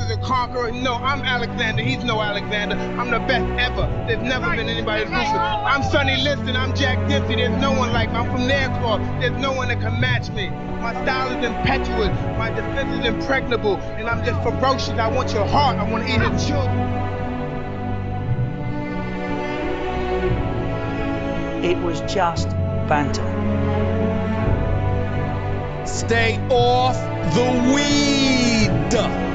is a conqueror. No, I'm Alexander. He's no Alexander. I'm the best ever. There's never been anybody as ruthless. I'm Sonny Liston. I'm Jack Dempsey. There's no one like me. I'm from Nairclaw. There's no one that can match me. My style is impetuous. My defense is impregnable. And I'm just ferocious. I want your heart. I want to eat your children. It was just banter. Stay off the weed.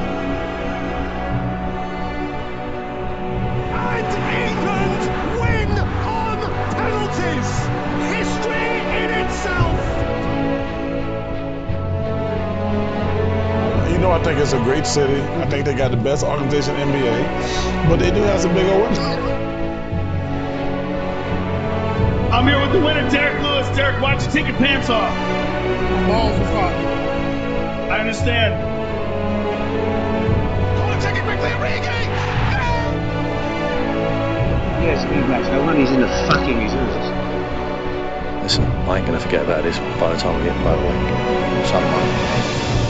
Think it's a great city. I think they got the best organization in NBA, but they do have some big old wins. I'm here with the winner, Derek Lewis. Derek, why don't you take your pants off? Balls are foggy. I understand. Oh, take it quickly, Origi. Yes, big match. No wonder he's in the fucking reserves. Listen, I ain't gonna forget about this by the time we get motorway. Something.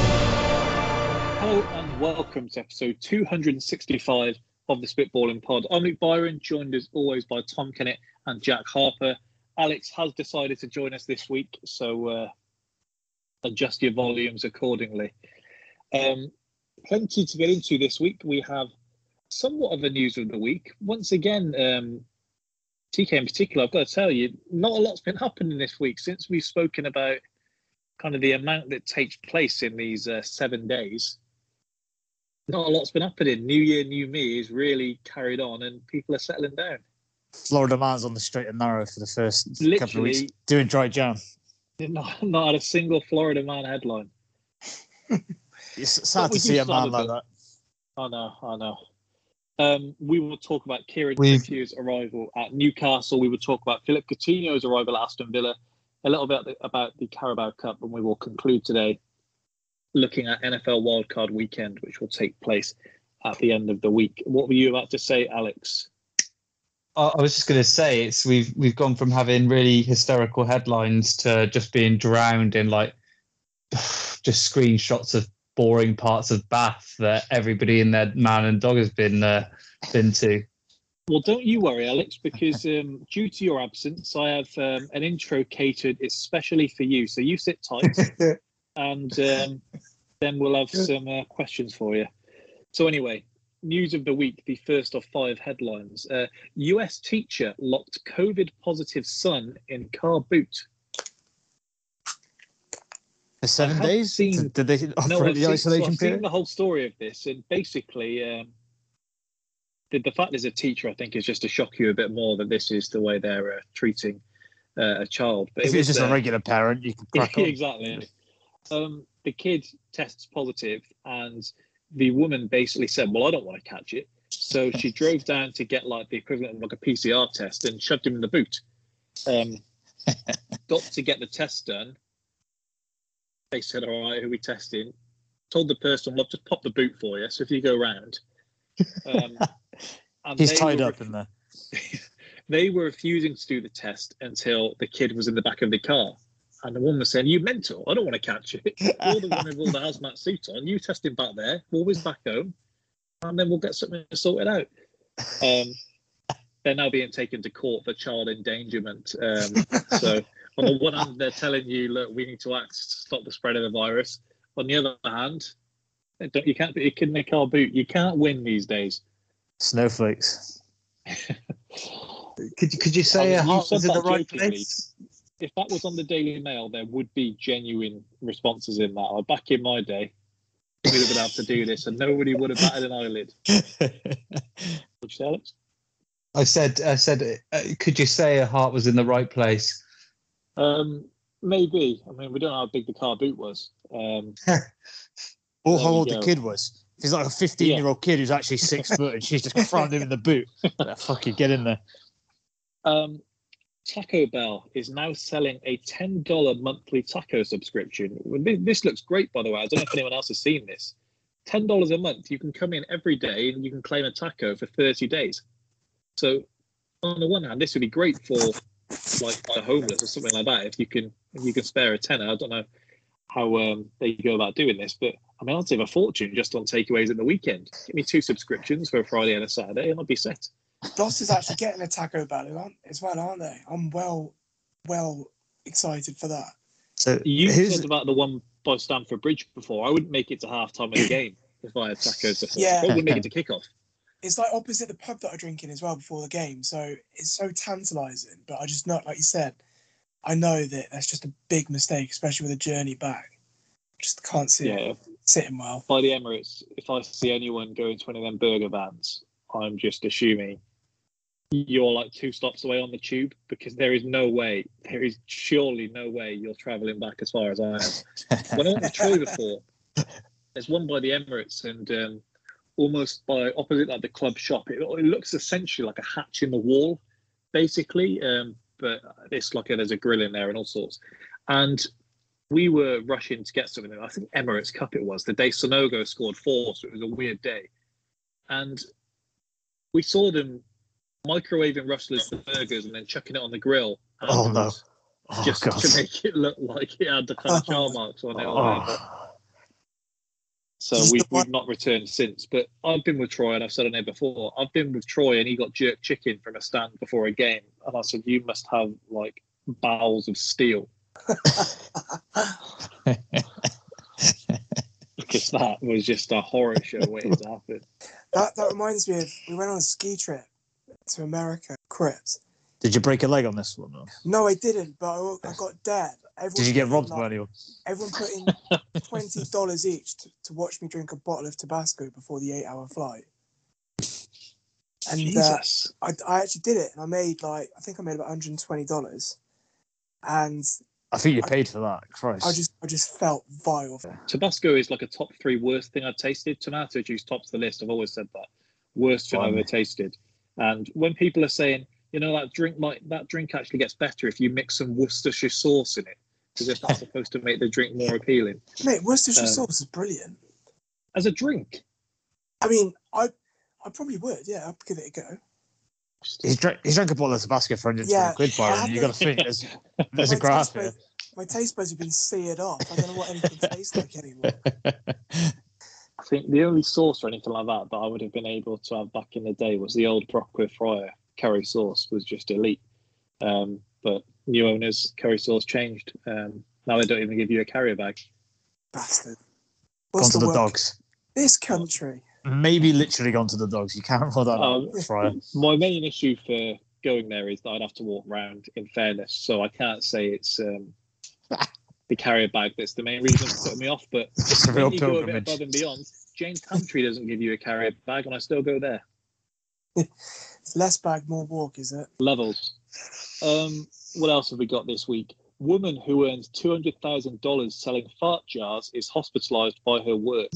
Welcome to episode 265 of the Spitballing Pod. I'm Luke Byron, joined as always by Tom Kennett and Jack Harper. Alex has decided to join us this week, so uh, adjust your volumes accordingly. Um, plenty to get into this week. We have somewhat of a news of the week. Once again, um, TK in particular, I've got to tell you, not a lot's been happening this week since we've spoken about kind of the amount that takes place in these uh, seven days. Not a lot's been happening. New Year, New Me is really carried on, and people are settling down. Florida man's on the straight and narrow for the first couple of weeks, doing dry jam. Not, not had a single Florida man headline. It's sad to see a man like that. I know, I know. Um, we will talk about Kieran We've- Trippier's arrival at Newcastle. We will talk about Philippe Coutinho's arrival at Aston Villa, a little bit about the Carabao Cup, and we will conclude today looking at NFL Wildcard Weekend, which will take place at the end of the week. What were you about to say, Alex? I I was just going to say it's we've we've gone from having really hysterical headlines to just being drowned in like just screenshots of boring parts of Bath that everybody in their man and dog has been uh, been to. Well, don't you worry, Alex, because um, due to your absence, I have um, an intro catered especially for you. So you sit tight, and um, then we'll have some uh, questions for you. So anyway, news of the week: the first of five headlines. Uh, U.S. teacher locked COVID positive son in car boot. For seven days? seen- Did they No, operate I've the seen, so isolation I've seen the whole story of this, and basically, um, the, the fact as a teacher, I think, is just to shock you a bit more that this is the way they're uh, treating uh, a child. But If it it's was, just a uh, regular parent, you can crack on. exactly. Um, the kid tests positive, and the woman basically said, "Well, I don't want to catch it." So she drove down to get like the equivalent of like a PCR test and shoved him in the boot. Um, got to get the test done. They said, "All right, who are we testing?" Told the person, "Well, I've just popped the boot for you. So if you go round." Um, and He's tied were up in there. they were refusing to do the test until the kid was in the back of the car. And the woman was saying, You mental, I don't want to catch it. You're the one with all the hazmat suit on. You test him back there, we'll whiz back home, and then we'll get something sorted out. Um, they're now being taken to court for child endangerment. Um, so, on the one hand, they're telling you, Look, we need to act to stop the spread of the virus. On the other hand, don't, you can't put your kid in a car boot. You can't win these days. Snowflakes. Could you, could you say I a mean, you heart said was in the right jokingly. place? If that was on the Daily Mail, there would be genuine responses in that. Like back in my day, we'd have been able to do this, and nobody would have batted an eyelid. Would you say, Alex? I said I said uh, could you say a heart was in the right place? Um, maybe. I mean, we don't know how big the car boot was. Um, Or how old the kid was. If he's like a 15 year old kid who's actually six foot and she's just crammed him in the boot. Yeah, fuck you, get in there. um, Taco Bell is now selling a ten dollar monthly taco subscription. This- looks great, by the way. I don't know if anyone else has seen this. Ten dollars a month, you can come in every day and you can claim a taco for thirty days. So, on the one hand, this would be great for like the homeless or something like that. If you can, if you can spare a tenner, I don't know how um, they go about doing this, but I mean, I'd save a fortune just on takeaways at the weekend. Give me two subscriptions for a Friday and a Saturday, and I'd be set. Doss is actually getting a Taco Bell aren't, as well, aren't they? I'm well, well excited for that. So You who's said about the one by Stamford Bridge before. I wouldn't make it to half time of the game if I had tacos before. Yeah. I wouldn't make it to kick off. It's like opposite the pub that I drink in as well before the game, so it's so tantalising. But I just know, like you said, I know that that's just a big mistake, especially with a journey back. Just can't see Yeah. it sitting well. By the Emirates, if I see anyone going to one of them burger vans, I'm just assuming you're like two stops away on the tube because there is no way, there is surely no way you're travelling back as far as I am. when I went to Troy before, there's one by the Emirates and um, almost by opposite like the club shop. It, it looks essentially like a hatch in the wall, basically. Um, but it's like a, there's a grill in there and all sorts. And we were rushing to get something. I think Emirates Cup it was the day Sanogo scored four, so it was a weird day. And we saw them microwaving Rustler's burgers and then chucking it on the grill. Oh no! Oh just god! to make it look like it had the kind of jar marks on it. Oh. So we've, we've not returned since. But I've been with Troy, and I've said on there before. I've been with Troy, and he got jerk chicken from a stand before a game, and I said, "You must have like bowels of steel," because that was just a horror show waiting to happen. That that reminds me of we went on a ski trip to America, Crips. Did you break a leg on this one? Though? No, I didn't, but I, I got dared. Everyone Did you get robbed like- by anyone? Everyone put in twenty dollars each to, to watch me drink a bottle of Tabasco before the eight-hour flight. And uh, I, I actually did it, and I made like I think I made about one hundred and twenty dollars, and I think you paid for that. Christ! I just I just felt vile. Tabasco is like a top three worst thing I've tasted. Tomato juice tops the list. I've always said that worst thing I've ever tasted. And when people are saying, you know, that drink might that drink actually gets better if you mix some Worcestershire sauce in it, because if that's supposed to make the drink more appealing Mate, Worcestershire Um, sauce is brilliant. as a drink. I mean, I I probably would. Yeah, I'd give it a go. He's drank, he's drank a bottle of Tabasco for 120 Yeah, quid, I Byron. had You've got to think there's, there's a My graph here. My taste buds have been seared off. I don't know what anything tastes like anymore. I think the only sauce or anything like that that I would have been able to have back in the day was the old Brockwith Fryer curry sauce was just elite. Um, but new owners, curry sauce changed. Um, now they don't even give you a carrier bag. Bastard. Gone What's to the the dogs. This country. Maybe literally gone to the dogs. You can't roll that Um, Fryer. My main issue for going there is that I'd have to walk around in fairness. So I can't say it's um, the carrier bag that's the main reason for putting me off. But It's a when real you go a bit pilgrimage. above and beyond, James Country doesn't give you a carrier bag, and I still go there. It's less bag, more walk, is it? Levels. Um, what else have we got this week? Woman who earns two hundred thousand dollars selling fart jars is hospitalised by her work.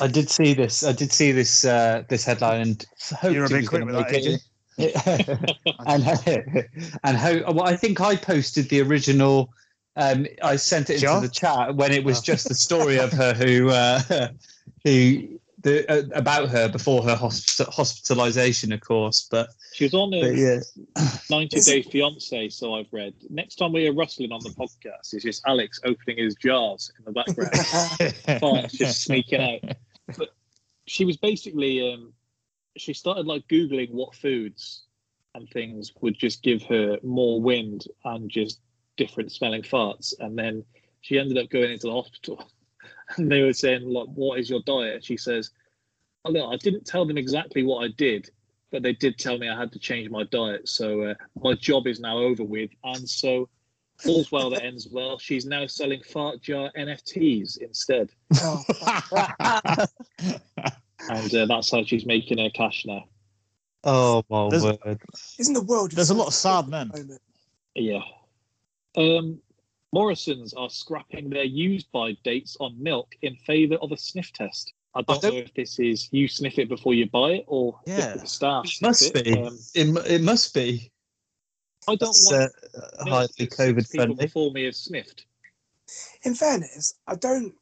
I did see this. I did see this uh, this headline and hoped You're a it bit was quick going with that, make and and how well I think I posted the original. Um, I sent it into Jar? the chat when it was Oh. just the story of her who uh, who the uh, about her before her hosp- hospitalization, of course. But, She was on but a yeah, 90 Day Fiance, so I've read. Next time we hear rustling on the podcast, it's just Alex opening his jars in the background. farts just sneaking out. But she was basically, um, she started like Googling what foods and things would just give her more wind and just different smelling farts. And then she ended up going into the hospital and they were saying, like, what is your diet? And she says, oh, look, I didn't tell them exactly what I did, but they did tell me I had to change my diet. So uh, my job is now over with. And so all's well that ends well. She's now selling fart jar NFTs instead. Oh, and uh, that's how she's making her cash now. oh my There's- word! isn't the world? There's a lot of sad men. moment? Yeah. Um, Morrison's are scrapping their used by dates on milk in favour of a sniff test. I don't, don't- know if this is you sniff it before you buy it or Yeah. the staff It sniff must it. be. Um, It, it must be. I don't That's, want uh, highly that six COVID people friendly. before me have sniffed. In fairness, I don't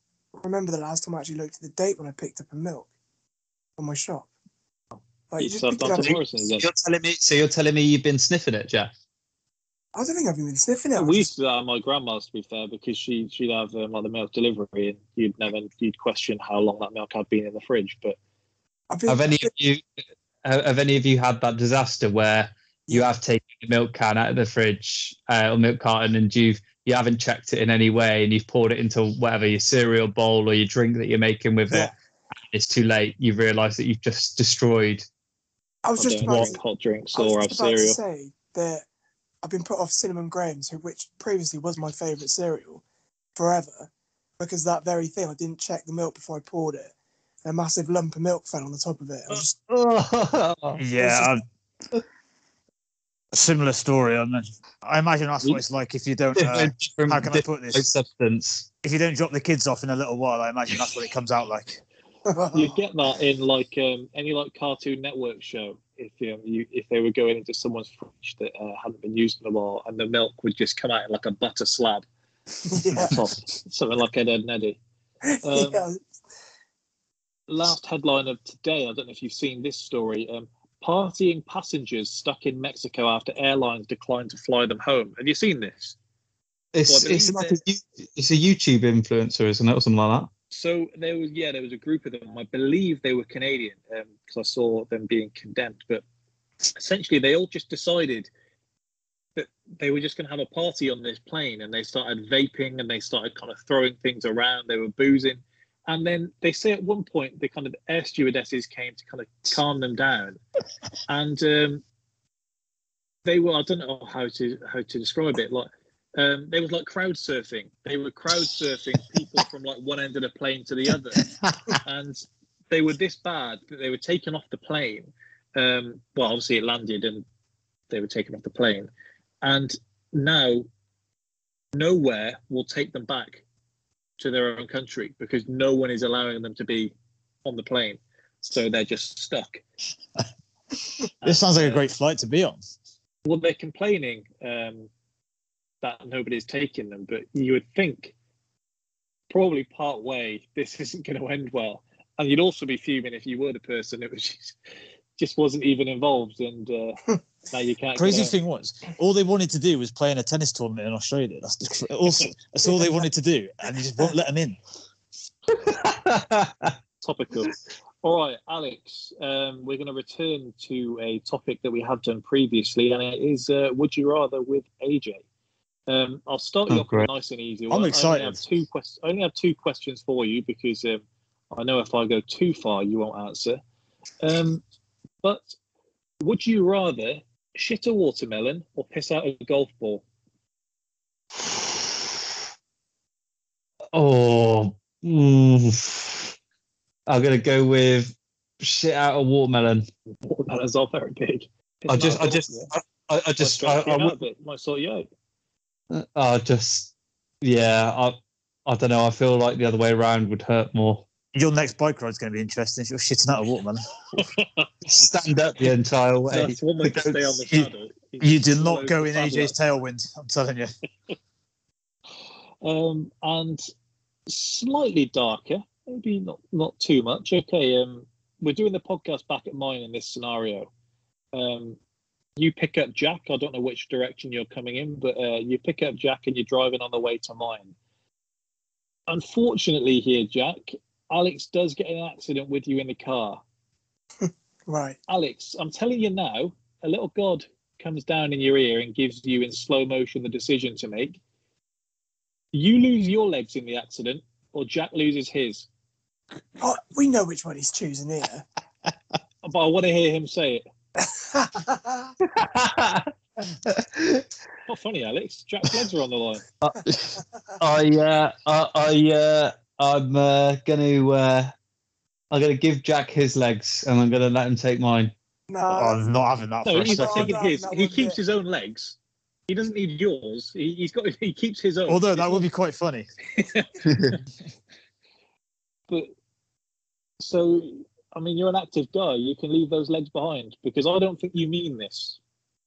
remember the last time I actually looked at the date when I picked up a milk from my shop. Like, you You just served pick it up. Morrison's. You're telling me. So you're telling me you've been sniffing it, Jack? I don't think I've even been sniffing it. We just- used to do that at my grandma's, to be fair, because she she'd have um, like the milk delivery, and you'd never you'd question how long that milk had been in the fridge. But I've been, Have any of you have have any of you had that disaster where you have taken the milk can out of the fridge uh, or milk carton and you've you haven't checked it in any way and you've poured it into whatever your cereal bowl or your drink that you're making with Yeah. it. It's too late. You realise that you've just destroyed. I was just about, want to, hot drinks I was or have just about to cereal. say that I've been put off cinnamon grahams, who- which previously was my favourite cereal, forever, because that very thing. I didn't check the milk before I poured it. And a massive lump of milk fell on the top of it. I was just, Yeah, I'm- a similar story. I imagine. I imagine that's what it's like if you don't. Uh, how can I put this? substance. If you don't drop the kids off in a little while, I imagine that's what it comes out like. You get that in like um, any like Cartoon Network show. If um, you if they were going into someone's fridge that uh, hadn't been used in a while, and the milk would just come out in like a butter slab yeah. top, something like Ed, Edd n Eddy. Um, yeah. last headline of today. I don't know if you've seen this story. Um, partying passengers stuck in Mexico after airlines declined to fly them home. Have you seen this? It's Well, I it's like a, it's a YouTube influencer, isn't it, or something like that? So there was yeah, there was a group of them. I believe they were Canadian because I saw them being condemned. But essentially, they all just decided that they were just going to have a party on this plane, and they started vaping and they started kind of throwing things around. They were boozing, and then they say at one point the kind of air stewardesses came to kind of calm them down, and um, they were I don't know how to how to describe it like. Um, they was like crowd surfing. They were crowd surfing people from like one end of the plane to the other, and they were this bad that they were taken off the plane. Um, well, obviously it landed and they were taken off the plane, and now nowhere will take them back to their own country because no one is allowing them to be on the plane, so they're just stuck. This sounds like a great flight to be on. Well, they're complaining um, that nobody's taking them, but you would think probably part way this isn't going to end well, and you'd also be fuming if you were the person that was just, just wasn't even involved, and uh, now you can't. Crazy thing was, all they wanted to do was play in a tennis tournament in Australia. That's the, also that's all they wanted to do, and they just won't let them in. topical. All right, Alex, um, we're going to return to a topic that we have done previously, and it is uh, Would You Rather with AJ. Um, I'll start you Oh, off with a great. nice and easy I'm one. I only excited. have two quest- I only have two questions for you because um, I know if I go too far, you won't answer. Um, but would you rather shit a watermelon or piss out a golf ball? Oh, mm, I'm gonna go with shit out a watermelon. Watermelons are very big. I Piss just, I I a just, golf I, I ball. just, Might I, strike I you would, out, but might sort you out. I just, yeah, I, I don't know. I feel like the other way around would hurt more. Your next bike ride's going to be interesting. If you're shitting out a watermelon, Stand up the entire way. That's one way to stay on the You- saddle. you do not go in saddle AJ's tailwind. I'm telling you. Um, and slightly darker, maybe not not too much. Okay, um, we're doing the podcast back at mine in this scenario. Um, you pick up Jack. I don't know which direction you're coming in, but uh, you pick up Jack and you're driving on the way to mine. Unfortunately, here, Jack, Alex does get in an accident with you in the car. Right. Alex, I'm telling you now, a little god comes down in your ear and gives you in slow motion the decision to make. You lose your legs in the accident, or Jack loses his. Oh, we know which one he's choosing here. But I want to hear him say it. Not funny, Alex. Jack's legs are on the line. I, uh, I, I, uh, I'm uh, gonna, uh, I'm gonna give Jack his legs, and I'm gonna let him take mine. Oh, no, I'm not having that No, he's not taking No, his. that He keeps be- his own legs. He doesn't need yours. He, he's got. He keeps his own. Although that not- would be quite funny. But so, I mean, you're an active guy. You can leave those legs behind because I don't think you mean this.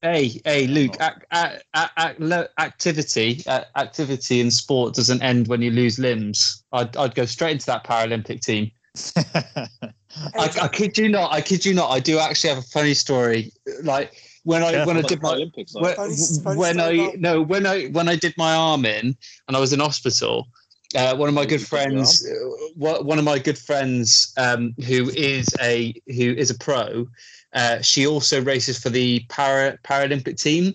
Hey, hey, Luke. Ac- ac- ac- ac- activity, uh, activity in sport doesn't end when you lose limbs. I'd, I'd go straight into that Paralympic team. I, I kid you not. I kid you not. I do actually have a funny story. Like when I Yeah. when I did my Olympics, when, Bonus- bonus when I about- no when I when I did my arm in and I was in hospital. Uh, one of my good you take your friends, uh, one of my good friends, um, who is a who is a pro, uh, she also races for the para Paralympic team.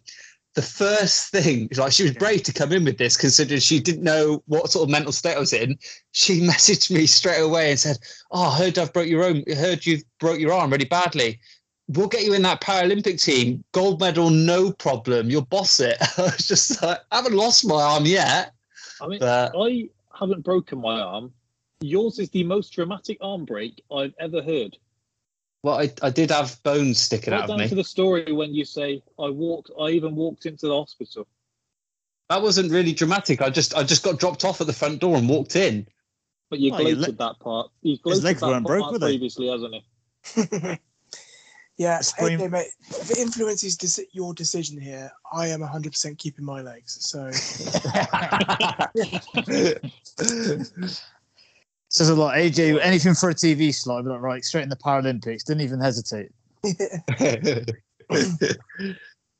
The first thing, like she was brave to come in with this, considering she didn't know what sort of mental state I was in. She messaged me straight away and said, "Oh, I heard I've broke your own. Heard you've broke your arm really badly. We'll get you in that Paralympic team. Gold medal, no problem. You'll boss it." I was just like, I haven't lost my arm yet. I mean, But I haven't broken my arm. Yours is the most dramatic arm break I've ever heard. well, I, I did have bones sticking Right out of down me. to the story when you say I walked. I even walked into the hospital. That wasn't really dramatic. I just I just got dropped off at the front door and walked in. But you your gloated le- that part. You gloated legs that weren't part broke, were they? previously, hasn't he? yeah, Spring- okay, mate. If it influences deci- your decision here, I am 100% keeping my legs. So Says a lot. AJ, anything for a TV slot, I'd be like, right, straight in the Paralympics. Didn't even hesitate.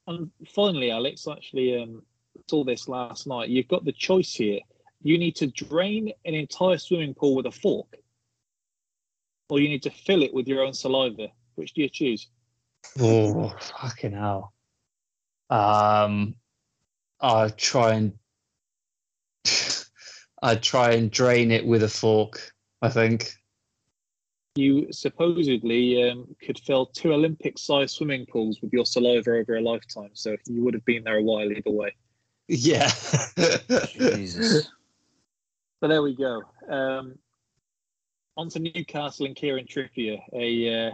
And finally, Alex, actually um, saw this last night. You've got the choice here. You need to drain an entire swimming pool with a fork, or you need to fill it with your own saliva. Which do you choose? oh fucking hell. Um, I'll try and I'd try and drain it with a fork. I think. You supposedly um, could fill two Olympic-sized swimming pools with your saliva over a lifetime. So you would have been there a while either way. Yeah. Jesus. But there we go. Um, on to Newcastle and Kieran Trippier. A uh,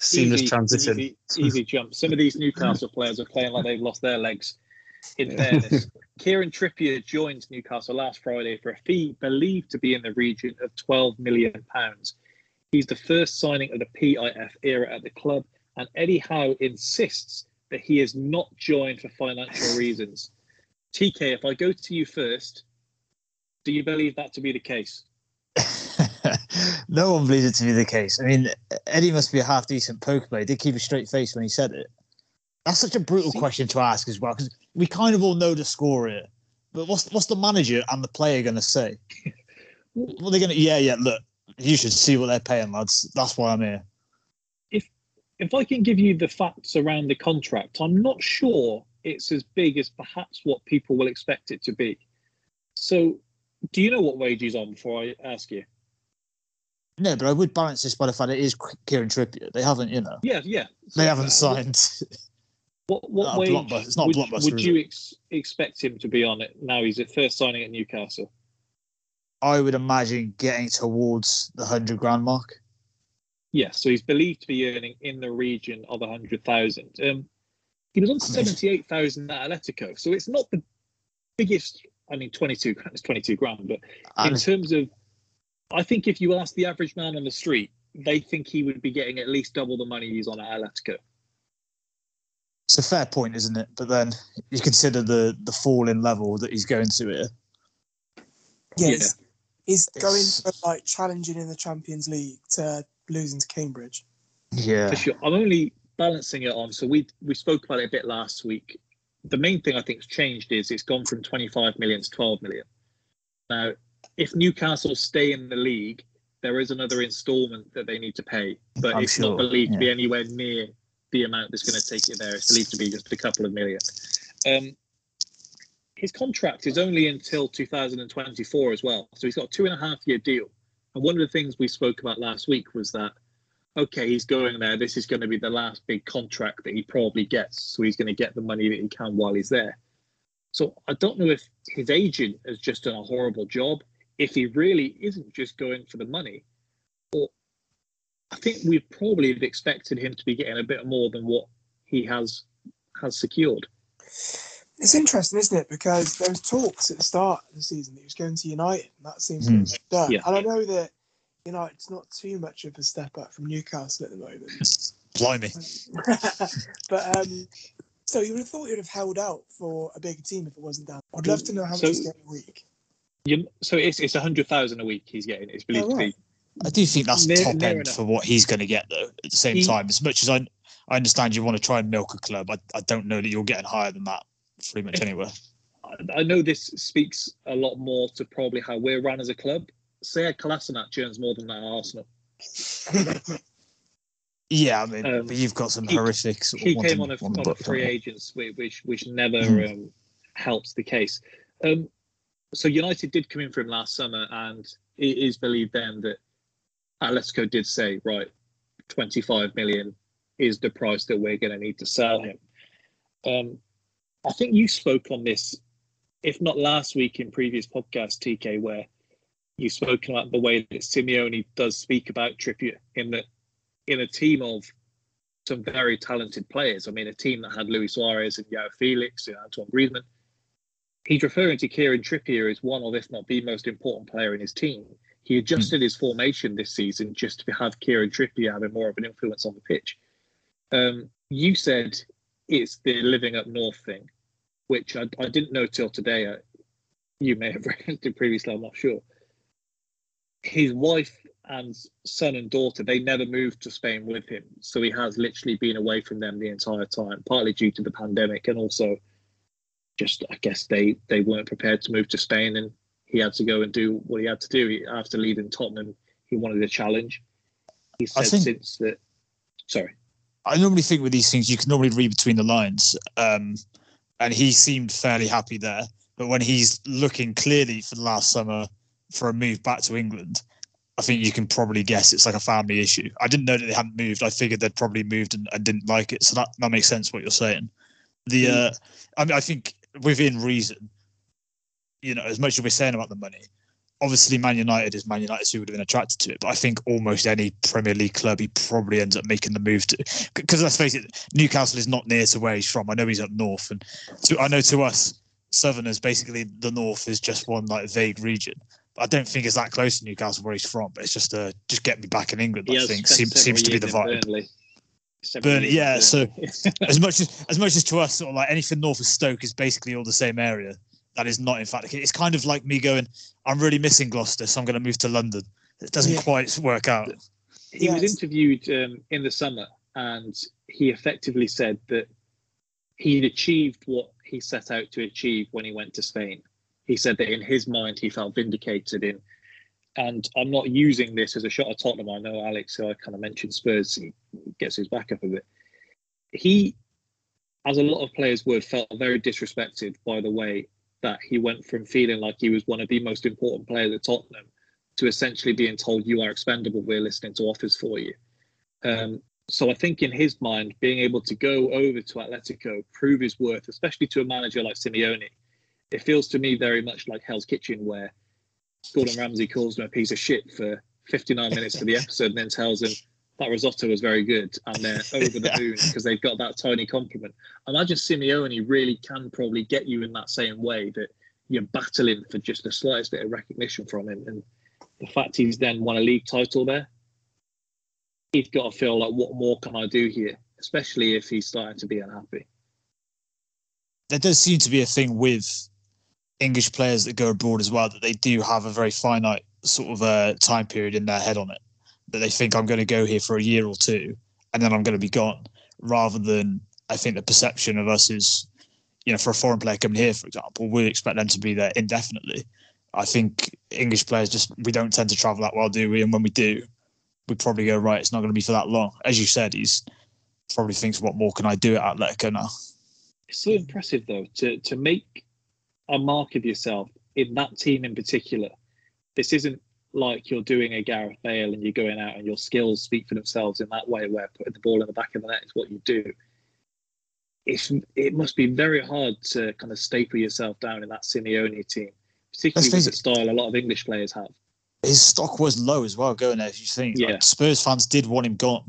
Seamless easy, transition. Easy, easy jump. Some of these Newcastle players are playing like they've lost their legs. In fairness, Kieran Trippier joined Newcastle last Friday for a fee believed to be in the region of 12 million pounds. He's the first signing of the PIF era at the club, and Eddie Howe insists that he is not joined for financial reasons. TK, if I go to you first, do you believe that to be the case? No one believes it to be the case. I mean, Eddie must be a half decent poker player. He did keep a straight face when he said it. That's such a brutal question to ask as well, because we kind of all know the score here. But what's what's the manager and the player going to say? Well, they're going to, yeah, yeah, look, you should see what they're paying, lads. That's why I'm here. if I can give you the facts around the contract, I'm not sure it's as big as perhaps what people will expect it to be. So, do you know what wage he's on before I ask you? No, but I would balance this by the fact it is Kieran Trippier. They haven't, you know, Yeah, yeah. they haven't uh, signed. What what wage it's not would, would you ex- expect him to be on it now? He's at first signing at Newcastle. I would imagine getting towards the hundred grand mark. Yeah, so he's believed to be earning in the region of a hundred thousand. Um, he was on seventy-eight thousand at Atletico, so it's not the biggest. I mean, twenty-two grand is twenty-two grand, but in terms of, I think if you ask the average man on the street, they think he would be getting at least double the money he's on at Atletico. it's a fair point, isn't it? But then you consider the the fall in level that he's going to here. yeah, Yeah. He's, he's going It's- from like challenging in the Champions League to losing to Cambridge. Yeah, For sure. I'm only balancing it on. So we we spoke about it a bit last week. The main thing I think's changed is it's gone from 25 million to 12 million. Now, if Newcastle stay in the league, there is another instalment that they need to pay, but I'm it's sure, not believed to be anywhere near the amount that's going to take you there. It's believed to be just a couple of million. Um, his contract is only until 2024 as well, so he's got a two and a half year deal. And one of the things we spoke about last week was that okay, he's going there. This is going to be the last big contract that he probably gets. So he's going to get the money that he can while he's there. So I don't know if his agent has just done a horrible job, if he really isn't just going for the money, or I think we probably have expected him to be getting a bit more than what he has has secured. It's interesting, isn't it? Because there was talks at the start of the season that he was going to United, and that seems to have done. Yeah. And I know that United's not too much of a step up from Newcastle at the moment. blimey. but um, so you would have thought you'd have held out for a bigger team if it wasn't down. I'd love to know how much So- he's getting a week. You, so it's it's a hundred thousand a week he's getting. It's believed Oh, right. to be I do think that's Near- top near end enough. for what he's going to get, though. At the same He- time, as much as I, I understand you want to try and milk a club. I, I don't know that you're getting higher than that pretty much anywhere. I know this speaks a lot more to probably how we're run as a club. Sead Kolasinac earns more than that Arsenal. Yeah, I mean, Um, but you've got some he- horrific. Sort of He ones came on a, on the a free don't agents, which which never Hmm. um, helps the case. Um, so United did come in for him last summer, and it is believed then that Atletico did say, right, 25 million is the price that we're going to need to sell him. Um, I think you spoke on this, if not last week in previous podcasts, TK, where you've spoken about the way that Simeone does speak about Trippier in that in a team of some very talented players. I mean, a team that had Luis Suarez and João Felix and Antoine Griezmann. He's referring to Kieran Trippier as one of, if not the most important player in his team. He adjusted his formation this season just to have Kieran Trippier having more of an influence on the pitch. Um, you said it's the living up north thing, which I, I didn't know till today. Uh, you may have referenced it previously, I'm not sure. His wife and son and daughter, they never moved to Spain with him. So he has literally been away from them the entire time, partly due to the pandemic and also just, I guess, they, they weren't prepared to move to Spain and he had to go and do what he had to do. He, after leaving Tottenham, he wanted a challenge. He I said think- since that, sorry. I normally think with these things, you can normally read between the lines. Um, and he seemed fairly happy there. But when he's looking clearly for the last summer for a move back to England, I think you can probably guess it's like a family issue. I didn't know that they hadn't moved. I figured they'd probably moved and, and didn't like it. So that, that makes sense what you're saying. The uh, I mean, I think within reason, you know, as much as we're saying about the money, obviously Man United is Man United, so he would have been attracted to it. But I think almost any Premier League club he probably ends up making the move to. Because let's face it, Newcastle is not near to where he's from. I know he's up north, and to, I know to us Southerners, basically the north is just one like vague region. But I don't think it's that close to Newcastle where he's from. But it's just uh, just get me back in England. He I think seems, seems to be the vibe. Burnley. Several Burnley, years yeah. So as much as as much as to us, sort of like anything north of Stoke is basically all the same area. That is not, in fact. It's kind of like me going, I'm really missing Gloucester, so I'm going to move to London. It doesn't Yeah. quite work out. he was interviewed um, in the summer and he effectively said that he'd achieved what he set out to achieve when he went to Spain. He said that in his mind he felt vindicated in, and I'm not using this as a shot at Tottenham. I know Alex, who I kind of mentioned Spurs, he gets his back up a bit. He, as a lot of players would, felt very disrespected by the way that he went from feeling like he was one of the most important players at Tottenham to essentially being told you are expendable. We're listening to offers for you. Um, so I think in his mind, being able to go over to Atletico, prove his worth, especially to a manager like Simeone, it feels to me very much like Hell's Kitchen, where Gordon Ramsay calls him a piece of shit for 59 minutes for the episode and then tells him that risotto was very good and they're over the moon because they've got that tiny compliment. Imagine Simeone really can probably get you in that same way that you're battling for just the slightest bit of recognition from him. And the fact he's then won a league title there, he's got to feel like, what more can I do here? Especially if he's starting to be unhappy. There does seem to be a thing with English players that go abroad as well that they do have a very finite sort of uh, time period in their head on it. That they think I'm going to go here for a year or two and then I'm going to be gone, rather than I think the perception of us is, you know, for a foreign player coming here, for example, we expect them to be there indefinitely. I think English players just we don't tend to travel that well, do we? And when we do, we probably go right. It's not going to be for that long. As you said, he's probably thinks, what more can I do at Atletico now? It's so impressive though to to make a mark of yourself in that team in particular. This isn't like you're doing a Gareth Bale and you're going out and your skills speak for themselves in that way, where putting the ball in the back of the net is what you do. It's it must be very hard to kind of staple yourself down in that Simeone team, particularly with the style a lot of English players have. his stock was low as well going there. If you think, like, Spurs fans did want him gone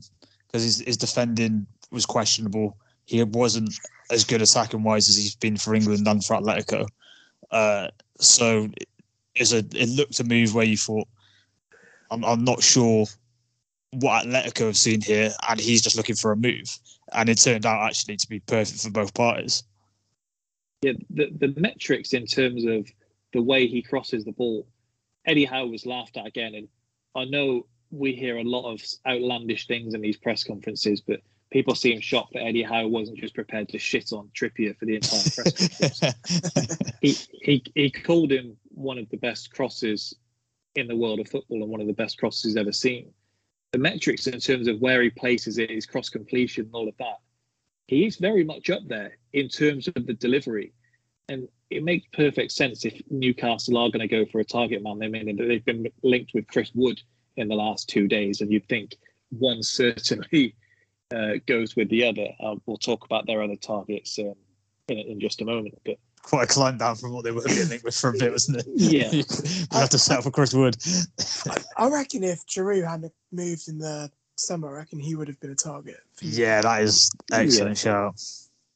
because his, his defending was questionable. He wasn't as good attacking wise as he's been for England and for Atletico. Uh, so it's a it looked a move where you thought, I'm I'm not sure what Atletico have seen here, and he's just looking for a move, and it turned out actually to be perfect for both parties. Yeah, the, the metrics in terms of the way he crosses the ball, Eddie Howe was laughed at again. And I know we hear a lot of outlandish things in these press conferences, but people seem shocked that Eddie Howe wasn't just prepared to shit on Trippier for the entire press conference. he, he he called him one of the best crosses in the world of football and one of the best crosses he's ever seen. The metrics in terms of where he places it, his cross completion, and all of that, he is very much up there in terms of the delivery. And it makes perfect sense if Newcastle are going to go for a target man. They mean that they've been linked with Chris Wood in the last two days, and you'd think one certainly uh, goes with the other. Uh, we'll talk about their other targets um, in, in just a moment. But Quite a climb down from what they were getting linked with for a bit, wasn't it? Yeah. you have to settle for Chris Wood. I reckon if Giroud hadn't moved in the summer, I reckon he would have been a target. yeah, that is excellent shout.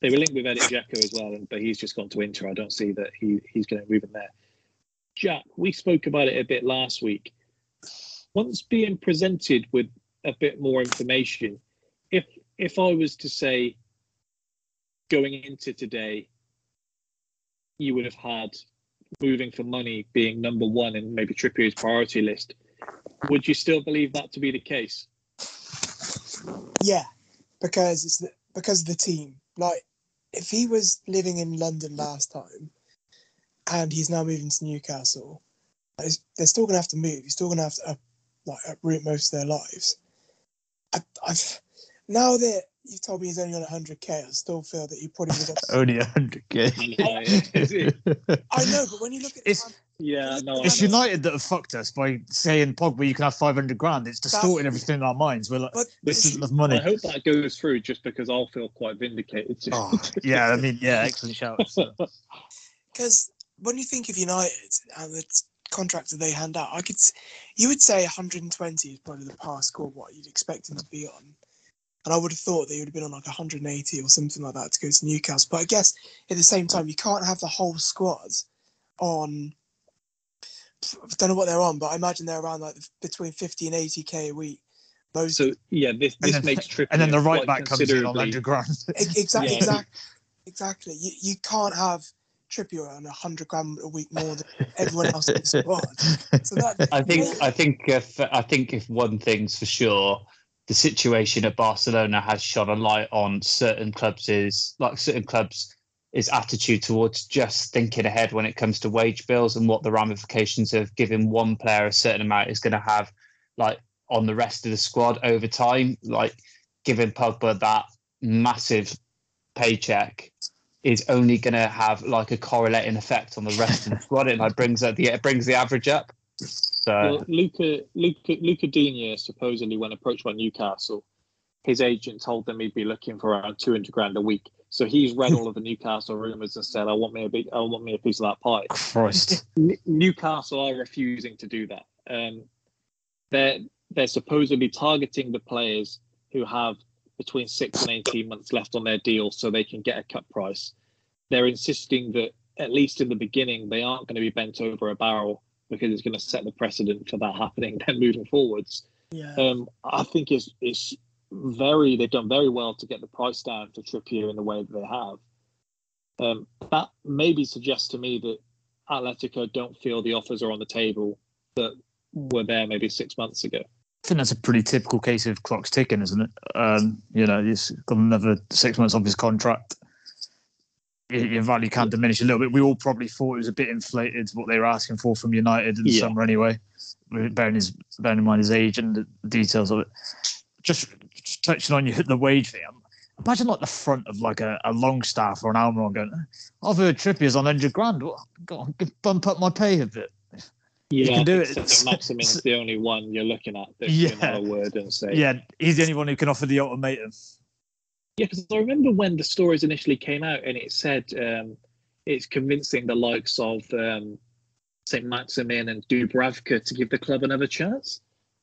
they were linked with Edin Dzeko as well, but he's just gone to Inter. I don't see that he, he's going to move in there. Jack, we spoke about it a bit last week. Once being presented with a bit more information, if I was to say going into today, you would have had moving for money being number one in maybe Trippier's priority list. Would you still believe that to be the case? Yeah, because it's the, because of the team. Like, if he was living in London last time, and he's now moving to Newcastle, they're still gonna have to move. He's still gonna have to like uproot most of their lives. I, I've now that you've told me he's only on 100k, I still feel that he probably was have. Only 100k. I know, but when you look at It's yeah, no, it's United that have fucked us by saying Pogba you can have 500 grand. It's distorting everything in our minds. We're like, this isn't enough money. I hope that goes through just because I'll feel quite vindicated. Oh, yeah, I mean, yeah, excellent shout. Because when you think of United and the contract that they hand out, I could, you would say 120 is probably the par score what you'd expect him to be on. And I would have thought that he would have been on like 180 or something like that to go to Newcastle. But I guess at the same time, you can't have the whole squad on. I don't know what they're on, but I imagine they're around like between 50 and 80k a week. Most So yeah, this And this then- makes Trippier and then the right quite back comes in on considerably- 100 grand. exactly, Yeah. exactly, exactly. You you can't have Trippier on 100 grand a week more than everyone else in the squad. So that I think I think if I think if one thing's for sure, the situation at Barcelona has shone a light on certain clubs is like certain clubs is attitude towards just thinking ahead when it comes to wage bills and what the ramifications of giving one player a certain amount is going to have like on the rest of the squad over time. Like giving Pogba that massive paycheck is only going to have like a correlating effect on the rest of the squad. It like brings up the it brings the average up so Well, Luca, Luca, Luca Digne supposedly, when approached by Newcastle, his agent told them he'd be looking for around two hundred grand a week. So he's read all of the Newcastle rumours and said, "I want me a big, I want me a piece of that pie." Christ. Newcastle are refusing to do that. Um, they're they're supposedly targeting the players who have between six and eighteen months left on their deal, so they can get a cut price. They're insisting that at least in the beginning, they aren't going to be bent over a barrel because it's going to set the precedent for that happening then moving forwards. Yeah. Um, I think it's it's very they've done very well to get the price down for Trippier in the way that they have. Um, that maybe suggests to me that Atletico don't feel the offers are on the table that were there maybe six months ago. I think that's a pretty typical case of clocks ticking, isn't it? Um, you know, he's got another six months off his contract. Your value can diminish a little bit. We all probably thought it was a bit inflated what they were asking for from United in the Yeah. summer anyway. Bearing his bearing in mind his age and the details of it. Just, just touching on you hit the wage thing. um, Imagine like the front of like a, a Longstaff or an Almiron going, I've heard Trippier's on hundred grand. What- Go on, bump up my pay a bit. Yeah, can I do it. Maximin's the only one you're looking at that Yeah. can a word and say. Yeah, he's the only one who can offer the ultimatum. Yeah, because I remember when the stories initially came out and it said um, it's convincing the likes of um, St. Maximin and Dubravka to give the club another chance.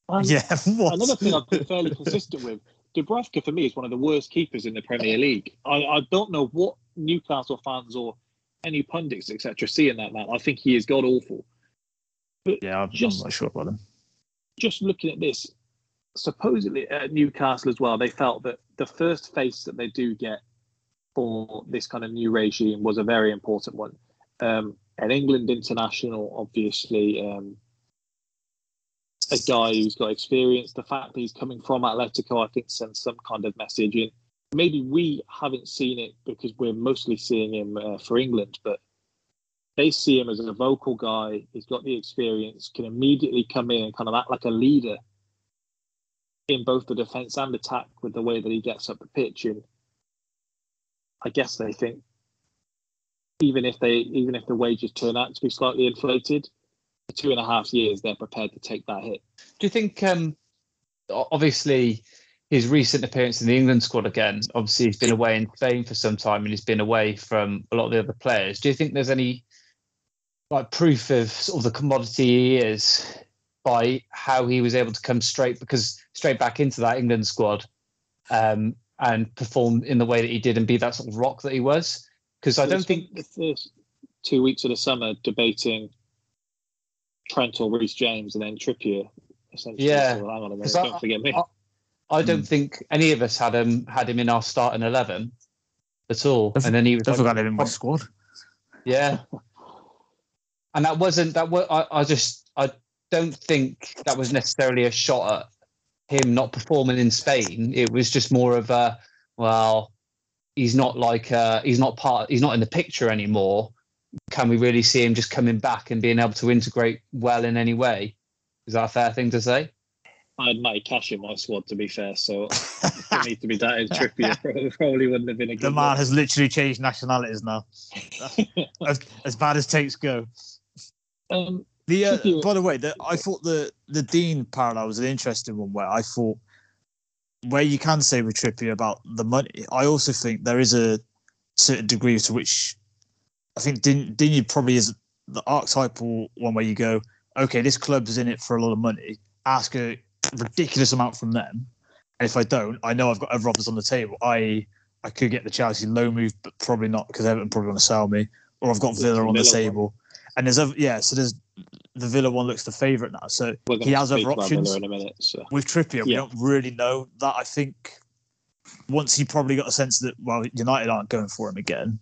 And Yeah, what? Another thing I've been fairly consistent with Dubravka for me is one of the worst keepers in the Premier League. I, I don't know what Newcastle fans or any pundits, etc., see in that man. I think he is god awful. Yeah, I'm, Just- I'm not sure about him. just looking at this, supposedly at Newcastle as well, they felt that the first face that they do get for this kind of new regime was a very important one. Um, an England international, obviously, um, a guy who's got experience. The fact that he's coming from Atletico, I think, sends some kind of message in. maybe we haven't seen it because we're mostly seeing him uh, for England, but they see him as a vocal guy. He's got the experience, can immediately come in and kind of act like a leader in both the defence and attack with the way that he gets up the pitch. And I guess they think even if they even if the wages turn out to be slightly inflated, for two and a half years they're prepared to take that hit. Do you think um obviously his recent appearance in the England squad again, obviously he's been away in Spain for some time and he's been away from a lot of the other players. Do you think there's any like proof of sort of the commodity he is by how he was able to come straight because straight back into that England squad um, and perform in the way that he did and be that sort of rock that he was? Because I don't think the first two weeks of the summer debating Trent or Reece James and then Trippier. Essentially. Yeah. So hang on a minute, 'Cause I- don't forget me. I, I don't think any of us had him had him in our starting eleven at all. and then he was Don't like- forget him in my squad. Yeah. And that wasn't that was I, I just I don't think that was necessarily a shot at him not performing in Spain. It was just more of a well, he's not like uh he's not part he's not in the picture anymore. Can we really see him just coming back and being able to integrate well in any way? Is that a fair thing to say? I had Matty Cash in my squad, to be fair, so for me to be that in Trippier probably, probably wouldn't have been a good The man look. has literally changed nationalities now. as, as bad as takes go. Um, The uh, by the way, the, I thought the the Digne parallel was an interesting one where I thought where you can say with Trippier about the money. I also think there is a certain degree to which I think Digne, Digne probably is the archetypal one where you go, okay, this club's in it for a lot of money. Ask a ridiculous amount from them, and if I don't, I know I've got other offers on the table. I I could get the Chelsea low move, but probably not because Everton probably want to sell me, or I've got Villa on the table. And there's other yeah, so there's the Villa one looks the favourite now. So he has other options. In a minute. So. With Trippier, we don't really know that. I think once he probably got a sense that well, United aren't going for him again.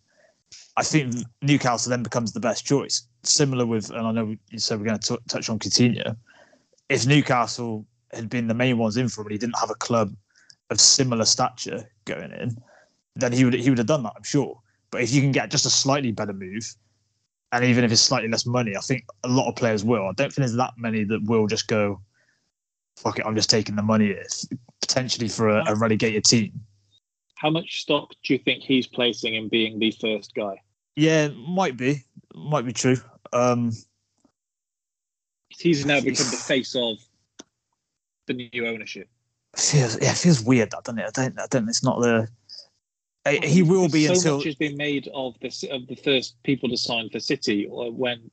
I think Newcastle then becomes the best choice. Similar with, and I know you said we're going to t- touch on Coutinho. If Newcastle had been the main ones in for him, and he didn't have a club of similar stature going in, then he would he would have done that, I'm sure. But if you can get just a slightly better move, and even if it's slightly less money, I think a lot of players will. I don't think there's that many that will just go, fuck it, I'm just taking the money it's potentially for a, a relegated team. How much stock do you think he's placing in being the first guy? Yeah, might be, might be true. Um, He's now become the face of the new ownership. feels yeah, it feels weird that doesn't it? I don't, I don't. It's not the. He will be so until much has been made of this of the first people to sign for City, or when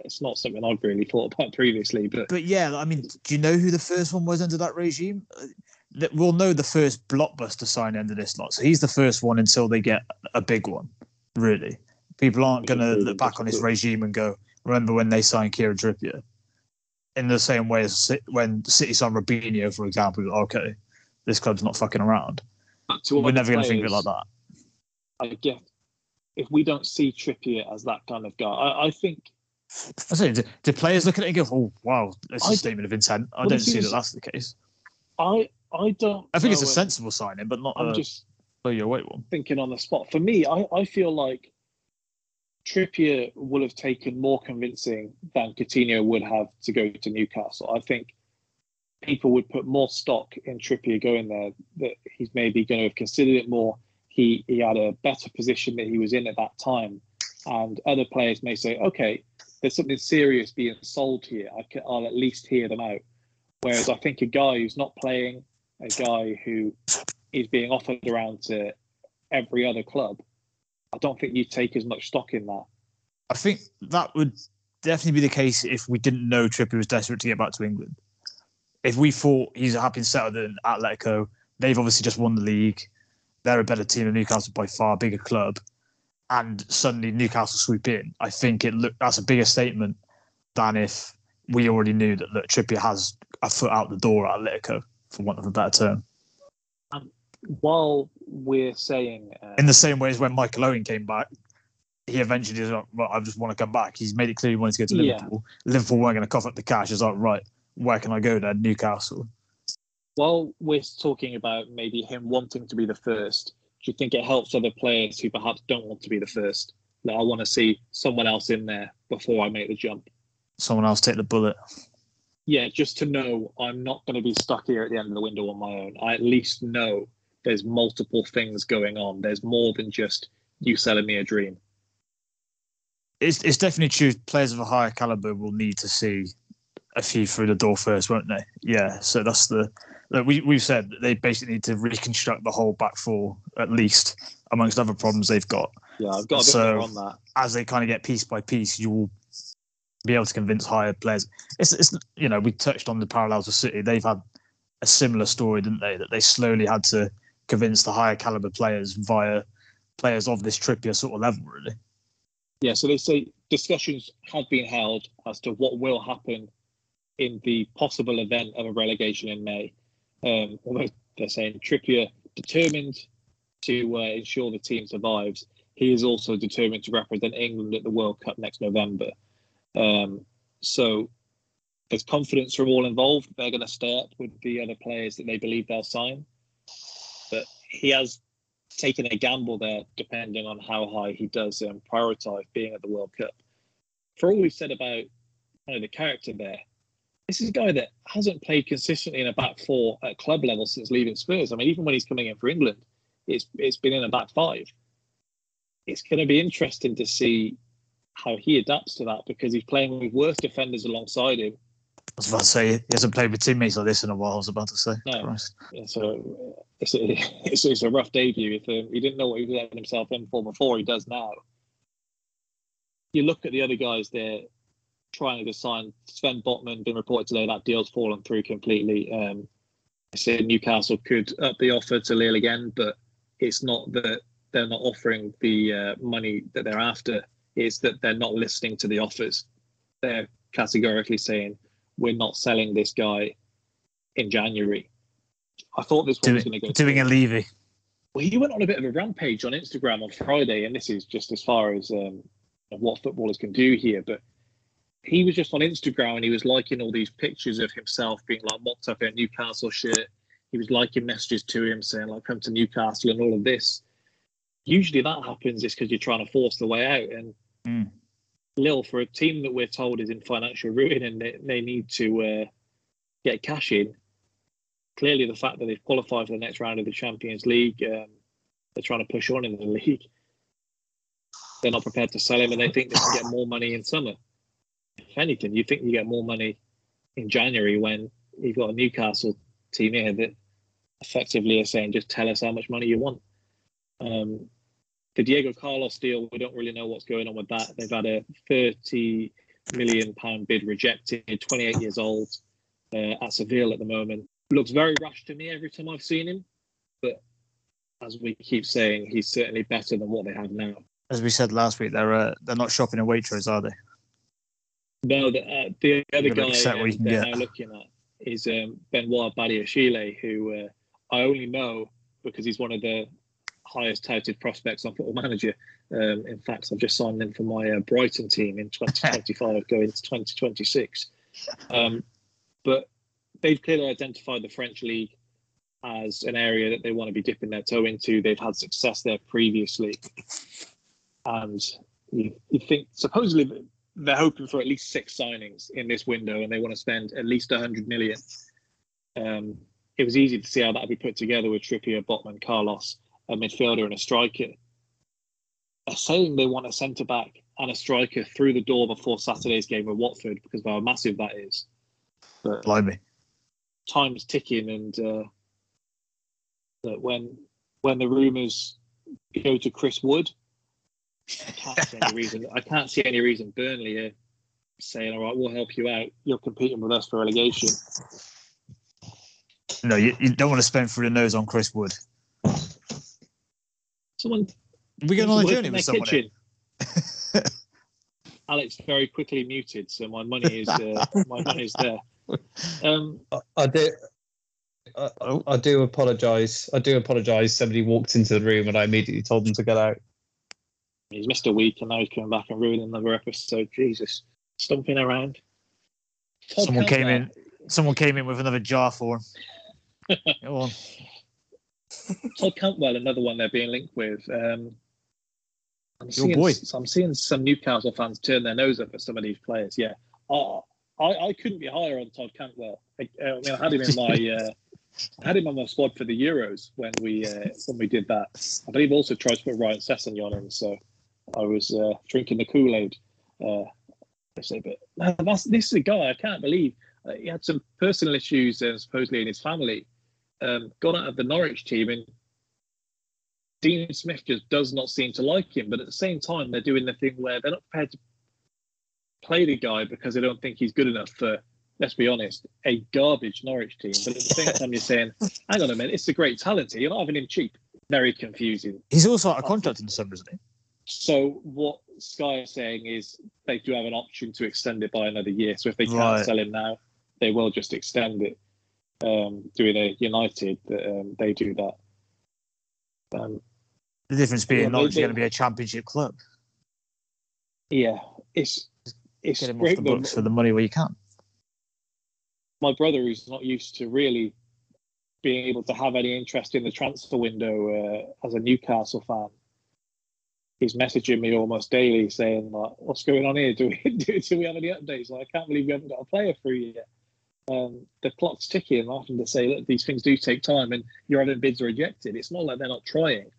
it's not something I've really thought about previously. But But yeah, I mean, do you know who the first one was under that regime? Uh, that- We'll know the first blockbuster sign under this lot. So he's the first one until they get a big one. Really, people aren't going to look back on his regime and go, "Remember when they signed Kieran Trippier?" In the same way as when City signed Robinho, for example. Okay, this club's not fucking around. To We're never going to think of it like that. I guess if we don't see Trippier as that kind of guy, I, I think I say, do, do players look at it and go, "Oh, wow, that's a statement of intent"? I Well, don't see that that's the case. I I don't. I think it's a sensible signing, but not I'm a just Oh, you away one. thinking on the spot. For me, I, I feel like Trippier will have taken more convincing than Coutinho would have to go to Newcastle. I think people would put more stock in Trippier going there. That he's maybe going to have considered it more. He he had a better position that he was in at that time, and other players may say, okay, there's something serious being sold here. I can, I'll at least hear them out. Whereas I think a guy who's not playing, a guy who is being offered around to every other club, I don't think you take as much stock in that. I think that would definitely be the case if we didn't know Trippier was desperate to get back to England. If we thought he's a happy settled in Atletico, they've obviously just won the league. They're a better team than Newcastle by far, bigger club, and suddenly Newcastle sweep in. I think it look that's a bigger statement than if we already knew that look, Trippier has a foot out the door at Atletico, for want of a better term. While we're saying, uh, In the same way as when Michael Owen came back, he eventually was like, well, I just want to come back. He's made it clear he wanted to go to Yeah. Liverpool. Liverpool weren't going to cough up the cash. It's like, right, where can I go then? Newcastle. while we're talking about maybe him wanting to be the first, do you think it helps other players who perhaps don't want to be the first? That I want to see someone else in there before I make the jump. Someone else take the bullet. Yeah, just to know I'm not going to be stuck here at the end of the window on my own. I at least know there's multiple things going on. There's more than just you selling me a dream. It's it's definitely true. Players of a higher caliber will need to see a few through the door first, won't they? Yeah. So that's the we we've said that they basically need to reconstruct the whole back four at least, amongst other problems they've got. Yeah, I've got a bit So- more on that. As they kind of get piece by piece, you will be able to convince higher players. It's it's you know we touched on the parallels with City. They've had a similar story, didn't they? That they slowly had to convince the higher caliber players via players of this Trippier sort of level, really. Yeah, so they say discussions have been held as to what will happen in the possible event of a relegation in May. Um, they're saying Trippier determined to uh, ensure the team survives. He is also determined to represent England at the World Cup next November. Um, so there's confidence from all involved. They're going to stay up with the other players that they believe they'll sign. But he has taken a gamble there, depending on how high he does um, prioritise being at the World Cup. For all we've said about you know, the character there, this is a guy that hasn't played consistently in a back four at club level since leaving Spurs. I mean, even when he's coming in for England, it's it's been in a back five. It's going to be interesting to see how he adapts to that because he's playing with worse defenders alongside him. I was about to say he hasn't played with teammates like this in a while. I was about to say. No. So it's a, it's, it's a rough debut. If um, he didn't know what he was letting himself in for before, he does now. You look at the other guys there trying to sign. Sven Botman been reported today that deal's fallen through completely. Um, I said Newcastle could up the offer to Lille again, but it's not that they're not offering the uh, money that they're after. It's that they're not listening to the offers. They're categorically saying we're not selling this guy in January. I thought this one was going to go. doing a Levy. Well, he went on a bit of a rampage on Instagram on Friday, and this is just as far as um, what footballers can do here. But he was just on Instagram and he was liking all these pictures of himself being like mocked up in a Newcastle shirt. He was liking messages to him saying like "Come to Newcastle" and all of this. Usually, that happens is because you're trying to force the way out. And Mm. Lille, for a team that we're told is in financial ruin and they, they need to uh, get cash in, clearly the fact that they've qualified for the next round of the Champions League, um, they're trying to push on in the league. They're not prepared to sell him, and they think they can get more money in summer. If anything, you think you get more money in January when you've got a Newcastle team here that effectively are saying, "Just tell us how much money you want." Um, the Diego Carlos deal, we don't really know what's going on with that. They've had a 30 million pound bid rejected, 28 years old, uh, at Seville at the moment. Looks very rash to me every time I've seen him, but as we keep saying, he's certainly better than what they have now. As we said last week, they're uh, they're not shopping in Waitrose, are they? No, the, uh, the other guy upset what you um, they're get. now looking at is um, Benoit Badiashile, who uh, I only know because he's one of the highest touted prospects on Football Manager. Um, in fact, I've just signed him for my uh, Brighton team in 2025, going to 2026. Um, but they've clearly identified the French league as an area that they want to be dipping their toe into. They've had success there previously, and you, you think supposedly they're hoping for at least six signings in this window, and they want to spend at least 100 million. Um, it was easy to see how that would be put together with Trippier, Botman, Carlos, a midfielder, and a striker. They're saying they want a centre back and a striker through the door before Saturday's game with Watford because of how massive that is. But Blimey. time's ticking, and uh, that when when the rumours go to Chris Wood, I can't see any reason. I can't see any reason Burnley are saying, "All right, we'll help you out. You're competing with us for relegation." No, you, you don't want to spend through the nose on Chris Wood. Someone we going on a journey with someone. kitchen. Alex very quickly muted, so my money is uh, my money is there. Um, I, I do. I, I do apologise. I do apologise. Somebody walked into the room and I immediately told them to get out. He's missed a week, and now he's coming back and ruining another episode. Jesus, stumping around. Todd Someone came Cantwell. in. Someone came in with another jar for him. Go on. Todd Cantwell, another one they're being linked with. Um, I'm Your seeing, boy. So I'm seeing some Newcastle fans turn their nose up at some of these players. Yeah, I, I, I couldn't be higher on Todd Cantwell. I, I mean, I had him in my, uh, I had him on my squad for the Euros when we uh, when we did that. I believe also tried to put Ryan Sessegnon in, so I was uh, drinking the Kool Aid. Uh, I say, but that's, this is a guy I can't believe. Uh, he had some personal issues uh, supposedly in his family. Um, got out of the Norwich team and Dean Smith just does not seem to like him. But at the same time, they're doing the thing where they're not prepared to play the guy because they don't think he's good enough for, let's be honest, a garbage Norwich team. But at the same time, you're saying, hang on a minute, it's a great talent here. You're not having him cheap. Very confusing. He's also out of contract in December, isn't he? So what Sky are saying is they do have an option to extend it by another year. So if they can't Right. sell him now, they will just extend it. Um, doing a United, um, they do that. Um, The difference being Yeah, not going to be a championship club. yeah, it's it's Get him off the books for the money where you can. my brother, who's not used to really being able to have any interest in the transfer window uh, as a Newcastle fan, he's messaging me almost daily saying like, "What's going on here? Do we do, do we have any updates? Like, I can't believe we haven't got a player through yet." Um, the clock's ticking. and often to say, "Look, these things do take time, and you're having bids are rejected. It's not like they're not trying."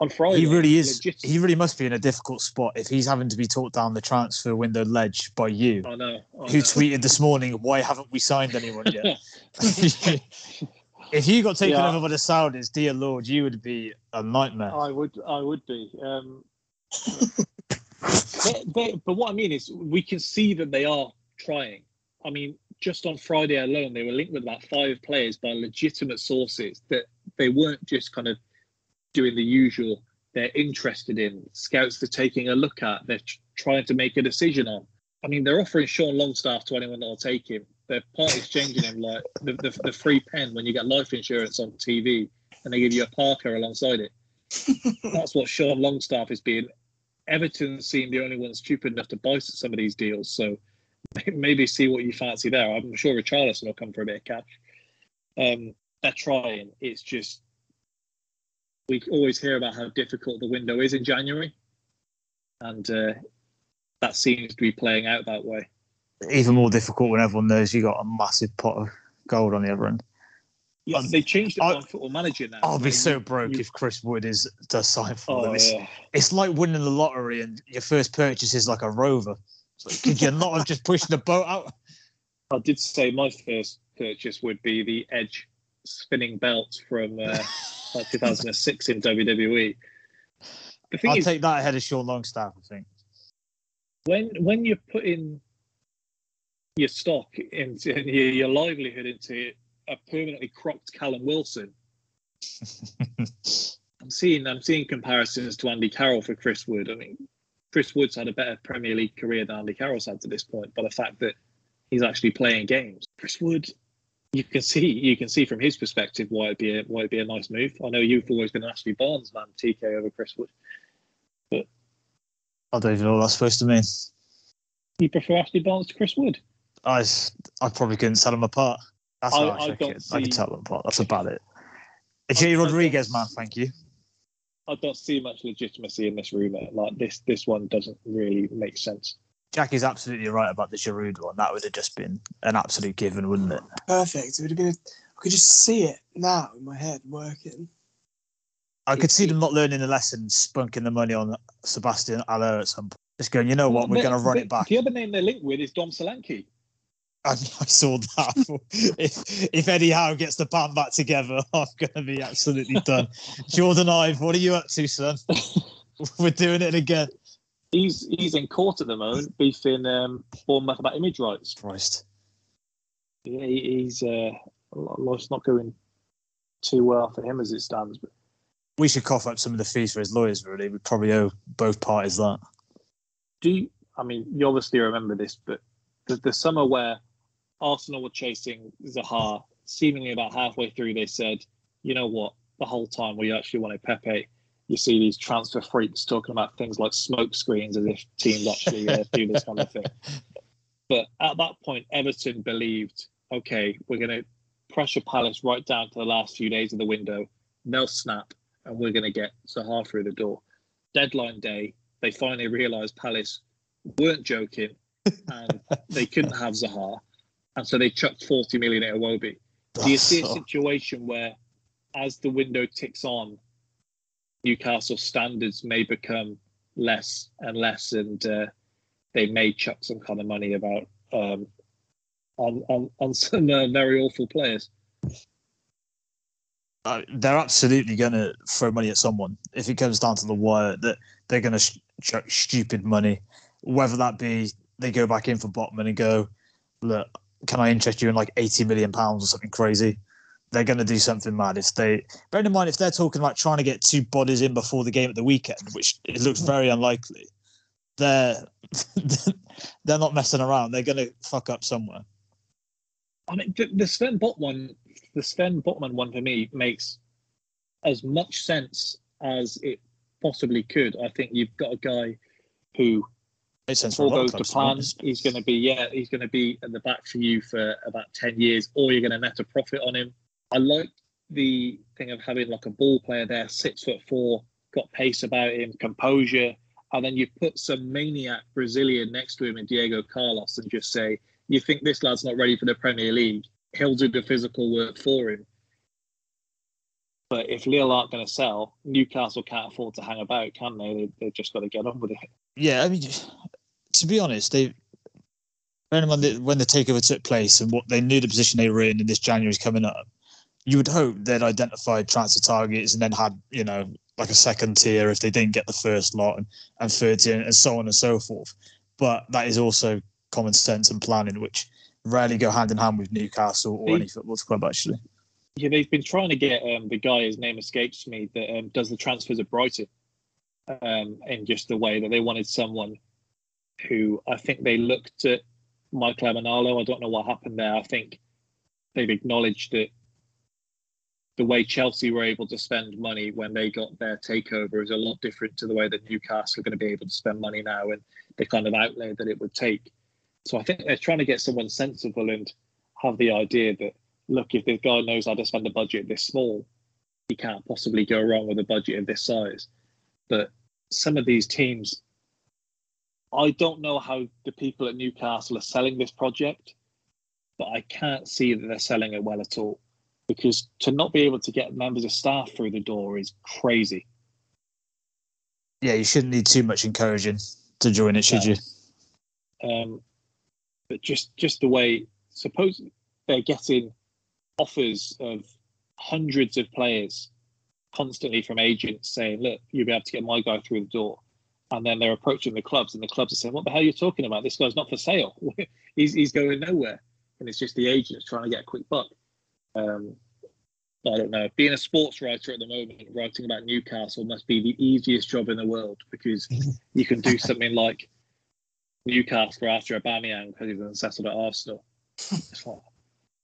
On Friday, He really is. legit- He really must be in a difficult spot if he's having to be talked down the transfer window ledge by you, I know. I who know. tweeted this morning, "Why haven't we signed anyone yet?" if you got taken Yeah. over by the Saudis, dear Lord, you would be a nightmare. I would, I would be. Um, but what I mean is, we can see that they are trying. I mean, just on Friday alone, they were linked with about five players by legitimate sources that they weren't just kind of doing the usual. They're interested in scouts. They're taking a look at. They're tr- trying to make a decision on. I mean, they're offering Sean Longstaff to anyone that'll take him. They're part exchanging him like the, the, the free pen when you get life insurance on TV and they give you a Parker alongside it. That's what Sean Longstaff is being. Everton seem the only ones stupid enough to buy some of these deals. So maybe see what you fancy there. I'm sure Richarlison will come for a bit of cash. Um, they're trying. It's just we always hear about how difficult the window is in January, and uh, that seems to be playing out that way. Even more difficult when everyone knows you got a massive pot of gold on the other end. Yeah, Um, they changed it I- on Football Manager now. I'll be so you- broke you- if Chris Wood is does sign for them. Oh, It's, yeah. it's like winning the lottery and your first purchase is like a rover. Like, could you not have just pushed the boat out? I did say my first purchase would be the Edge spinning belt from uh, 2006 in WWE. The thing I'll is, take that ahead of Sean Longstaff, I think. when when you're putting your stock into and your, your livelihood into a permanently cropped Callum Wilson, I'm seeing I'm seeing comparisons to Andy Carroll for Chris Wood. I mean, Chris Wood's had a better Premier League career than Andy Carroll's had to this point, by the fact that he's actually playing games. Chris Wood, you can see you can see from his perspective why it'd be a, why it'd be a nice move. I know you've always been an Ashley Barnes man, TK over Chris Wood. but I don't even know what that's supposed to mean. You prefer Ashley Barnes to Chris Wood? I, s- I probably couldn't tell them apart. That's I- how I I, I, don't could, I could tell them apart. That's about it. Jay Rodriguez, man, thank you. I don't see much legitimacy in this rumor. Like this, this one doesn't really make sense. Jack is absolutely right about the Giroud one. That would have just been an absolute given, wouldn't it? Perfect. It would have been. I could just see it now in my head working. I could see them not learning the lesson, spunking the money on Sebastian Haller at some point. Just going, you know what, we're going to run it back. The other name they're linked with is Dom Solanke. I, I saw that. if if Eddie Howe gets the band back together, I'm going to be absolutely done. Jordon Ibe, what are you up to, son? We're doing it again. He's he's in court at the moment, beefing um, Bournemouth about image rights. Christ. Yeah, he, he's uh, life's not going too well for him as it stands. But We should cough up some of the fees for his lawyers, really. We probably owe both parties that. do you, I mean you obviously remember this, but the, the summer where Arsenal were chasing Zaha, seemingly about halfway through, they said, you know what, the whole time we actually wanted Pepe. You see these transfer freaks talking about things like smoke screens as if teams actually uh, do this kind of thing. But at that point, Everton believed, okay, we're going to pressure Palace right down to the last few days of the window. They'll snap, and we're going to get Zaha through the door. Deadline day, they finally realised Palace weren't joking, and they couldn't have Zaha, and so they chucked 40 million at Iwobi. Do you see a situation where, as the window ticks on, Newcastle standards may become less and less, and uh, they may chuck some kind of money about um, on on on some uh, very awful players. Uh, they're absolutely going to throw money at someone if it comes down to the wire. That they're going to sh- chuck stupid money, whether that be they go back in for Botman and go, look, can I interest you in like eighty million pounds or something crazy? They're going to do something mad if they. Bear in mind, if they're talking about trying to get two bodies in before the game at the weekend, which it looks very unlikely, they're they're not messing around. They're going to fuck up somewhere. I mean, the, Sven Botman, the Sven Botman one for me makes as much sense as it possibly could. I think you've got a guy who Makes sense for all goes to clubs, to be plan, he's going to be yeah, he's going to be at the back for you for about ten years, or you're going to net a profit on him. I like the thing of having like a ball player there, six foot four, got pace about him, composure, and then you put some maniac Brazilian next to him in Diego Carlos and just say, you think this lad's not ready for the Premier League? He'll do the physical work for him. But if Lille aren't going to sell, Newcastle can't afford to hang about, can they? they they've just got to get on with it. Yeah, I mean, to be honest, they bearing in mind that when the takeover took place and what they knew the position they were in, and this January's coming up, you would hope they'd identified transfer targets and then had you know like a second tier if they didn't get the first lot and, and third tier and so on and so forth. But that is also common sense and planning, which rarely go hand in hand with Newcastle or any football club actually. Yeah, they've been trying to get um, the guy, his name escapes me, that um, does the transfers at Brighton um, in just the way that they wanted someone who I think they looked at Michael Emenalo. I don't know what happened there. I think they've acknowledged that the way Chelsea were able to spend money when they got their takeover is a lot different to the way that Newcastle are going to be able to spend money now and the kind of outlay that it would take. So I think they're trying to get someone sensible and have the idea that look, if this guy knows how to spend a budget this small, he can't possibly go wrong with a budget of this size. But some of these teams, I don't know how the people at Newcastle are selling this project, but I can't see that they're selling it well at all. Because to not be able to get members of staff through the door is crazy. Yeah, you shouldn't need too much encouraging to join it, should No. you? Um, but just just the way, suppose they're getting offers of hundreds of players constantly from agents saying, "Look, you'll be able to get my guy through the door," and then they're approaching the clubs, and the clubs are saying, "What the hell are you talking about? This guy's not for sale. he's he's going nowhere," and it's just the agents trying to get a quick buck. Um, I don't know. Being a sports writer at the moment, writing about Newcastle must be the easiest job in the world because you can do something like Newcastle after a Aubameyang because he's been settled at Arsenal.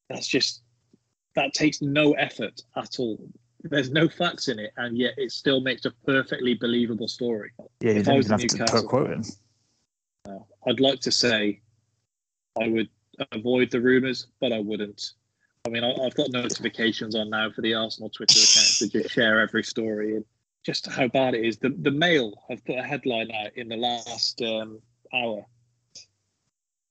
That's just that takes no effort at all. There's no facts in it, and yet it still makes a perfectly believable story. Yeah, you If don't even have in to Newcastle- quote in. I'd like to say I would avoid the rumours, but I wouldn't. I mean, I've got notifications on now for the Arsenal Twitter account to just share every story and just how bad it is. The the Mail have put a headline out in the last um, hour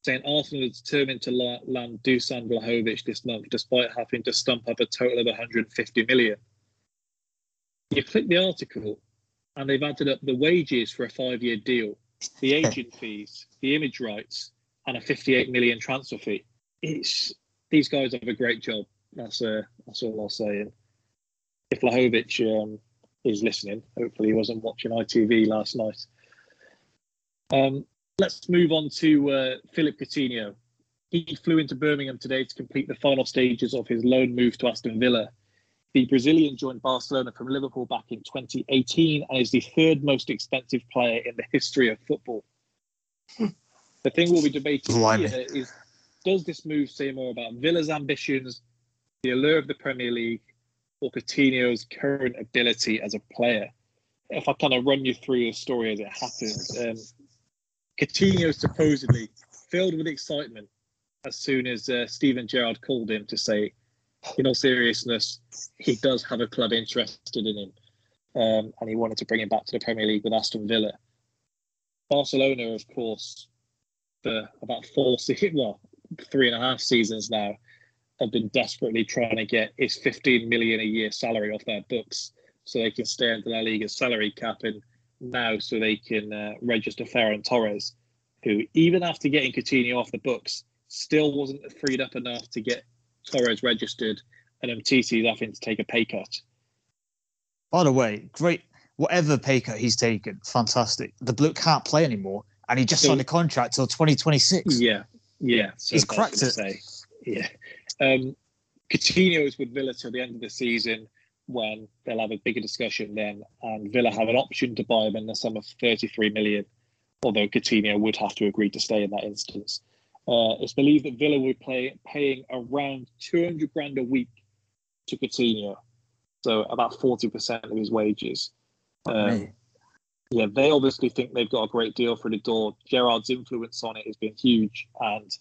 saying Arsenal is determined to land Dusan Vlahovic this month, despite having to stump up a total of 150 million. You click the article, and they've added up the wages for a five-year deal, the agent fees, the image rights, and a 58 million transfer fee. It's these guys have a great job. That's uh, that's all I'll say. And if Vlahovic um, is listening, hopefully he wasn't watching ITV last night. Um, let's move on to uh, Philip Coutinho. He flew into Birmingham today to complete the final stages of his loan move to Aston Villa. The Brazilian joined Barcelona from Liverpool back in 2018 and is the third most expensive player in the history of football. the thing we'll be debating Blimey. here is does this move say more about Villa's ambitions, the allure of the Premier League, or Coutinho's current ability as a player? If I kind of run you through the story as it happens, um, Coutinho supposedly filled with excitement as soon as uh, Steven Gerrard called him to say, in all seriousness, he does have a club interested in him, um, and he wanted to bring him back to the Premier League with Aston Villa. Barcelona, of course, for about four, well, three and a half seasons now, have been desperately trying to get his 15 million a year salary off their books so they can stay under La Liga's salary cap, and now so they can uh, register Ferran Torres, who even after getting Coutinho off the books, still wasn't freed up enough to get Torres registered, and Umtiti is having to take a pay cut. By the way, great. Whatever pay cut he's taken, fantastic. The bloke can't play anymore, and he just So- signed a contract till 2026. Yeah, yeah. So He's cracked it. Say. Yeah. Um, Coutinho is with Villa till the end of the season when they'll have a bigger discussion then, and Villa have an option to buy him in the sum of 33 million, although Coutinho would have to agree to stay in that instance. Uh, it's believed that Villa would play paying around 200 grand a week to Coutinho, so about 40% of his wages. Um, yeah, they obviously think they've got a great deal for the door. Gerrard's influence on it has been huge, and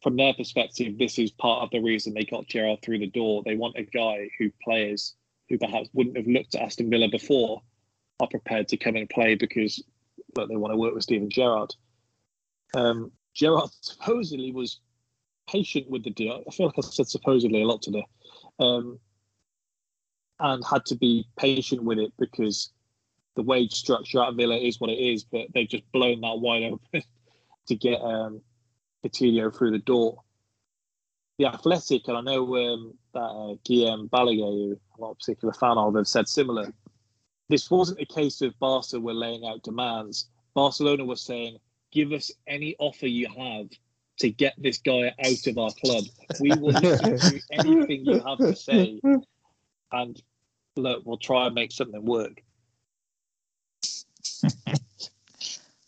from their perspective, this is part of the reason they got Gerrard through the door. They want a guy who players who perhaps wouldn't have looked at Aston Villa before are prepared to come and play because look, they want to work with Steven Gerrard. Um, Gerrard supposedly was patient with the deal. I feel like I said supposedly a lot today, um, and had to be patient with it because the wage structure at Villa is what it is, but they've just blown that wide open to get um, Coutinho through the door. The Athletic, and I know um, that uh, Guillem Balague, who I'm not a particular fan of, have said similar. This wasn't a case of Barca were laying out demands. Barcelona was saying, give us any offer you have to get this guy out of our club. We will listen to anything you have to say. And look, we'll try and make something work.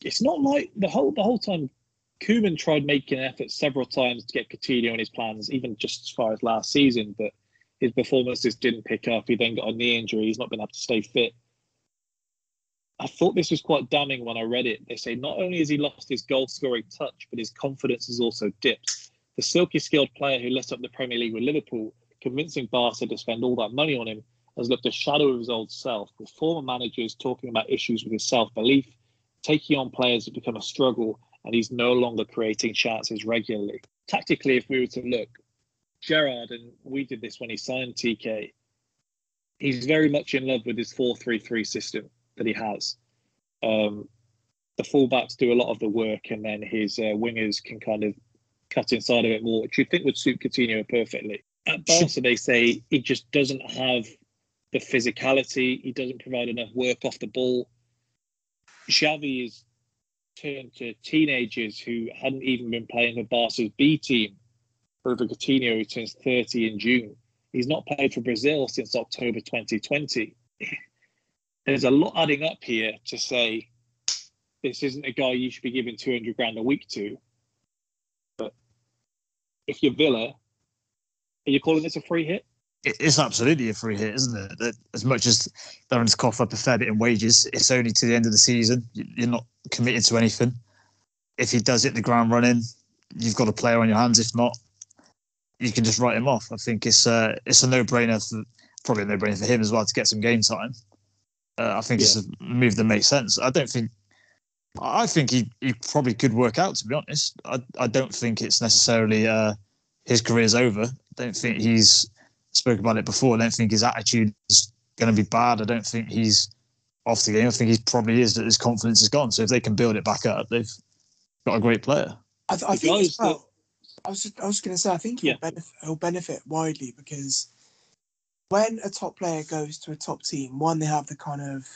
it's not like the whole the whole time Koeman tried making efforts several times to get Coutinho in his plans, even just as far as last season, but his performances didn't pick up. He then got a knee injury. He's not been able to stay fit. I thought this was quite damning when I read it. They say not only has he lost his goal scoring touch, but his confidence has also dipped. The silky skilled player who lit up the Premier League with Liverpool, convincing Barca to spend all that money on him, has looked a shadow of his old self, with former managers talking about issues with his self belief. Taking on players has become a struggle, and he's no longer creating chances regularly. Tactically, if we were to look, Gerrard, and we did this when he signed TK, he's very much in love with his 4 3 3 system that he has. Um, the fullbacks do a lot of the work, and then his uh, wingers can kind of cut inside of it more, which you think would suit Coutinho perfectly. At Barca, they say he just doesn't have the physicality. He doesn't provide enough work off the ball. Xavi is turned to teenagers who hadn't even been playing for Barca's B team over Coutinho, who turns 30 in June. He's not played for Brazil since October 2020. There's a lot adding up here to say this isn't a guy you should be giving 200 grand a week to. But if you're Villa, are you calling this a free hit? It's absolutely a free hit, isn't it? As much as to cough up a fair bit in wages, it's only to the end of the season. You- You're not committed to anything. If he does hit the ground running, you've got a player on your hands. If not, you can just write him off. I think it's uh, it's a no brainer for probably a no brainer for him as well to get some game time. Uh, I think it's a move that makes sense. I don't think. I think he, he probably could work out. To be honest, I I don't think it's necessarily uh, his career's over. I don't think he's spoke about it before. I don't think his attitude is going to be bad. I don't think he's off the game. I think he probably is that his confidence is gone. So if they can build it back up, they've got a great player. I, th- I think guys as well. I was just, I was going to say I think he'll benefit he'll benefit widely because when a top player goes to a top team, one they have the kind of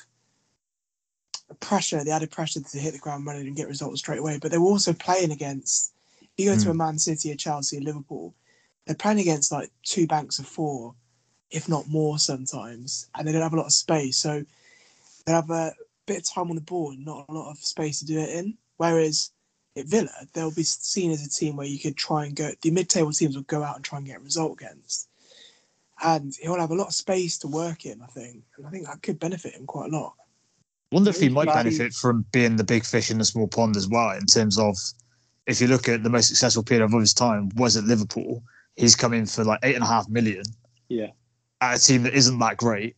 pressure, the added pressure to hit the ground running and get results straight away. But they were also playing against. You go to a hmm. Man City, a Chelsea, a Liverpool, they're playing against like two banks of four, if not more sometimes, and they don't have a lot of space. So they have a bit of time on the ball and not a lot of space to do it in. Whereas at Villa, they'll be seen as a team where you could try and go. The mid-table teams will go out and try and get a result against, and he'll have a lot of space to work in. I think, and I think that could benefit him quite a lot. wonder if he might benefit from being the big fish in the small pond as well. In terms of, if you look at the most successful period of his time was at Liverpool, he's come in for like eight and a half million Yeah. at a team that isn't that great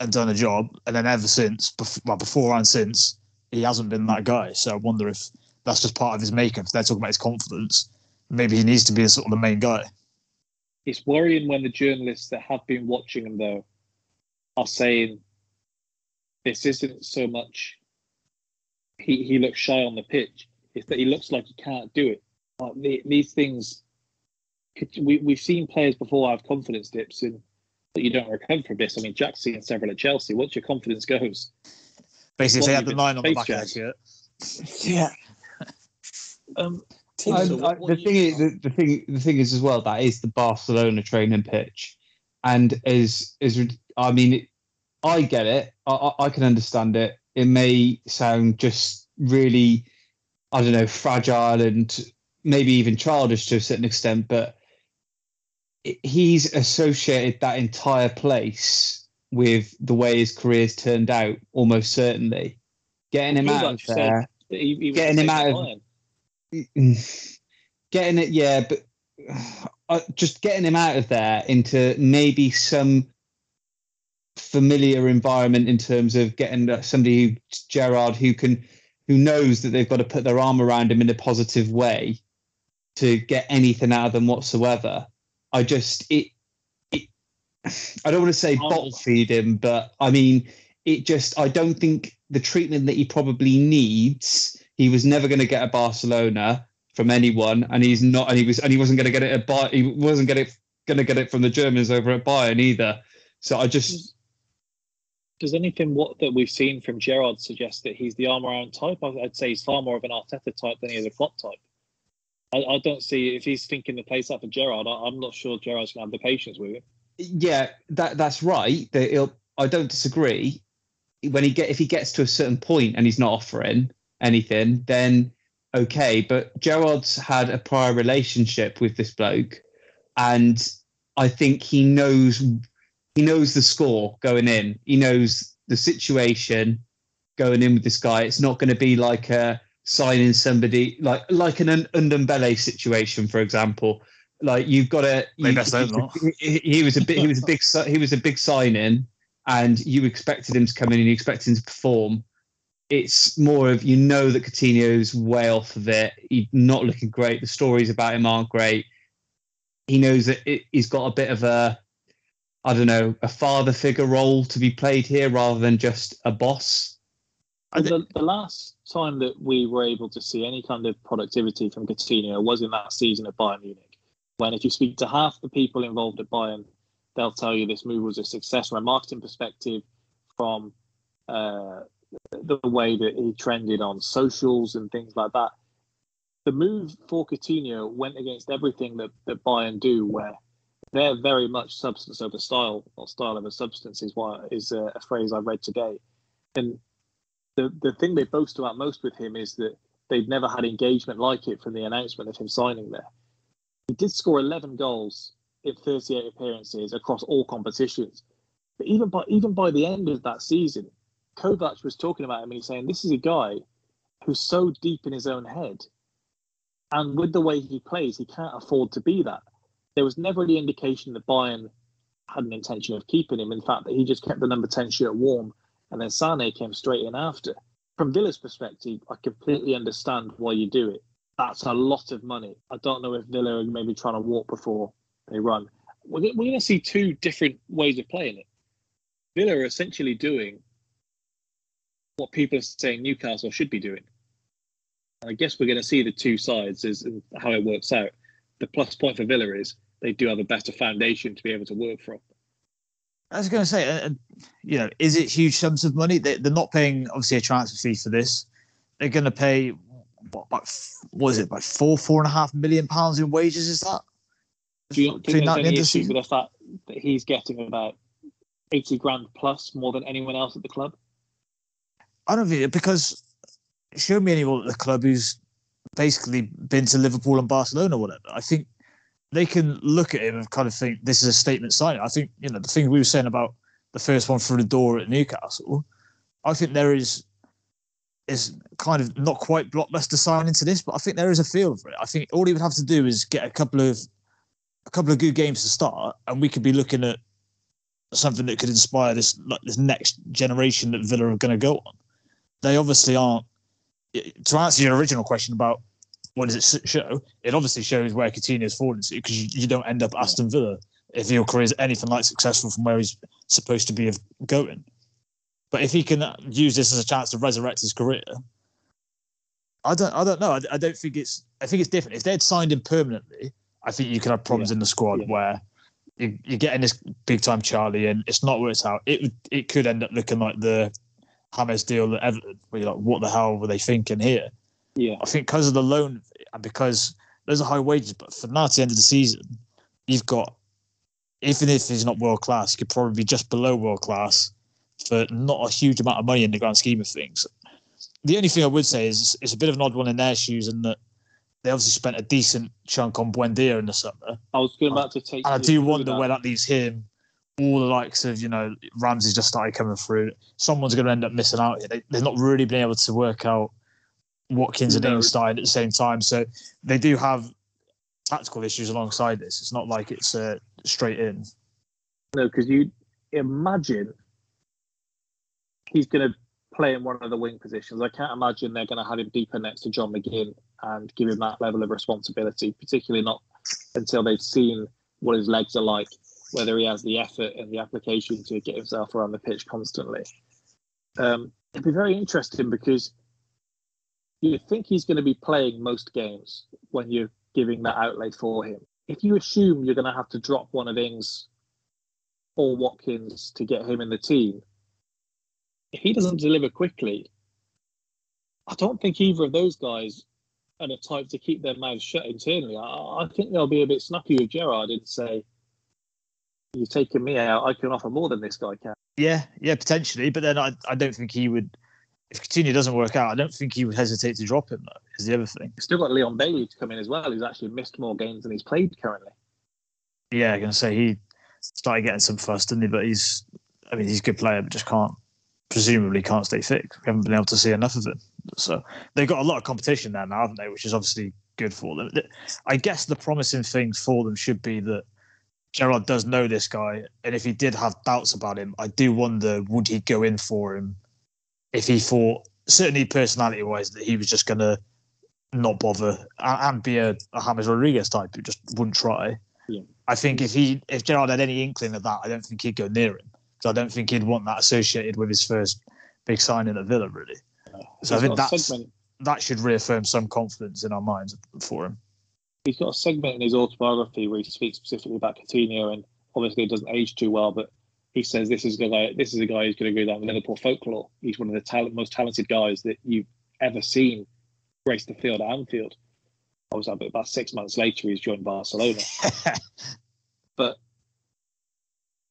and done a job, and then ever since, bef- well, before and since, he hasn't been that guy. So I wonder if that's just part of his makeup. They're talking about his confidence, maybe he needs to be sort of the main guy. It's worrying when the journalists that have been watching him though are saying this isn't so much he, he looks shy on the pitch. It's that he looks like he can't do it. Like the, these things, could, we we've seen players before have confidence dips and that you don't recover from this. I mean, Jack's seen several at Chelsea. Once your confidence goes, Basically, they had the been nine on the Space back of their shirt. Yeah. um, I- So what- what the thing is, the, the thing the thing is as well that is the Barcelona training pitch, and is is I mean, it, I get it. I, I can understand it. It may sound just really, I don't know, fragile and maybe even childish to a certain extent, but he's associated that entire place with the way his career's turned out, almost certainly. Getting him You've out of there said he, he getting him out of-. getting it, yeah, but uh, just getting him out of there into maybe some familiar environment in terms of getting uh, somebody who Gerrard who can who knows that they've got to put their arm around him in a positive way to get anything out of them whatsoever. I just it it I don't want to say bottle feed him, but I mean it just I don't think the treatment that he probably needs. He was never going to get a Barcelona from anyone, and he's not, and he was, and he wasn't going to get it at Bayern. He wasn't get it, going to get it from the Germans over at Bayern either. So I just, Does anything what that we've seen from Gerrard suggest that he's the arm around type? I'd say he's far more of an Arteta type than he is a Klopp type. I, I don't see if he's thinking the place out for Gerrard. I, I'm not sure Gerrard's going to have the patience with him. yeah, that that's right. That he'll, I don't disagree. When he get, if he gets to a certain point and he's not offering anything, then okay. But Gerrard's had a prior relationship with this bloke, and I think he knows he knows the score going in. He knows the situation going in with this guy. It's not going to be like a signing somebody like like an Un- Undembele situation, for example. Like you've got to. You- best hope not. he, he was a big he was a big he was a big sign in, and you expected him to come in and you expected him to perform. It's more of you know that Coutinho's way off of it. He's not looking great. The stories about him aren't great. He knows that it, he's got a bit of a, I don't know, a father figure role to be played here rather than just a boss. The, the last time that we were able to see any kind of productivity from Coutinho was in that season at Bayern Munich. When if you speak to half the people involved at Bayern, they'll tell you this move was a success from a marketing perspective, from uh, the way that he trended on socials and things like that. The move for Coutinho went against everything that, that Bayern do, where they're very much substance over style, or style over substance is what is a, a phrase I read today. And the the thing they boast about most with him is that they've never had engagement like it from the announcement of him signing there. He did score 11 goals in 38 appearances across all competitions. But even by even by the end of that season, Kovac was talking about him and he's saying this is a guy who's so deep in his own head, and with the way he plays, he can't afford to be that. There was never any indication that Bayern had an intention of keeping him. In fact, that he just kept the number 10 shirt warm and then Sane came straight in after. From Villa's perspective, I completely understand why you do it. That's a lot of money. I don't know if Villa are maybe trying to walk before they run. We're going to see two different ways of playing it. Villa are essentially doing what people are saying Newcastle should be doing. And I guess we're going to see the two sides as and how it works out. The plus point for Villa is they do have a better foundation to be able to work from. I was going to say, uh, uh, you know, is it huge sums of money? They, they're not paying obviously a transfer fee for this. They're going to pay what, about, what is it, about four, four and a half million pounds in wages? Is that? Do you think there's any with the fact that he's getting about 80 grand plus more than anyone else at the club? I don't think because show me anyone at the club who's basically been to Liverpool and Barcelona or whatever. I think they can look at him and kind of think this is a statement signing. I think you know the thing we were saying about the first one through the door at Newcastle. I think there is is kind of not quite blockbuster signing to this, but I think there is a feel for it. I think all he would have to do is get a couple of a couple of good games to start, and we could be looking at something that could inspire this like this next generation that Villa are going to go on. They obviously aren't. To answer your original question about what does it show, it obviously shows where Coutinho's fallen to because you, you don't end up Aston Villa if your career is anything like successful from where he's supposed to be of going. But if he can use this as a chance to resurrect his career, I don't. I don't know. I, I don't think it's. I think it's different. If they'd signed him permanently, I think you could have problems Yeah. in the squad Yeah. where you, you're getting this big time Charlie, and it's not worked out. It it could end up looking like the James deal at Everton, where you're like, what the hell were they thinking here? Yeah. I think because of the loan and because those are high wages, but for now to the end of the season, you've got even if he's not world class, you could probably be just below world class for not a huge amount of money in the grand scheme of things. The only thing I would say is it's a bit of an odd one in their shoes, and that they obviously spent a decent chunk on Buendia in the summer. I was going uh, about to take. And I do wonder that. where that leaves him. All the likes of, you know, Ramsey's just started coming through. Someone's going to end up missing out. They, they've not really been able to work out Watkins and No. Ings started at the same time. So they do have tactical issues alongside this. It's not like it's uh, straight in. No, because you imagine he's going to play in one of the wing positions. I can't imagine they're going to have him deeper next to John McGinn and give him that level of responsibility, particularly not until they've seen what his legs are like, whether he has the effort and the application to get himself around the pitch constantly. Um, it'd be very interesting because you think he's going to be playing most games when you're giving that outlay for him. If you assume you're going to have to drop one of Ings or Watkins to get him in the team, if he doesn't deliver quickly, I don't think either of those guys are the type to keep their mouths shut internally. I, I think they'll be a bit snappy with Gerrard and say, "You're taking me out. I can offer more than this guy can." Yeah, yeah, potentially. But then I, I don't think he would. If Coutinho doesn't work out, I don't think he would hesitate to drop him. Though, is the other thing. You've still got Leon Bailey to come in as well, who's actually missed more games than he's played currently. Yeah, I'm gonna say he started getting some fuss, didn't he? But he's, I mean, he's a good player, but just can't, presumably can't stay fit. We haven't been able to see enough of him. So they've got a lot of competition there now, haven't they? Which is obviously good for them. I guess the promising thing for them should be that Gerrard does know this guy, and if he did have doubts about him, I do wonder would he go in for him if he thought certainly personality wise that he was just gonna not bother and, and be a, a James Rodriguez type who just wouldn't try. Yeah. I think if he if Gerrard had any inkling of that, I don't think he'd go near him. So I don't think he'd want that associated with his first big signing at the Villa, really. So I think that's segment- that should reaffirm some confidence in our minds for him. He's got a segment in his autobiography where he speaks specifically about Coutinho, and obviously it doesn't age too well, but he says this is a guy. This is a guy who's going to go down the Liverpool folklore. He's one of the talent, most talented guys that you've ever seen grace the field at Anfield. Obviously, about six months later, he's joined Barcelona. but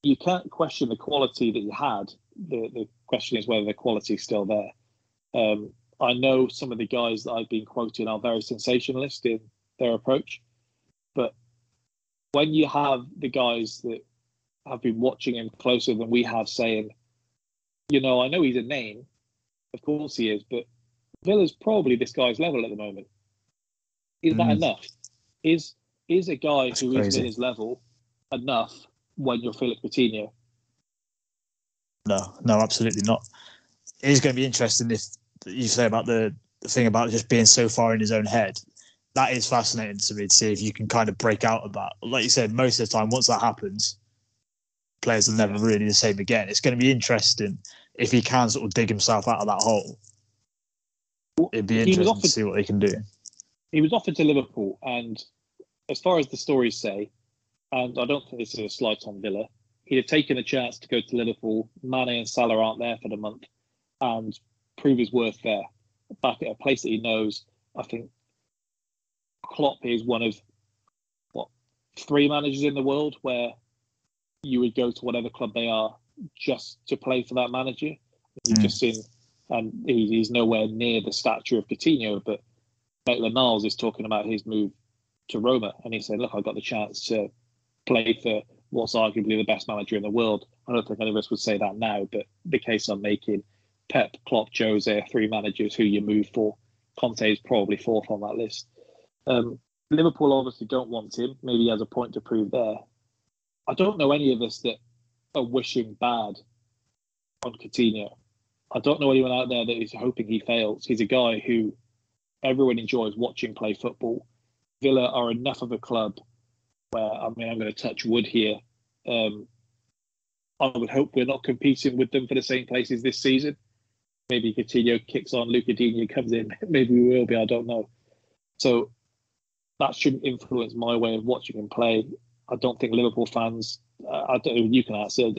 you can't question the quality that he had. The the question is whether the quality is still there. Um, I know some of the guys that I've been quoting are very sensationalist in their approach, but when you have the guys that have been watching him closer than we have saying, you know, I know he's a name, of course he is, but Villa's probably this guy's level at the moment. Is that Mm. enough? Is is a guy That's who is crazy. Villa's level enough when you're Philippe Coutinho? No, no, absolutely not. It is going to be interesting if you say about the, the thing about just being so far in his own head. That is fascinating to me to see if you can kind of break out of that. Like you said, most of the time, once that happens, players are never really the same again. It's going to be interesting if he can sort of dig himself out of that hole. It'd be interesting to see what he can do. he was offered to Liverpool, and as far as the stories say, and I don't think this is a slight on Villa, he'd have taken a chance to go to Liverpool. Mane and Salah aren't there for the month, and prove his worth there. Back at a place that he knows, I think Klopp is one of what three managers in the world where you would go to whatever club they are just to play for that manager. You've Mm. just seen, and he, he's nowhere near the stature of Coutinho, but Maitland Niles is talking about his move to Roma, and he's saying, "Look, I got the chance to play for what's arguably the best manager in the world." I don't think any of us would say that now, but the case I'm making, Pep, Klopp, Jose, three managers who you move for. Conte is probably fourth on that list. Um, Liverpool obviously don't want him. Maybe he has a point to prove there. I don't know any of us that are wishing bad on Coutinho. I don't know anyone out there that is hoping he fails. He's a guy who everyone enjoys watching play football. Villa are enough of a club where, I mean, I'm going to touch wood here. Um, I would hope we're not competing with them for the same places this season. Maybe Coutinho kicks on, Lucas Digne comes in. Maybe we will be. I don't know. So that shouldn't influence my way of watching him play. I don't think Liverpool fans. Uh, I don't know. You can answer.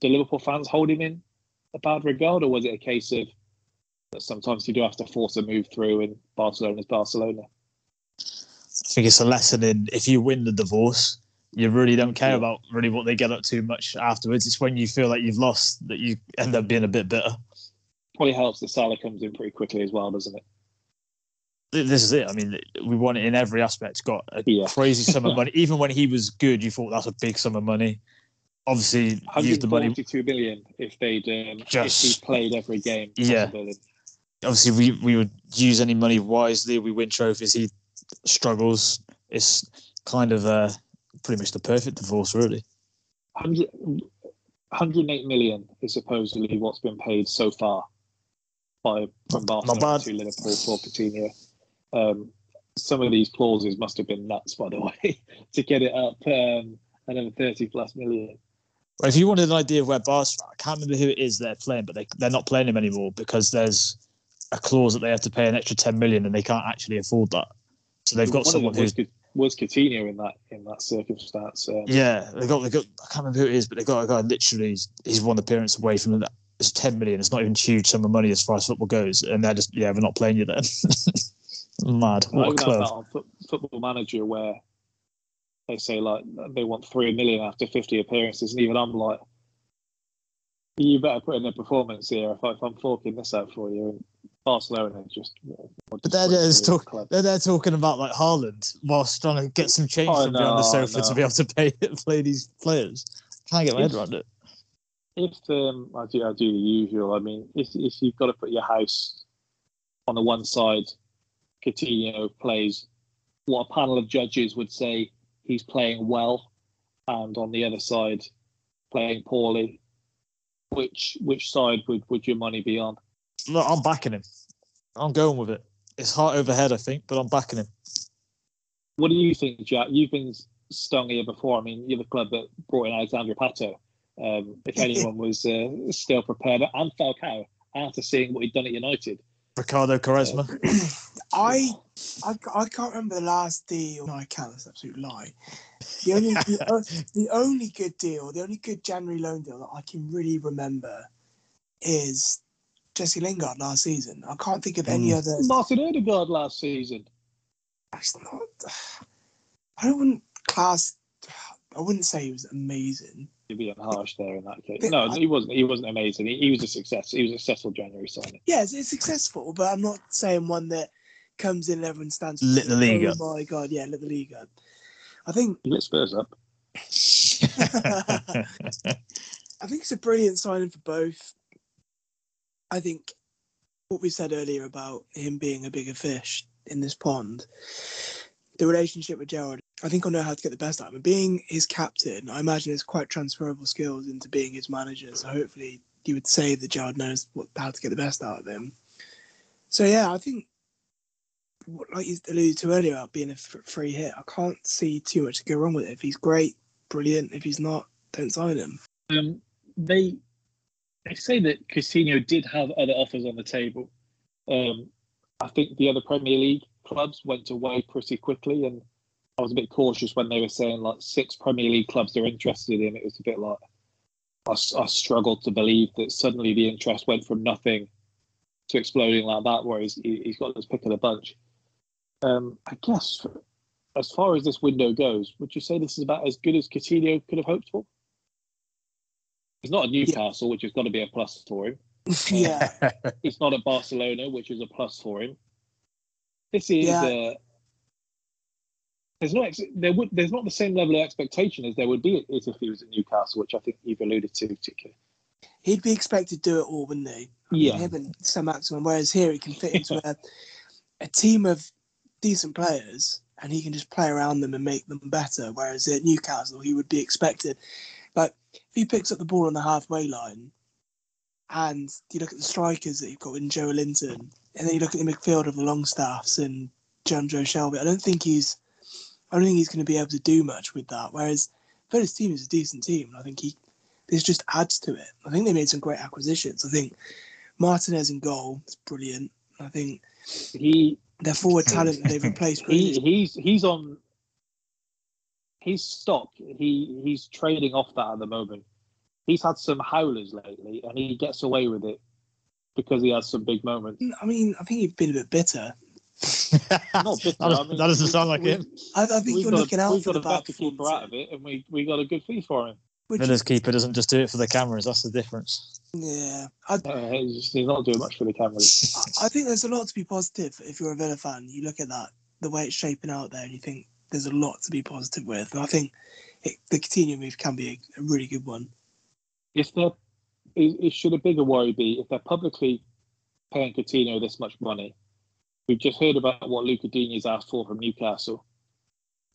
Do Liverpool fans hold him in a bad regard, or was it a case of that sometimes you do have to force a move through, and Barcelona's Barcelona? I think it's a lesson in if you win the divorce, you really don't care about really what they get up to much afterwards. It's when you feel like you've lost that you end up being a bit bitter. Probably helps that Salah comes in pretty quickly as well, doesn't it? This is it. I mean, we won it in every aspect. Got a Yeah. crazy sum of money. Even when he was good, you thought that's a big sum of money. Obviously, used the money. 142 million if they'd um, Just- if he played every game. Yeah. Obviously, we we would use any money wisely. We win trophies. He struggles. It's kind of uh, pretty much the perfect divorce, really. 100, 108 million is supposedly what's been paid so far by from Barcelona to Liverpool for Coutinho. Um, some of these clauses must have been nuts, by the way, to get it up um, another 30 plus million. Well, if you wanted an idea of where Barca, I can't remember who it is they're playing, but they they're not playing him anymore because there's a clause that they have to pay an extra ten million, and they can't actually afford that. So they've got One someone them was, was Coutinho in that in that circumstance. Um, yeah, they got they got I can't remember who it is, but they got a guy literally he's, he's one appearance away from that. It's ten million. It's not even huge sum of money as far as football goes, and they're just yeah, we're not playing you then. Mad. What a club. that on Foot- Football Manager where they say like they want three million after fifty appearances, and even I'm like, you better put in a performance here if, I, if I'm forking this out for you. And Barcelona just. But they're, they're, just talk, they're, they're talking about like Haaland whilst trying to get some change Oh, from behind the no, sofa to be able to pay play these players. Can't get my head If- around it. If um, I do, I do the usual. I mean, if if you've got to put your house on the one side, Coutinho plays what a panel of judges would say he's playing well, and on the other side, playing poorly. Which which side would, would your money be on? Look, I'm backing him. I'm going with it. It's heart over head, I think, but I'm backing him. What do you think, Jack? You've been stung here before. I mean, you're the club that brought in Alexandre Pato. Um, if anyone was uh, still prepared, and Falcao, after seeing what he'd done at United. Ricardo Quaresma. I, I I can't remember the last deal. No, I can't. That's an absolute lie. The only the, o- the only good deal, the only good January loan deal that I can really remember is Jesse Lingard last season. I can't think of any Mm. other. Martin Odegaard last season. That's not. I wouldn't class. I wouldn't say he was amazing. You're being harsh there in that case. But No, I- he wasn't. He wasn't amazing. He, he was a success. He was a successful January signing. Yeah, it's, it's successful, but I'm not saying one that comes in and everyone stands. Lit the league oh up. my god, yeah, lit the league up. I think He lit Spurs up. I think it's a brilliant signing for both. I think what we said earlier about him being a bigger fish in this pond, the relationship with Gerrard, I think I know how to get the best out of him. Being his captain, I imagine it's quite transferable skills into being his manager. So hopefully you would say that Gerrard knows what, how to get the best out of him. So yeah, I think what- like you alluded to earlier about being a free hit, I can't see too much to go wrong with it. If he's great, brilliant. If he's not, don't sign him. Um, they they say that Coutinho did have other offers on the table. Um, I think the other Premier League clubs went away pretty quickly, and I was a bit cautious when they were saying like six Premier League clubs are interested in. It was a bit like I struggled to believe that suddenly the interest went from nothing to exploding like that, where he's, he- he's got this pick of the bunch. Um, I guess as far as this window goes, would you say this is about as good as Coutinho could have hoped for? He's not at Newcastle, which has got to be a plus for him. yeah. He's not at Barcelona, which is a plus for him. This is Yeah. uh, there's no ex- there would there's not the same level of expectation as there would be if he was at Newcastle, which I think you've alluded to particularly. He'd be expected to do it all, wouldn't he? Yeah. Him and Saint-Maximin. Whereas here he can fit into a, a team of decent players, and he can just play around them and make them better. Whereas at Newcastle, he would be expected. Like if he picks up the ball on the halfway line, and you look at the strikers that you've got in Joelinton, and then you look at the midfield of the Longstaffs and Jonjo Shelvey. I don't think he's, I don't think he's going to be able to do much with that. Whereas Villa's team is a decent team, and I think he, this just adds to it. I think they made some great acquisitions. I think Martinez in goal is brilliant. I think he their forward talent that they've replaced. he he's he's on his stock. He he's trading off that at the moment. He's had some howlers lately, and he gets away with it because he has some big moments. I mean, I think you've been a bit bitter. Not bitter. That, I mean, that doesn't sound like we- him. I, I think We've you're got looking out we've for got the a back better keeper out of it, and we we got a good fee for him. Which Villa's is, keeper doesn't just do it for the cameras. That's the difference. yeah, I, Uh, he's, he's not doing much for the cameras. I think there's a lot to be positive if you're a Villa fan. You look at that, the way it's shaping out there, and you think there's a lot to be positive with. And I think it, the Coutinho move can be a, a really good one. If they're, it, it should a bigger worry be if they're publicly paying Coutinho this much money. We've just heard about what Lucas Digne's asked for from Newcastle.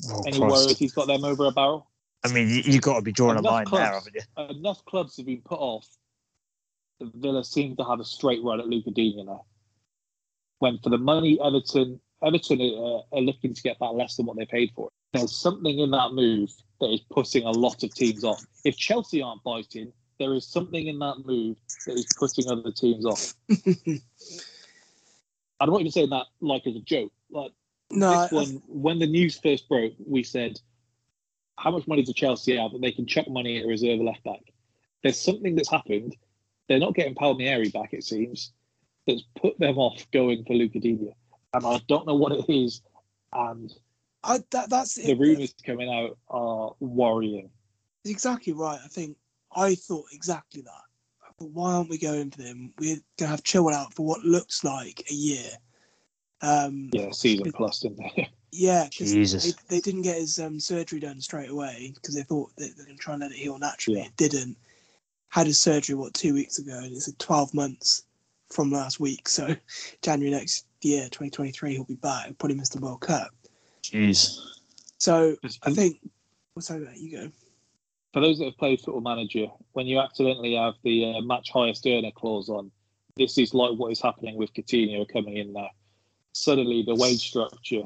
Oh, Any Christ. worries he's got them over a barrel? I mean, you, you've got to be drawing a Enough line there, haven't you? Enough clubs have been put off. that Villa seem to have a straight run at Lucas Digne now. When for the money Everton Everton are, uh, are looking to get back less than what they paid for. it. There's something in that move that is putting a lot of teams off. If Chelsea aren't biting, there is something in that move that is putting other teams off. I'm not even saying that like as a joke. Like No, this one, when the news first broke, we said, "How much money does Chelsea have that they can chuck money at a reserve left back?" There's something that's happened. They're not getting Palmieri back, it seems. That's put them off going for Lucas Digne, and I don't know what it is. And I, that, that's the rumours coming out are worrying. Exactly right. I think I thought exactly that. Thought, why aren't we going for them? We're going to have Chilwell out for what looks like a year. Um, Yeah, season plus, didn't they? Yeah, 'cause Jesus. They, they didn't get his um, surgery done straight away because they thought they, they're going to try and let it heal naturally. Yeah. It didn't. Had his surgery what two weeks ago, and it's at twelve months from last week. So January next year, twenty twenty three, he'll be back. He'll probably miss the World Cup. Jeez. So I think. What's over? There? You go. for those that have played Football Manager, when you accidentally have the uh, match highest earner clause on, this is like what is happening with Coutinho coming in now. Suddenly, the wage structure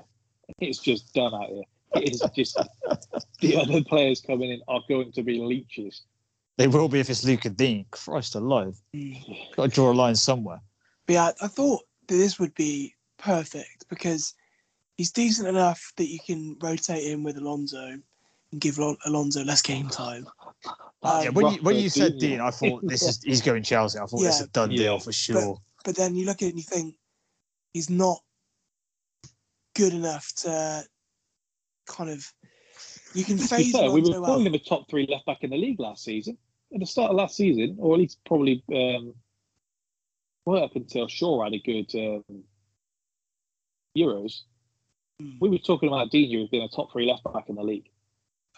is just done out here. It is just the other players coming in are going to be leeches. They will be if it's Lucas Digne. Christ alive. Got to draw a line somewhere. But yeah, I thought that this would be perfect because he's decent enough that you can rotate him with Alonso and give Alon- Alonso less game time. Um, yeah, when you when you said Digne, Digne, I thought this is he's going Chelsea. I thought this is a Yeah. done deal for sure. But then you look at it and you think he's not good enough to kind of. You can phase fair, we were Alonso calling out. him a top three left back in the league last season. At the start of last season, or at least probably um, well up until Shaw had a good um, Euros. Mm. We were talking about Digne as being a top three left back in the league.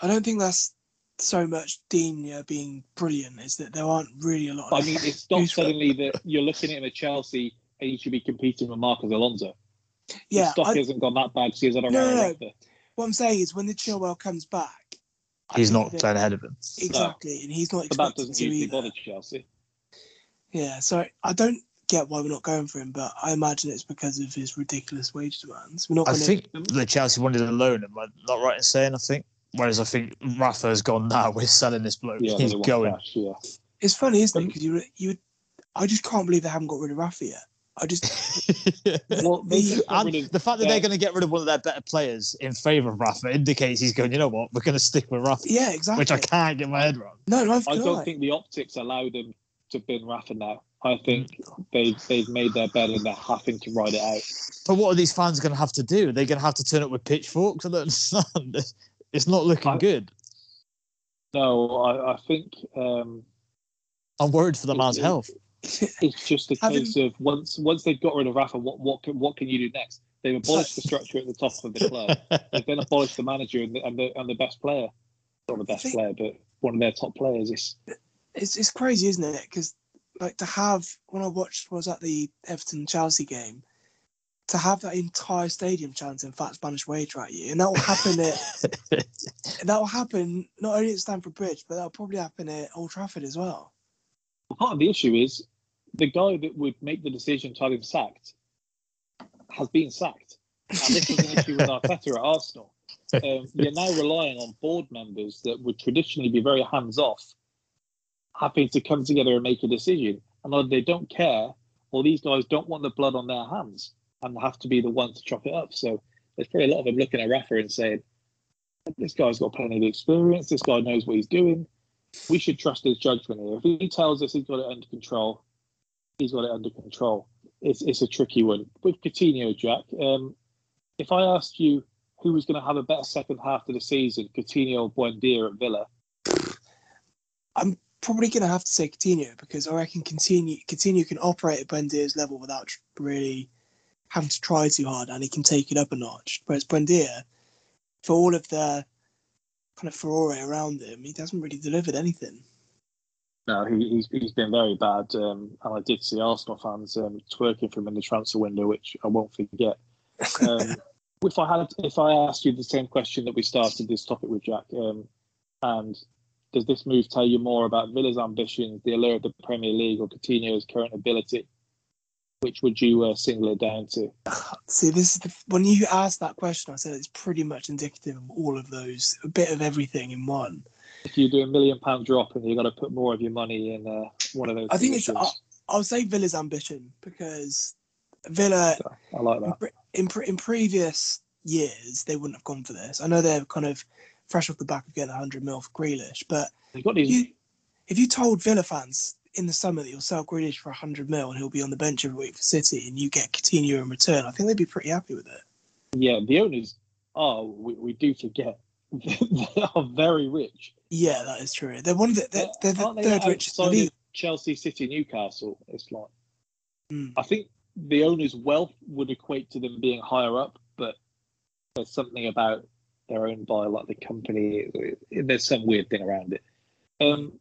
I don't think that's so much Digne being brilliant. Is that there aren't really a lot. I mean, it's not suddenly that you're looking at him at Chelsea and he should be competing with Marcos Alonso. Yeah, His stock I, hasn't gone that bad because he's on a No, no, no. what I'm saying is when the Chilwell comes back, He's not that- playing ahead of him. exactly, and he's not But that expected doesn't to usually either. bother Chelsea. Yeah, so I don't get why we're not going for him, but I imagine it's because of his ridiculous wage demands. We're not I think the Chelsea wanted a loan. Am I not right in saying? I think. Whereas I think Rafa's gone now. We're selling this bloke. Yeah, He's going. cash, yeah. It's funny, isn't it? Um, because you, you, would- I just can't believe they haven't got rid of Rafa yet. I just, Well, they the- and rid the fact that their- they're going to get rid of one of their better players in favour of Rafa indicates he's going. You know what? We're going to stick with Rafa, yeah, exactly. which I can't get my head around. No, no, I don't I. think the optics allow them to bin Rafa now. I think they've they've made their bed and they're having to ride it out. But what are these fans going to have to do? They're going to have to turn up with pitchforks. I don't understand. It's not looking I- good. No, I, I think um, I'm worried for the man's it- health. It's just a Having- case of once once they've got rid of Rafa, what what can, what can you do next? They've abolished the structure at the top of the club. They've then abolished the manager and the, and the and the best player, not the best think- player, but one of their top players. It's It's it's crazy, isn't it? Because like to have when I watched was at the Everton Chelsea game, to have that entire stadium chanting "Fat Spanish Waiter" at you, and that will happen at that will happen not only at Stamford Bridge, but that'll probably happen at Old Trafford as well. Part of the issue is the guy that would make the decision to have him sacked has been sacked, and this was an issue with Arteta at Arsenal. Um, you're now relying on board members that would traditionally be very hands off, happy to come together and make a decision, and either they don't care or these guys don't want the blood on their hands and have to be the one to chop it up. So there's probably a lot of them looking at Rafa and saying, "This guy's got plenty of experience. This guy knows what he's doing. We should trust his judgment here. If he tells us he's got it under control, he's got it under control." It's it's a tricky one with Coutinho, Jack. Um, if I asked you who was going to have a better second half of the season, Coutinho or Buendia at Villa, I'm probably going to have to say Coutinho because I reckon Coutinho, Coutinho can operate at Buendia's level without really having to try too hard, and he can take it up a notch. Whereas Buendia, for all of the kind of Ferrari around him, he hasn't really delivered anything. No, he, he's he's been very bad, um, and I did see Arsenal fans um, twerking for him in the transfer window, which I won't forget. Um, if I had, if I asked you the same question that we started this topic with, Jack, um, and does this move tell you more about Villa's ambitions, the allure of the Premier League, or Coutinho's current ability? Which would you uh, single it down to? See, this is the, when you asked that question, I said it's pretty much indicative of all of those, a bit of everything in one. If you do a million pound drop and you've got to put more of your money in uh, one of those, I think it's. I, I'll say Villa's ambition because Villa I like that. in, in, in previous years they wouldn't have gone for this. I know they're kind of fresh off the back of getting 100 mil for Grealish, but They got these. you, if you told Villa fans in the summer that you'll sell Grealish for 100 mil and he'll be on the bench every week for City and you get Coutinho in return, I think they'd be pretty happy with it. Yeah, the owners are. We, we do forget they are very rich. Yeah, that is true. They're one of the they're, they're the they third richest in the league. Chelsea, City, Newcastle. It's like Hmm. I think the owner's wealth would equate to them being higher up, but there's something about they're owned by like the company. There's some weird thing around it. Um,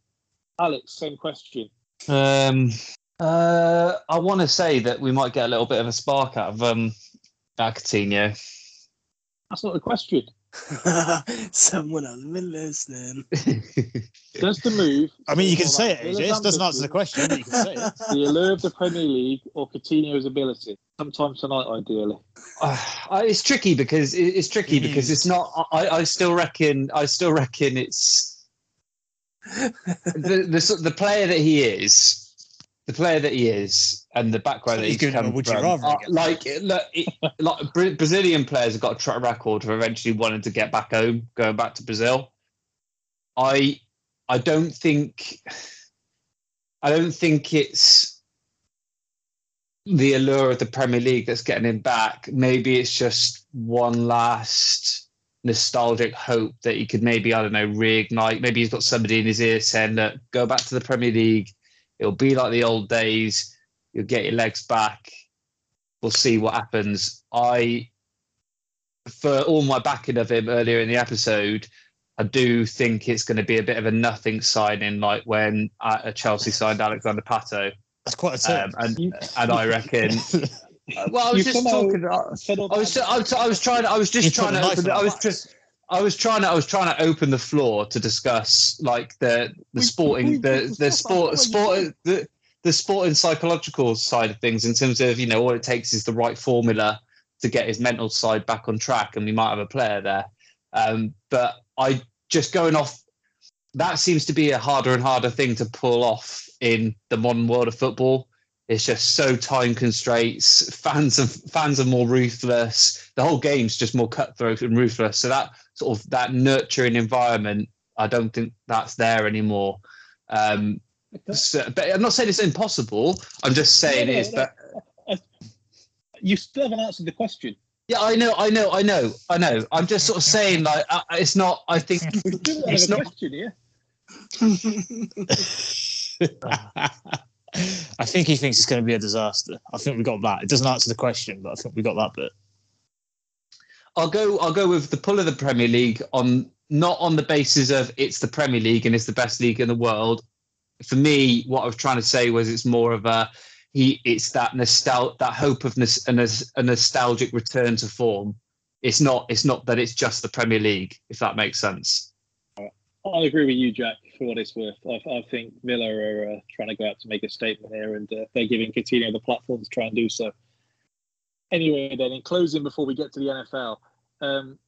Alex, same question. Um, uh, I want to say that we might get a little bit of a spark out of um, out of Coutinho. That's not the question. Someone hasn't been listening. Does the move? I mean, you can say like it, AJ. It doesn't answer the question, you can say it. The allure of the Premier League or Coutinho's ability? Sometime tonight, ideally. Uh, it's tricky because it's tricky It because is. it's not. I, I still reckon. I still reckon it's the, the the player that he is. The player that he is, and the background that He's come a would you from, rather are- like, look, it, like Brazilian players have got a track record of eventually wanting to get back home, going back to Brazil. I, I don't think, I don't think it's the allure of the Premier League that's getting him back. Maybe it's just one last nostalgic hope that he could maybe, I don't know, reignite. Maybe he's got somebody in his ear saying that go back to the Premier League. It'll be like the old days. You'll get your legs back. We'll see what happens. I, for all my backing of him earlier in the episode, I do think it's going to be a bit of a nothing signing, like when uh, Chelsea signed Alexandre Pato. That's quite a term. Um, and and I reckon. well, I was You just somehow talking. I, I was. that- I was. I was trying. I was just trying to. Open, I the was just. I was trying to. I was trying to open the floor to discuss like the the We- sporting we- the the sport sport the the sport and psychological side of things in terms of you know all it takes is the right formula to get his mental side back on track and we might have a player there. Um, but I just going off that seems to be a harder and harder thing to pull off in the modern world of football. It's just so time constraints. Fans of fans are more ruthless. The whole game's just more cutthroat and ruthless. So that sort of that nurturing environment, I don't think that's there anymore. Um, so, but I'm not saying it's impossible. I'm just saying No, no, is no. that You still haven't answered the question. yeah, I know, I know, I know, I know. I'm just sort of saying like uh, it's not. I think We still don't have it's a not. question here. I think he thinks it's going to be a disaster. I think we got that. It doesn't answer the question, but I think we got that bit. I'll go. I'll go with the pull of the Premier League on not on the basis of it's the Premier League and it's the best league in the world. For me, what I was trying to say was it's more of a he it's that nostal that hope of nos- a nostalgic return to form. It's not it's not that it's just the Premier League, if that makes sense. I agree with you, Jack. For what it's worth, I, I think Villa are uh, trying to go out to make a statement here, and uh, they're giving Coutinho the platform to try and do so. Anyway, then in closing, before we get to the NFL, um,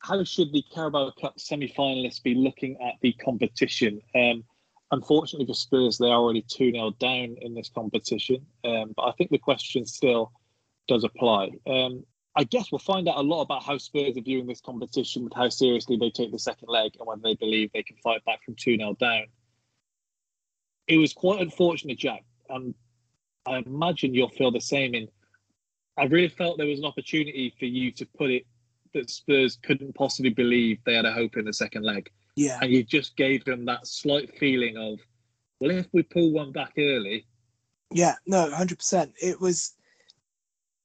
how should the Carabao Cup semi-finalists be looking at the competition? Um, unfortunately for Spurs, they are already 2 0 down in this competition. Um, but I think the question still does apply. Um, I guess we'll find out a lot about how Spurs are viewing this competition, with how seriously they take the second leg, and whether they believe they can fight back from 2 0 down. It was quite unfortunate, Jack. And I imagine you'll feel the same. In I really felt there was an opportunity for you to put it that Spurs couldn't possibly believe they had a hope in the second leg. Yeah. And you just gave them that slight feeling of, well, if we pull one back early. Yeah, no, 100%. It was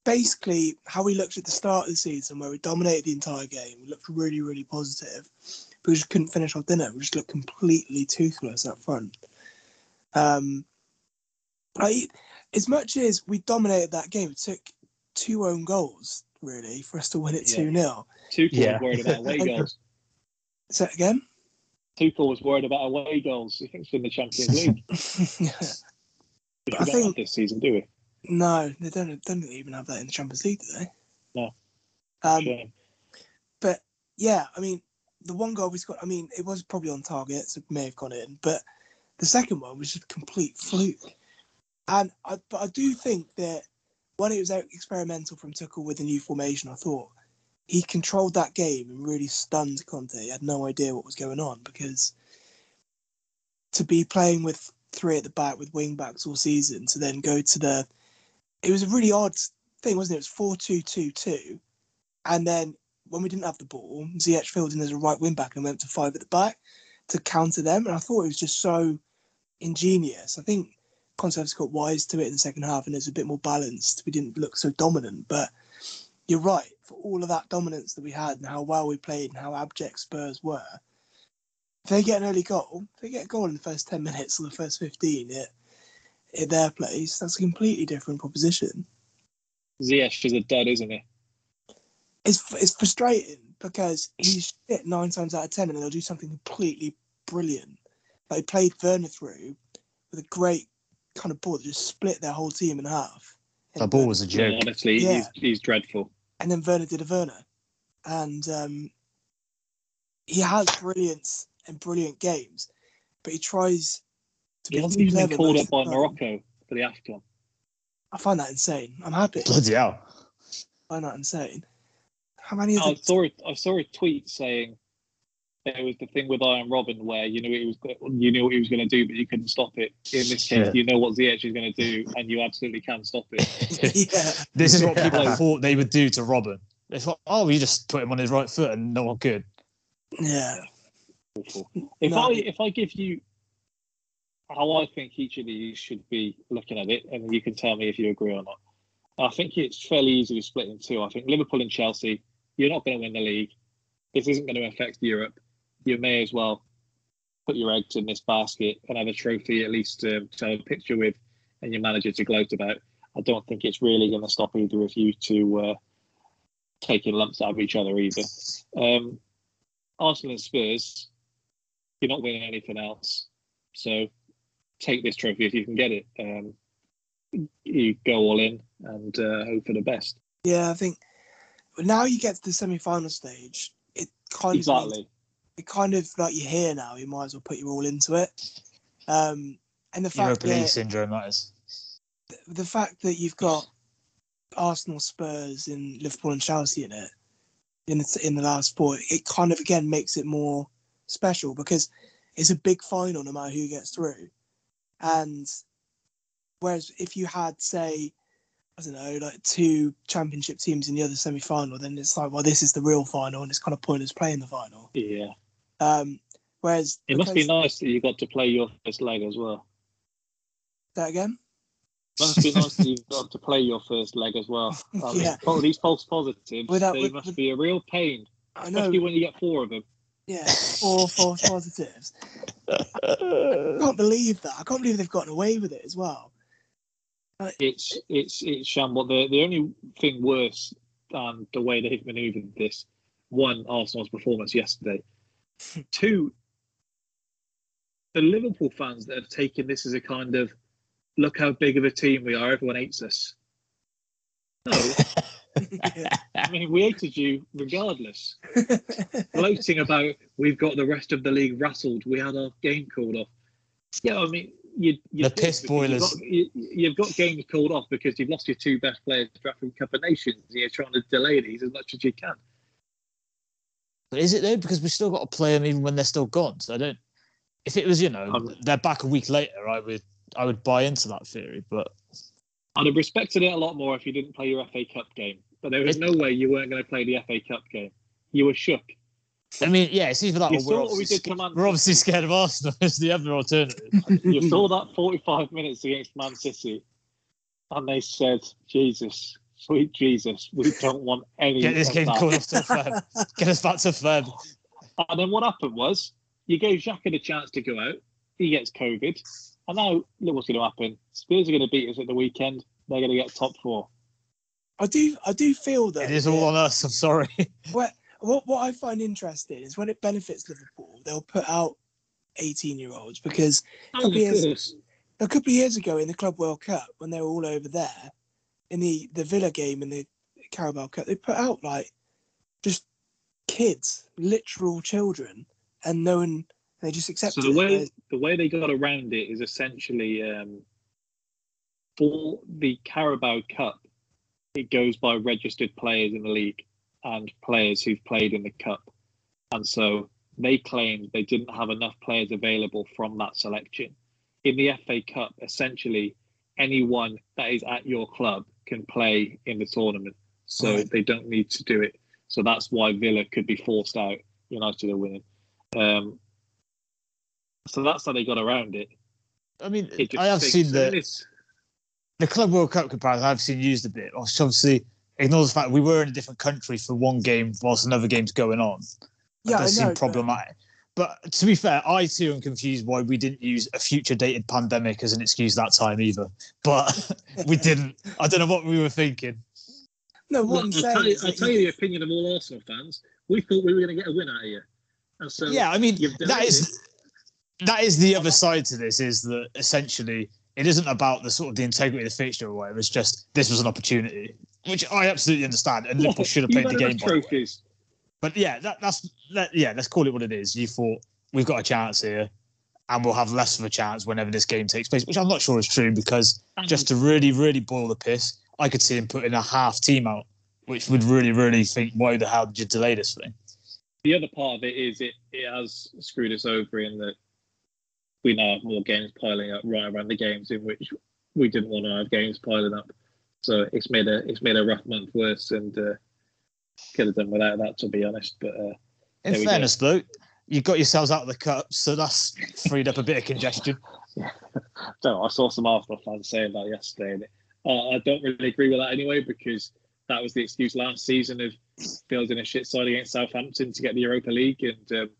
basically how we looked at the start of the season, where we dominated the entire game. We looked really, really positive, but we just couldn't finish off dinner. We just looked completely toothless up front. Um, I, as much as we dominated that game, it took two own goals really for us to win it two 0 Tuchel yeah. was worried about away goals. Say it again. Tuchel was worried about away goals. He thinks in the Champions League. yeah. We I think this season, do we? No, they don't. Don't even have that in the Champions League, do they? No. Um, Shame. but yeah, I mean, the one goal we scored. I mean, it was probably on target, so it may have gone in. But the second one was just a complete fluke. And I, but I do think that when it was experimental from Tuchel with the new formation, I thought he controlled that game and really stunned Conte. He had no idea what was going on because to be playing with three at the back with wing backs all season to then go to the it was a really odd thing, wasn't it? It was 4 2 2 2. And then when we didn't have the ball, Ziyech filled in as a right wing back and went to five at the back to counter them. And I thought it was just so ingenious. I think Conservatives got wise to it in the second half and it was a bit more balanced. We didn't look so dominant. But you're right, for all of that dominance that we had and how well we played and how abject Spurs were, if they get an early goal, if they get a goal in the first 10 minutes or the first 15, it, at their place, that's a completely different proposition. Ziyech is a dud, isn't he? It's, it's frustrating because he's shit nine times out of 10 and they'll do something completely brilliant. Like he played Werner through with a great kind of ball that just split their whole team in half. That ball was a joke. Yeah, honestly, Yeah. he's, he's dreadful. And then Werner did a Werner. And um, he has brilliance and brilliant games, but he tries to He be hasn't too even been clever called up by of the time. Morocco for the AFCON. I find that insane. I'm happy. Bloody hell. I find that insane. How many of I the saw, a, I saw a tweet saying there was the thing with Arjen Robben where you knew it was you knew what he was going to do, but you couldn't stop it. In this case, Yeah. you know what Ziyech is going to do, and you absolutely can stop it. yeah, This is what people Yeah. thought they would do to Robben. They thought, oh, you just put him on his right foot and no one could. yeah, If No. I if I give you how I think each of these should be looking at it, and you can tell me if you agree or not. I think it's fairly easily split in two. I think Liverpool and Chelsea, you're not going to win the league. This isn't going to affect Europe. You may as well put your eggs in this basket and have a trophy at least to, have a picture with and your manager to gloat about. I don't think it's really going to stop either of you to uh, taking lumps out of each other either. Um, Arsenal and Spurs, you're not winning anything else. So take this trophy if you can get it. Um, you go all in and uh, hope for the best. yeah. I think now you get to the semi-final stage. It kind of means- Exactly. it kind of like you're here now. You might as well put you all into it. Um, and the fact Europa League that syndrome, that is. the fact that you've got Arsenal, Spurs, and Liverpool and Chelsea in it in the, in the last four, it kind of again makes it more special because it's a big final no matter who gets through. And whereas if you had, say, I don't know, like two championship teams in the other semi final, then it's like, well, this is the real final and it's kind of pointless playing the final. Yeah. Um, whereas It must be nice that you got to play your first leg as well. that again. Must be nice that you got to play your first leg as well. I mean, Yeah. these false positives, Without- they with- must with- be a real pain, I know. especially when you get four of them. Yeah, four false positives. I can't believe that. I can't believe they've gotten away with it as well. It's it's it's shambles. The the only thing worse than the way they've manoeuvred this, one Arsenal's performance yesterday, two the Liverpool fans that have taken this as a kind of look how big of a team we are. Everyone hates us. No, I mean we hated you regardless. Gloating about we've got the rest of the league rattled. We had our game called off. Yeah, I mean you, you The piss boilers. You've got, you, you've got games called off because you've lost your two best players to African Cup of Nations. and You're trying to delay these as much as you can. But is it though? Because we've still got to play them even when they're still gone. So I don't. If it was, you know, Um, they're back a week later, I would, I would buy into that theory. But I'd have respected it a lot more if you didn't play your FA Cup game. But there was It- no way you weren't going to play the FA Cup game. You were shook. I mean, yeah, it's either that we're we obviously, Man we're obviously scared of Arsenal. It's the other alternative. You saw that 45 minutes against Man City, and they said, Jesus, sweet Jesus, we don't want any Get this game called off to Feb. Get us back to Feb. And then what happened was you gave Xhaka the chance to go out. He gets COVID. And now look what's going to happen. Spurs are going to beat us at the weekend. They're going to get top four. I do I do feel that It is all on us. I'm sorry. what what what I find interesting is when it benefits Liverpool, they'll put out 18 year olds because a Oh, couple, of of years, a couple of years ago in the Club World Cup when they were all over there in the the Villa game in the Carabao Cup, they put out like just kids, literal children, and no one they just So accepted the it. way the way they got around it is essentially um, for the Carabao Cup, it goes by registered players in the league and players who've played in the cup, and so they claimed they didn't have enough players available from that selection. In the FA Cup, essentially anyone that is at your club can play in the tournament, so Right. they don't need to do it. So that's why Villa could be forced out. United are winning. Um, so that's how they got around it. I mean, It I have seen I the mean, it's- the Club World Cup comparison. I've seen used a bit. Which obviously ignores the fact we were in a different country for one game whilst another game's going on. That Yeah, I does know, seem but- problematic. But to be fair, I too am confused why we didn't use a future dated pandemic as an excuse that time either. But we didn't. I don't know what we were thinking. No, Well, what I'm I'll saying tell, you, is I'll tell you the opinion of all Arsenal fans. We thought we were going to get a win out of you. And so yeah, I mean you've done that it. is that is the other side to this is that essentially it isn't about the sort of the integrity of the fixture or whatever. It's just this was an opportunity, which I absolutely understand, and Liverpool should have played the game. enough by the way. trophies. But yeah, that, that's that, yeah. Let's call it what it is. You thought we've got a chance here, and we'll have less of a chance whenever this game takes place, which I'm not sure is true because And just to really, really boil the piss, I could see him putting a half team out, which would really, really think, why the hell did you delay this thing? the other part of it is it, it has screwed us over in that we now have more games piling up right around the games in which we didn't want to have games piling up. So it's made a it's made a rough month worse, and uh, could have done without that to be honest. But uh, In go. fairness, though, you got yourselves out of the cup, so that's freed up a bit of congestion. So I saw some Arsenal fans saying that yesterday, and uh, I don't really agree with that anyway because that was the excuse last season of fielding a shit side against Southampton to get the Europa League, and um,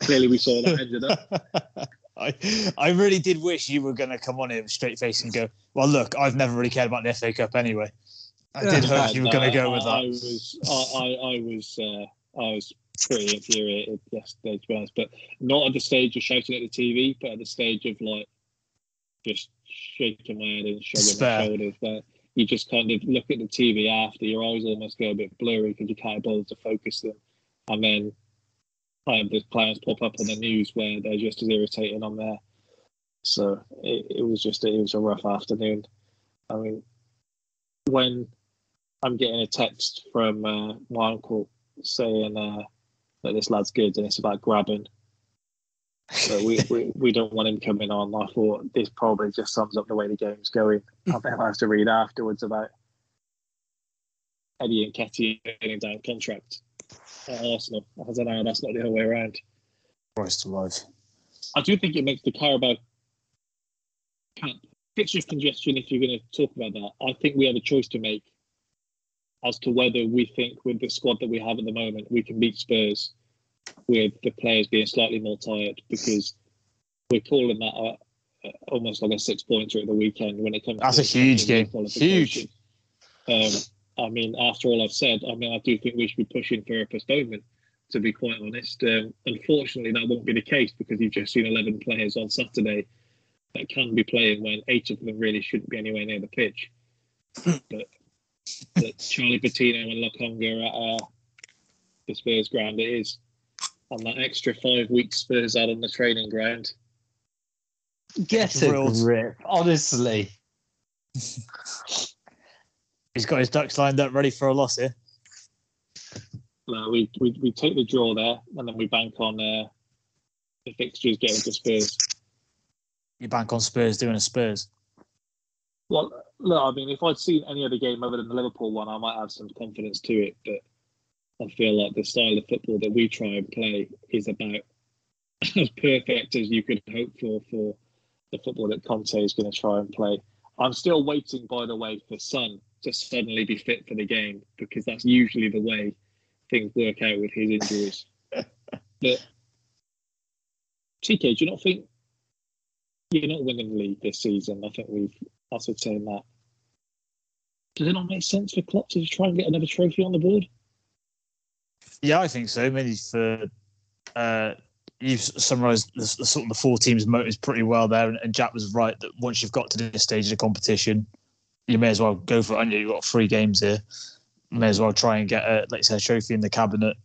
clearly we saw that ended up. I, I really did wish you were going to come on here straight face and go, well, look, I've never really cared about the FA Cup anyway. I did hope you were going to go with I, I was, I, I, I was, uh, I was pretty infuriated yesterday, to be honest. But not at the stage of shouting at the TV, but at the stage of like just shaking my head and shrugging Despair. my shoulders. But you just kind of look at the TV after, your eyes almost go a bit blurry because you can't bother to focus them, and then the players pop up on the news where they're just as irritating on there. So it, it was just it was a rough afternoon. I mean, when I'm getting a text from uh, my uncle saying uh, that this lad's good and it's about grabbing. So we, we, we don't want him coming on. I thought this probably just sums up the way the game's going. And then I have to read afterwards about Eddie Nketiah turning down contract at Arsenal. I don't know, that's not the other way around. Christ alive. I do think it makes the Carabao Cup fixture congestion. If you're going to talk about that, I think we have a choice to make as to whether we think with the squad that we have at the moment we can beat Spurs with the players being slightly more tired because we're calling that a, uh, almost like a six pointer at the weekend when it comes. That's to a huge game. qualification. Um, I mean, after all I've said, I mean, I do think we should be pushing for a postponement. To be quite honest, um, unfortunately, that won't be the case because you've just seen 11 players on Saturday that can be playing when eight of them really shouldn't be anywhere near the pitch. but, but Charlie Patino and Lokonga at uh, the Spurs ground it is. And that extra five weeks Spurs out on the training ground. Get a grip, honestly. He's got his ducks lined up, ready for a loss here. No, we, we we take the draw there, and then we bank on uh, the fixtures getting to Spurs. You bank on Spurs doing a Spurs. Well, look, I mean, if I'd seen any other game other than the Liverpool one, I might have some confidence to it. But I feel like the style of football that we try and play is about as perfect as you could hope for for the football that Conte is going to try and play. I'm still waiting, by the way, for Son to suddenly be fit for the game because that's usually the way things work out with his injuries. but TK, do you not think you're not winning the league this season? I think we've ascertained that. Does it not make sense for Klopp to try and get another trophy on the board? Yeah, I think so. Maybe for uh, you've summarised the, the sort of the four teams' motives pretty well there, and, and Jack was right that once you've got to this stage of the competition, you may as well go for it. And you've got three games here. You may as well try and get a let's say a trophy in the cabinet.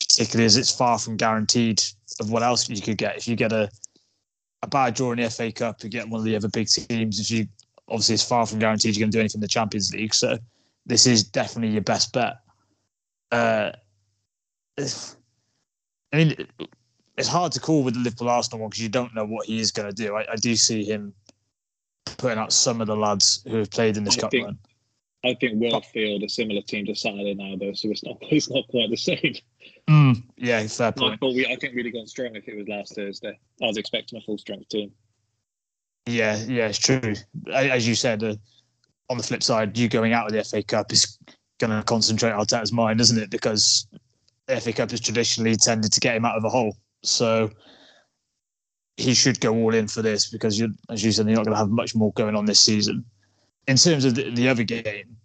Particularly as it's far from guaranteed of what else you could get. If you get a a bad draw in the FA Cup, you get one of the other big teams. If you obviously it's far from guaranteed you're going to do anything in the Champions League. So this is definitely your best bet. Uh, I mean, it's hard to call with the Liverpool Arsenal one because you don't know what he is going to do. I, I do see him putting out some of the lads who have played in this I cup think- run. I think World Field a similar team to Saturday now, though, so it's not it's not quite the same. Mm, yeah, fair point. thought we I think we'd have gone strong if it was last Thursday. I was expecting a full strength team. Yeah, yeah, it's true. As you said, uh, on the flip side, you going out of the FA Cup is going to concentrate Arteta's mind, isn't it? Because the FA Cup has traditionally tended to get him out of a hole. So he should go all in for this because, you, as you said, you're not going to have much more going on this season. In terms of the, the other game,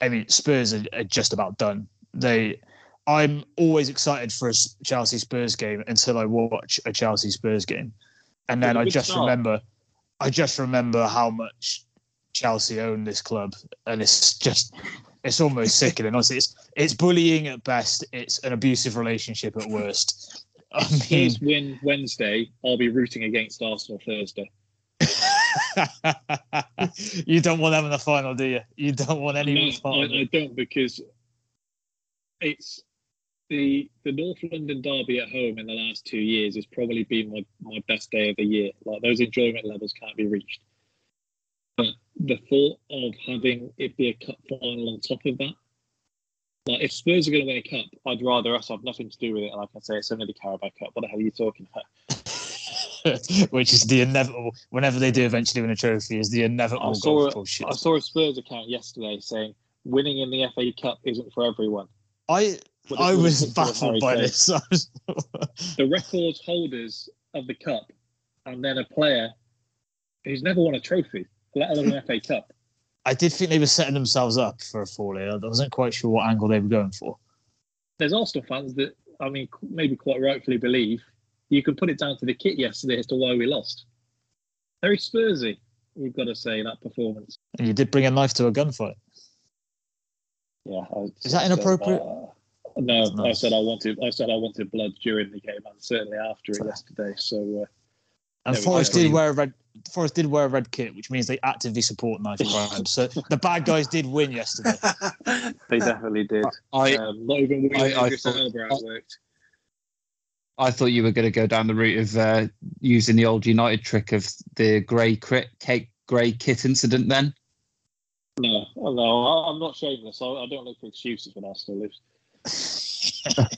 I mean, Spurs are, are just about done. They, I'm always excited for a Chelsea Spurs game until I watch a Chelsea Spurs game, and then I just start. remember, I just remember how much Chelsea own this club, and it's just, it's almost sickening. Honestly, it's it's bullying at best. It's an abusive relationship at worst. I mean, Spurs win Wednesday. I'll be rooting against Arsenal Thursday. you don't want them in the final, do you? You don't want any No, in the final. I, I don't because it's the the North London derby at home in the last two years has probably been my, my best day of the year. Like those enjoyment levels can't be reached. But the thought of having it be a cup final on top of that, like if Spurs are going to win a cup, I'd rather us have nothing to do with it. And I can say it's only the Carabao Cup. What the hell are you talking about? which is the inevitable. Whenever they do eventually win a trophy, is the inevitable I saw, a, saw a Spurs account yesterday saying winning in the FA Cup isn't for everyone. I I was a picture of baffled by this. The record holders of the cup and then a player who's never won a trophy, let alone an FA Cup. I did think they were setting themselves up for a fall here. I wasn't quite sure what angle they were going for. There's Arsenal fans that, I mean, maybe quite rightfully believe you can put it down to the kit yesterday as to why we lost. Very Spursy, you've got to say, that performance. And you did bring a knife to a gunfight. Yeah. I, Is that inappropriate? uh, no, I said I wanted. I said I wanted blood during the game and certainly after it yesterday. So uh, And Forest did wear a red. Forest did wear a red kit, which means they actively support knife crime. so the bad guys did win yesterday. they definitely did. I Um, not even I- William I thought- Elba. I thought you were going to go down the route of uh, using the old United trick of the grey crit, cake grey kit incident. Then No, oh, no, I- I'm not shameless. I, I don't look for excuses when Arsenal lose.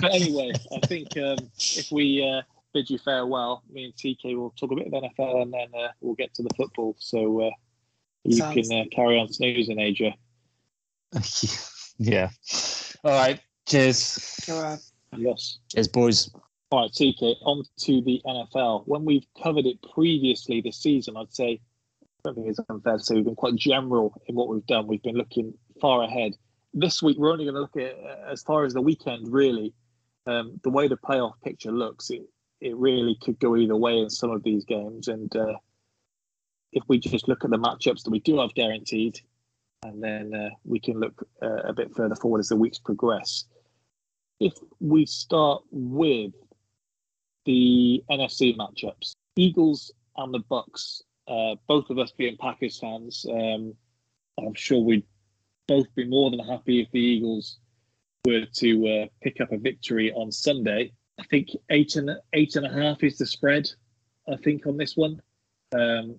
But anyway, I think um, if we uh, bid you farewell, me and TK will talk a bit of NFL and then uh, we'll get to the football. So uh, you Sounds- can uh, carry on snoozing, AJ. yeah. All right. Cheers. Go ahead. Cheers, boys. All right, TK, on to the NFL. When we've covered it previously this season, I'd say, I don't think it's unfair to say we've been quite general in what we've done. We've been looking far ahead. This week, we're only going to look at as far as the weekend, really. Um, the way the playoff picture looks, it, it really could go either way in some of these games. And uh, if we just look at the matchups that we do have guaranteed, and then uh, we can look uh, a bit further forward as the weeks progress. If we start with the NFC matchups, Eagles and the Bucks, uh, both of us being Packers fans, um, I'm sure we'd both be more than happy if the Eagles were to uh, pick up a victory on Sunday. I think eight and eight and a half is the spread. I think on this one. Um,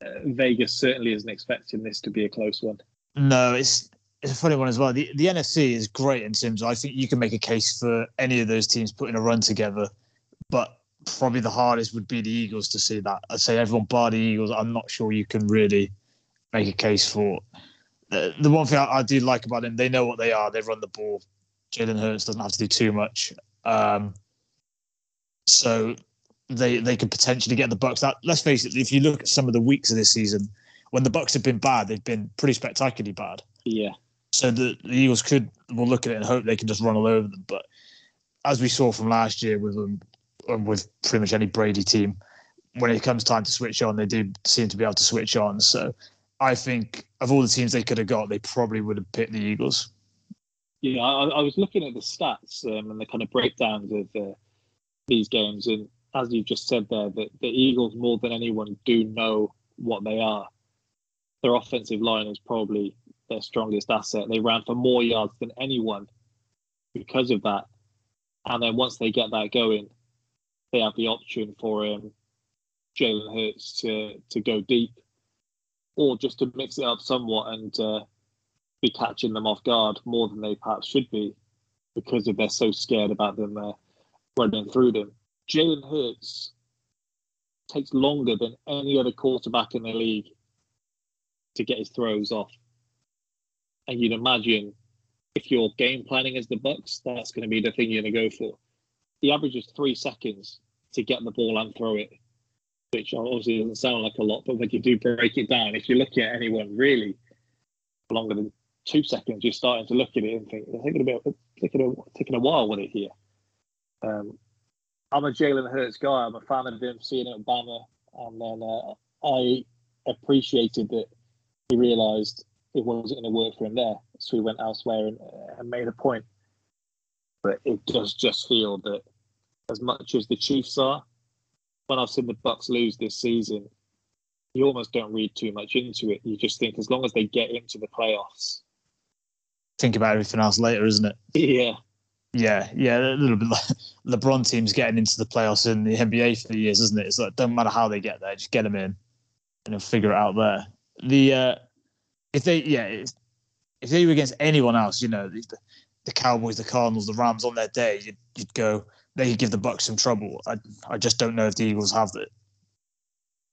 uh, Vegas certainly isn't expecting this to be a close one. No, it's it's a funny one as well. The the NFC is great in terms of I think you can make a case for any of those teams putting a run together, but probably the hardest would be the Eagles to see that. I'd say everyone bar the Eagles. I'm not sure you can really make a case for. The, one thing I, I do like about them, they know what they are. They run the ball. Jalen Hurts doesn't have to do too much. Um, so they they could potentially get the Bucks. That let's face it, if you look at some of the weeks of this season, when the Bucks have been bad, they've been pretty spectacularly bad. Yeah. So the, the Eagles could will look at it and hope they can just run all over them. But as we saw from last year with them, um, with pretty much any Brady team, when it comes time to switch on, they do seem to be able to switch on. So I think of all the teams they could have got, they probably would have picked the Eagles. Yeah, I, I was looking at the stats um, and the kind of breakdowns of uh, these games, and as you just said there, that the Eagles more than anyone do know what they are. Their offensive line is probably their strongest asset. They ran for more yards than anyone because of that. And then once they get that going, they have the option for um, Jalen Hurts to to go deep, or just to mix it up somewhat and uh, be catching them off guard more than they perhaps should be, because of they're so scared about them uh, running through them. Jalen Hurts takes longer than any other quarterback in the league to get his throws off. And you'd imagine if you're game planning as the Bucks, that's going to be the thing you're going to go for. The average is three seconds to get the ball and throw it, which obviously doesn't sound like a lot, but when you do break it down, if you look at anyone really longer than two seconds, you're starting to look at it and think, they're taking a bit, taking a, taking a while with it here. Um, I'm a Jalen Hurts guy. I'm a fan of him, seeing it at Bama, and then uh, I appreciated that he realised it wasn't going to work for him there, so he went elsewhere and, uh, and made a point. But it does just feel that, as much as the Chiefs are, when I've seen the Bucks lose this season, you almost don't read too much into it. You just think as long as they get into the playoffs, think about everything else later, isn't it? Yeah, yeah, yeah, a little bit like LeBron teams getting into the playoffs in the NBA for the years, isn't it? It's like don't matter how they get there, just get them in, and figure it out there. The uh, if they yeah, if they were against anyone else, you know, the, the Cowboys, the Cardinals, the Rams on their day, you'd, you'd go they could give the Bucks some trouble. I I just don't know if the Eagles have that.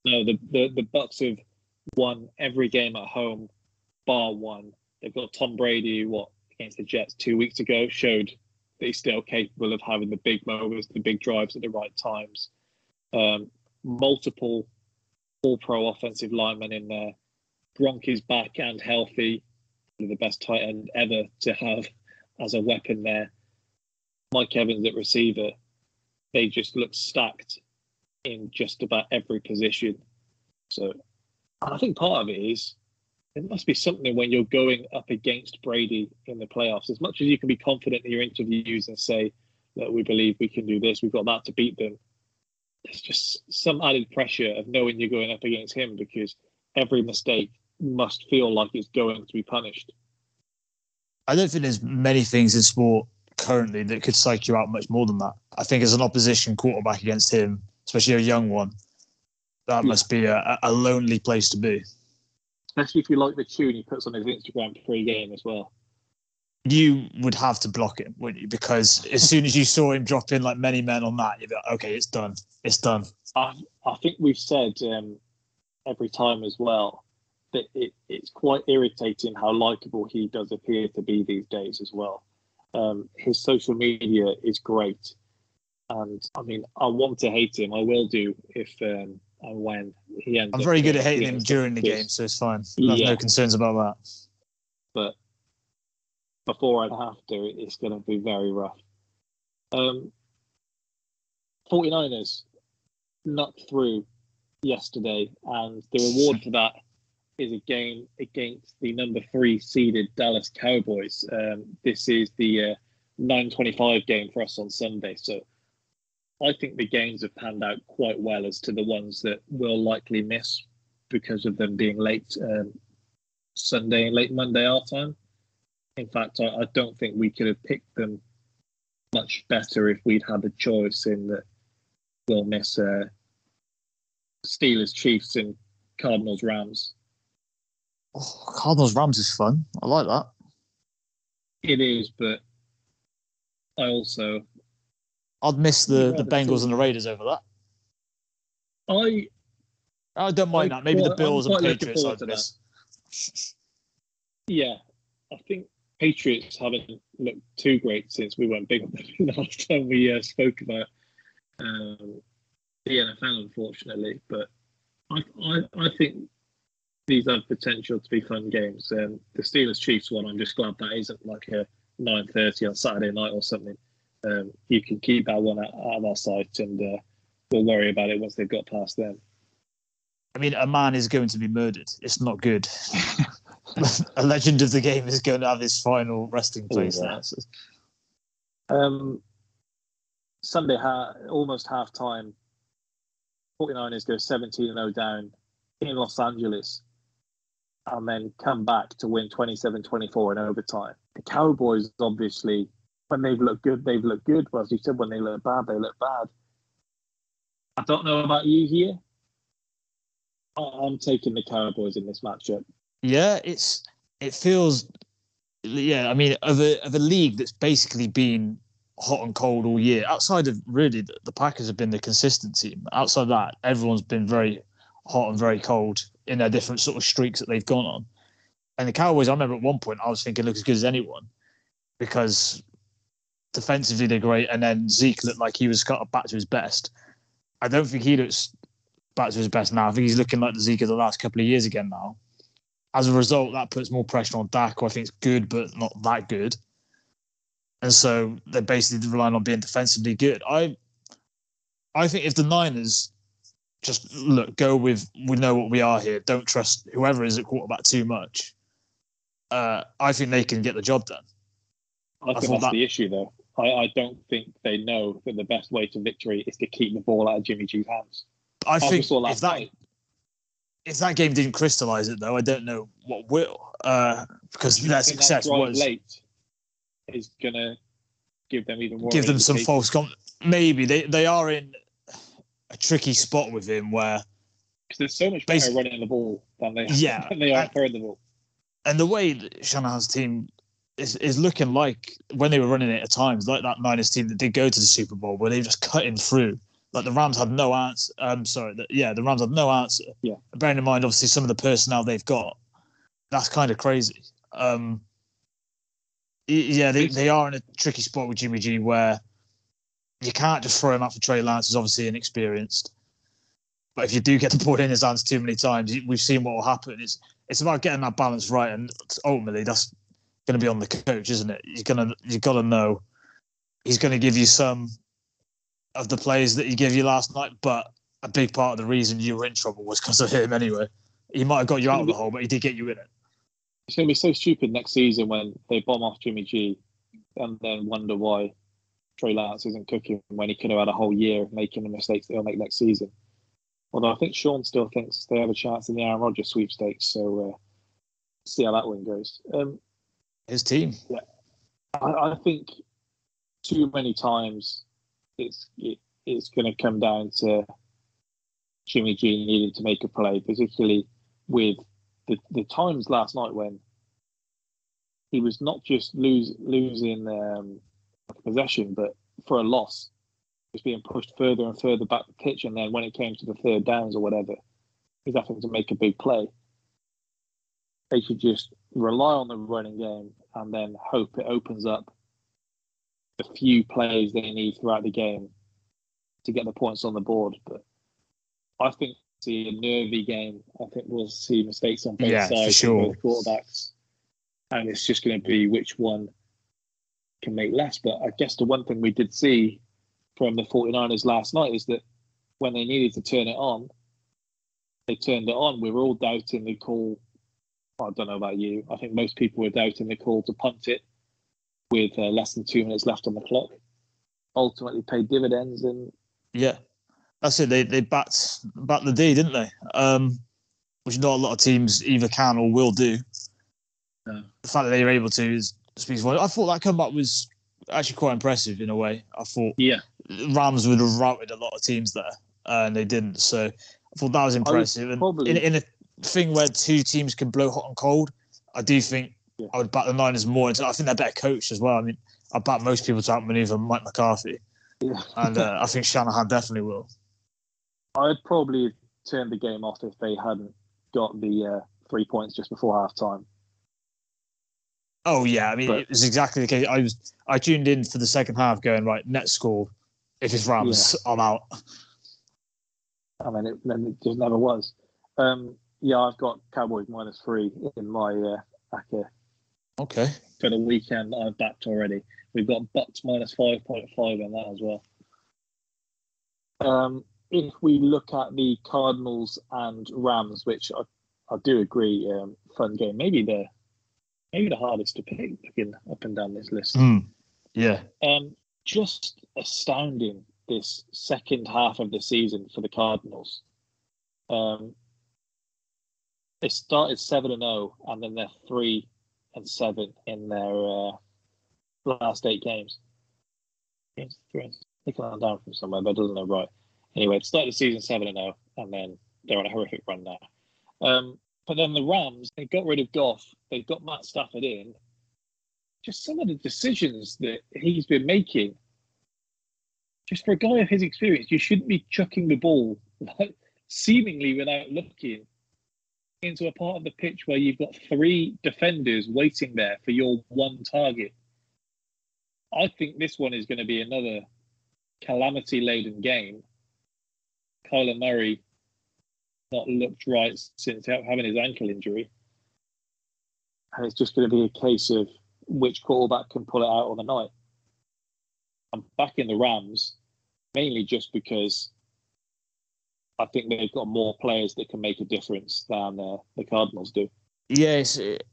No, the the, the Bucks have won every game at home, bar one. They've got Tom Brady, what against the Jets two weeks ago, showed that he's still capable of having the big moments, the big drives at the right times. Um, multiple all pro offensive linemen in there. Gronk is back and healthy. The best tight end ever to have as a weapon there. Mike Evans at receiver. They just look stacked in just about every position. So I think part of it is it must be something when you're going up against Brady in the playoffs. As much as you can be confident in your interviews and say that we believe we can do this, we've got that to beat them. There's just some added pressure of knowing you're going up against him because every mistake must feel like it's going to be punished. I don't think there's many things in sport currently that could psych you out much more than that. I think as an opposition quarterback against him, especially a young one, that yeah. must be a, a lonely place to be especially if you like the tune he puts on his Instagram pre-game as well. You would have to block him, wouldn't you? Because as soon as you saw him drop in like many men on that, you'd be like, okay, it's done. It's done. I, I think we've said um, every time as well that it, it's quite irritating how likable he does appear to be these days as well. Um, his social media is great. And I mean, I want to hate him. I will do if um, and when he. I'm very good at hating him during the game, so it's fine. I have Yeah. no concerns about that. but before I'd have to, it's going to be very rough. Um, 49ers knocked through yesterday, and the reward for that is a game against the number three seeded Dallas Cowboys. Um, this is the uh, 9:25 game for us on Sunday, so I think the games have panned out quite well as to the ones that we'll likely miss because of them being late um, Sunday and late Monday our time. In fact, I, I don't think we could have picked them much better if we'd had a choice in that we'll miss uh, Steelers, Chiefs, and Cardinals, Rams. Oh, Cardinals Rams is fun. I like that. It is, but I also I'd miss the, the Bengals and the Raiders over that. I I don't mind I'm that. Maybe the Bills I'm and Patriots I'd to miss. yeah, I think Patriots haven't looked too great since we went big on them the last time we uh, spoke about um, the NFL, unfortunately. But I, I, I think these have potential to be fun games. Um, the Steelers Chiefs one, I'm just glad that isn't like a 9:30 on Saturday night or something. Um, you can keep that one out, out of our sight, and uh, we'll worry about it once they've got past them. I mean, a man is going to be murdered. It's not good. a legend of the game is going to have his final resting place yeah. Um, Sunday, ha- almost half time. 49ers go 17 0 down in Los Angeles and then come back to win 27 24 in overtime. The Cowboys, obviously, when they've looked good, they've looked good. But as you said, when they look bad, they look bad. I don't know about you here. I'm taking the Cowboys in this matchup. Yeah, it's it feels yeah, I mean of a of a league that's basically been hot and cold all year. Outside of really the, the Packers have been the consistent team. Outside that, everyone's been very hot and very cold in their different sort of streaks that they've gone on. And the Cowboys, I remember at one point I was thinking look as good as anyone because defensively they're great, and then Zeke looked like he was kind of back to his best. I don't think he looks back to his best now. I think he's looking like the Zeke of the last couple of years again now. As a result, that puts more pressure on Dak, who I think is good, but not that good. And so they're basically relying on being defensively good. I I think if the Niners just look, go with we know what we are here, don't trust whoever is at quarterback too much. Uh, I think they can get the job done. I think thought that's that- the issue, though. I, I don't think they know that the best way to victory is to keep the ball out of Jimmy G's hands. I we think if that night. if that game didn't crystallize it though, I don't know what will. Uh, because their success was late is gonna give them even more. give them some false com- maybe they they are in a tricky spot with him where because there's so much better running the ball than they Yeah, than they are and- throwing the ball. and the way Shanahan's team is, is looking like when they were running it at times, like that Niners team that did go to the Super Bowl, where they were just cutting through. Like the Rams had no answer. Um, sorry, the, yeah, the Rams had no answer. Yeah. Bearing in mind, obviously, some of the personnel they've got, that's kind of crazy. Um, yeah, they, they are in a tricky spot with Jimmy G where you can't just throw him out for Trey Lance, who's obviously inexperienced. But if you do get the ball in his hands too many times, we've seen what will happen. It's it's about getting that balance right, and ultimately that's going to be on the coach, isn't it? You're gonna you got to know he's going to give you some of the plays that he gave you last night, but a big part of the reason you were in trouble was because of him anyway. He might have got you out of the hole, but he did get you in it. It's gonna be so stupid next season when they bomb off Jimmy G, and then wonder why Trey Lance isn't cooking when he could have had a whole year of making the mistakes that he'll make next season. Although I think Sean still thinks they have a chance in the Aaron Rodgers sweepstakes, so uh, see how that one goes. Um, His team. I, I think too many times it's it, it's going to come down to Jimmy G needing to make a play, particularly with the, the times last night when he was not just lose, losing um, possession, but for a loss, was being pushed further and further back the pitch, and then when it came to the third downs or whatever, he's having to make a big play. They should just rely on the running game and then hope it opens up the few plays they need throughout the game to get the points on the board. But I think see a nervy game. I think we'll see mistakes on both Yeah, sides, sure. both quarterbacks, and it's just going to be which one can make less. But I guess the one thing we did see from the 49ers last night is that when they needed to turn it on, they turned it on. We were all doubting the call. I don't know about you. I think most people were doubting the call to punt it with uh, less than two minutes left on the clock. Ultimately, paid dividends, and Yeah, that's it. They they backed backed the D, didn't they? Um, which not a lot of teams either can or will do. No. The fact that they were able to is speaks volumes. I thought that comeback was actually quite impressive in a way. I thought yeah, Rams would have routed a lot of teams there, uh, and they didn't. So I thought that was impressive. And probably- in, in a thing where two teams can blow hot and cold, I do think Yeah. I would back the Niners more. And I think they're better coached as well. I mean, I back most people to outmaneuver Mike McCarthy, yeah. and uh, I think Shanahan definitely will. I'd probably turn the game off if they hadn't got the uh, three points just before half time. Oh yeah, I mean But- it was exactly the case. I was I tuned in for the second half, going right net score. If it's Rams, I'm out. I mean, it, then it just never was. Um, yeah, I've got Cowboys minus three in my uh, backer Okay. for the weekend. I've backed already. We've got Bucks minus five point five in that as well. Um, if we look at the Cardinals and Rams, which I, I do agree, um, fun game. Maybe the maybe the hardest to pick looking up and down this list. Hmm. Yeah. Um, just astounding this second half of the season for the Cardinals. Um, they started seven and zero, and then they're three and seven in their uh, last eight games. And They on down from somewhere, but doesn't look right. Anyway, it started the season seven and zero, and then they're on a horrific run now. Um, but then the Rams, they got rid of Goff. They got Matt Stafford in. Just some of the decisions that he's been making. Just for a guy of his experience, you shouldn't be chucking the ball seemingly without looking into a part of the pitch where you've got three defenders waiting there for your one target. I think this one is going to be another calamity laden game. Kyler Murray not looked right since having his ankle injury. And it's just going to be a case of which quarterback can pull it out on the night. I'm backing the Rams mainly just because I think they've got more players that can make a difference than uh, the Cardinals do. Yes, it,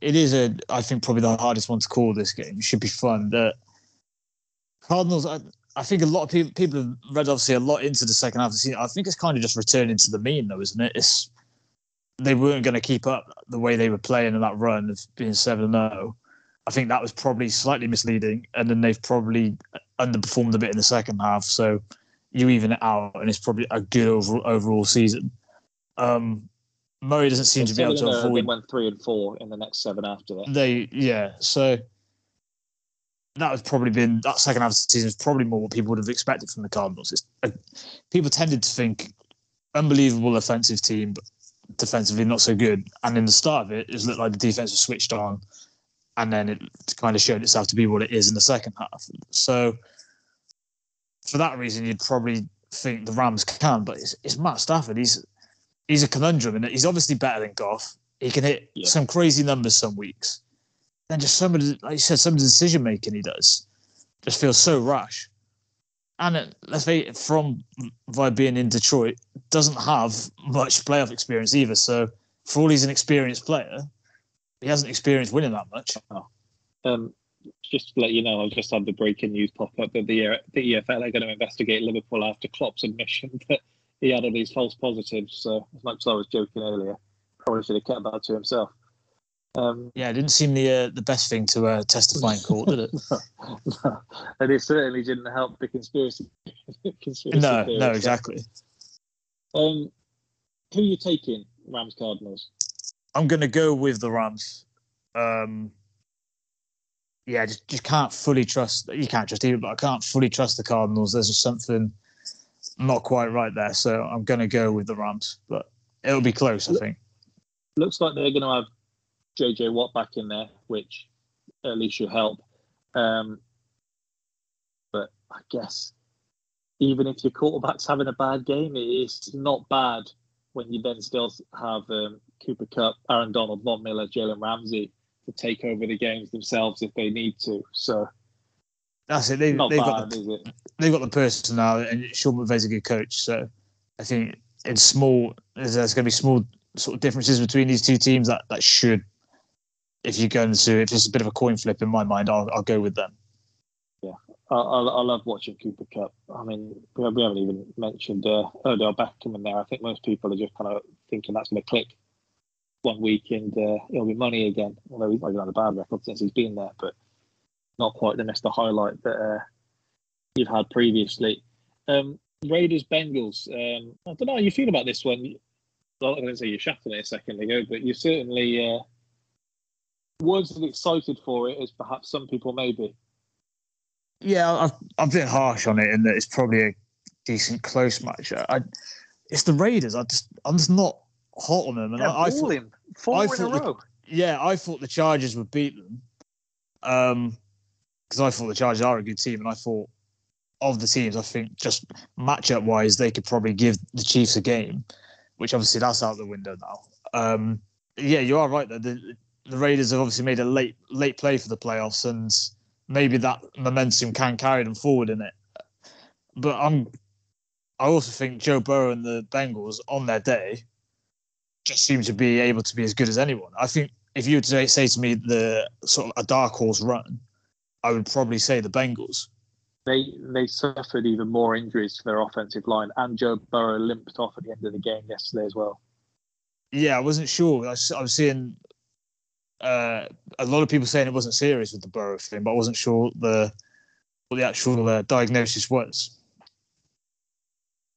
it is a. I think probably the hardest one to call this game. It should be fun. The Cardinals. I, I think a lot of people people have read obviously a lot into the second half. I think it's kind of just returning to the mean, though, isn't it? It's they weren't going to keep up the way they were playing in that run of being seven zero. I think that was probably slightly misleading, and then they've probably underperformed a bit in the second half. So you even it out, and it's probably a good overall, overall season. Um, Murray doesn't seem to be able to and oh, They went three and four in the next seven after that. They yeah, so that has probably been that second half of the season is probably more what people would have expected from the Cardinals. It's, uh, people tended to think unbelievable offensive team, but defensively not so good. And in the start of it, it looked like the defense was switched on, and then it kind of showed itself to be what it is in the second half. So for that reason, you'd probably think the Rams can, but it's, it's Matt Stafford. He's he's a conundrum, and he's obviously better than Goff. He can hit Yeah. some crazy numbers some weeks. Then just some of the, like you said, some of the decision making he does just feels so rash. And it, let's face it, from via being in Detroit, doesn't have much playoff experience either. So for all he's an experienced player, he hasn't experienced winning that much. Um, just to let you know, I've just had the breaking news pop up that the, uh, the EFL are going to investigate Liverpool after Klopp's admission that he had all these false positives. So, as much as I was joking earlier, probably should have kept that to himself. Um, Yeah, it didn't seem the uh, the best thing to uh, testify in court, did it? and it certainly didn't help the conspiracy. conspiracy no, theories. no, exactly. Um, who are you taking, Rams Cardinals? I'm going to go with the Rams. Um, yeah, just just can't fully trust. You can't trust either, but I can't fully trust the Cardinals. There's just something not quite right there, so I'm going to go with the Rams. But it'll be close, I think. looks like they're going to have JJ Watt back in there, which at least should help. Um, but I guess even if your quarterback's having a bad game, it's not bad when you then still have um, Cooper Kupp, Aaron Donald, Von Miller, Jalen Ramsey to take over the games themselves if they need to. So That's it. They, bad, got the, is it? they've got the personnel, and Sean McVay's a good coach. So I think in small, there's, there's going to be small sort of differences between these two teams that that should, if you're going to, if it's a bit of a coin flip in my mind, I'll I'll go with them. Yeah, I, I, I love watching Cooper Kupp. I mean, we, we haven't even mentioned uh, Odell Beckham in there. I think most people are just kind of thinking that's going to click one week and uh, it'll be money again. Although he's not even had a bad record since he's been there, but not quite the Mr. Highlight that uh, you've had previously. Um, Raiders Bengals. Um, I don't know how you feel about this one. I'm going to say you shafted it a second ago, but you certainly uh, wasn't excited for it as perhaps some people may be. Yeah, I've I've been harsh on it in that it's probably a decent close match. I, it's the Raiders. I just I'm just not hot on them, and Yeah, I, I thought, balling. Four I in a thought the- row. yeah, I thought the Chargers would beat them. Um, because I thought the Chargers are a good team, and I thought of the teams, I think just matchup wise, they could probably give the Chiefs a game, which obviously that's out the window now. Um, yeah, you are right. That the the Raiders have obviously made a late late play for the playoffs, and maybe that momentum can carry them forward in it. But I'm, I also think Joe Burrow and the Bengals on their day just seem to be able to be as good as anyone. I think if you were to say to me the sort of a dark horse run, I would probably say the Bengals. They they suffered even more injuries to their offensive line, and Joe Burrow limped off at the end of the game yesterday as well. Yeah, I wasn't sure. I was, I was seeing uh, a lot of people saying it wasn't serious with the Burrow thing, but I wasn't sure the what the actual uh, diagnosis was.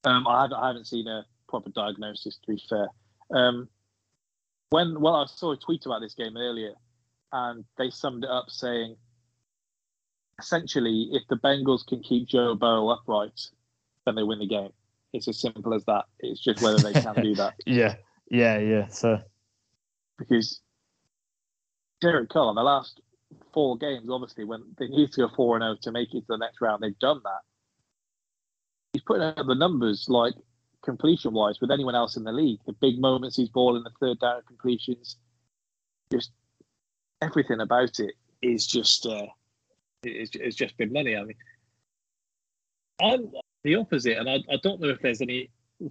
Um, I haven't I haven't seen a proper diagnosis to be fair. Um, when well, I saw a tweet about this game earlier, and they summed it up saying, essentially, if the Bengals can keep Joe Burrow upright, then they win the game. It's as simple as that. It's just whether they can do that. Yeah, yeah, yeah. So because Derek Carr, in the last four games, obviously, when they need to go 4 and 0 to make it to the next round, they've done that. He's putting out the numbers like completion wise with anyone else in the league. The big moments he's balling, the third down completions, just everything about it is just uh, it's, it's just been money. I mean, I'm the opposite, and I, I don't know if there's any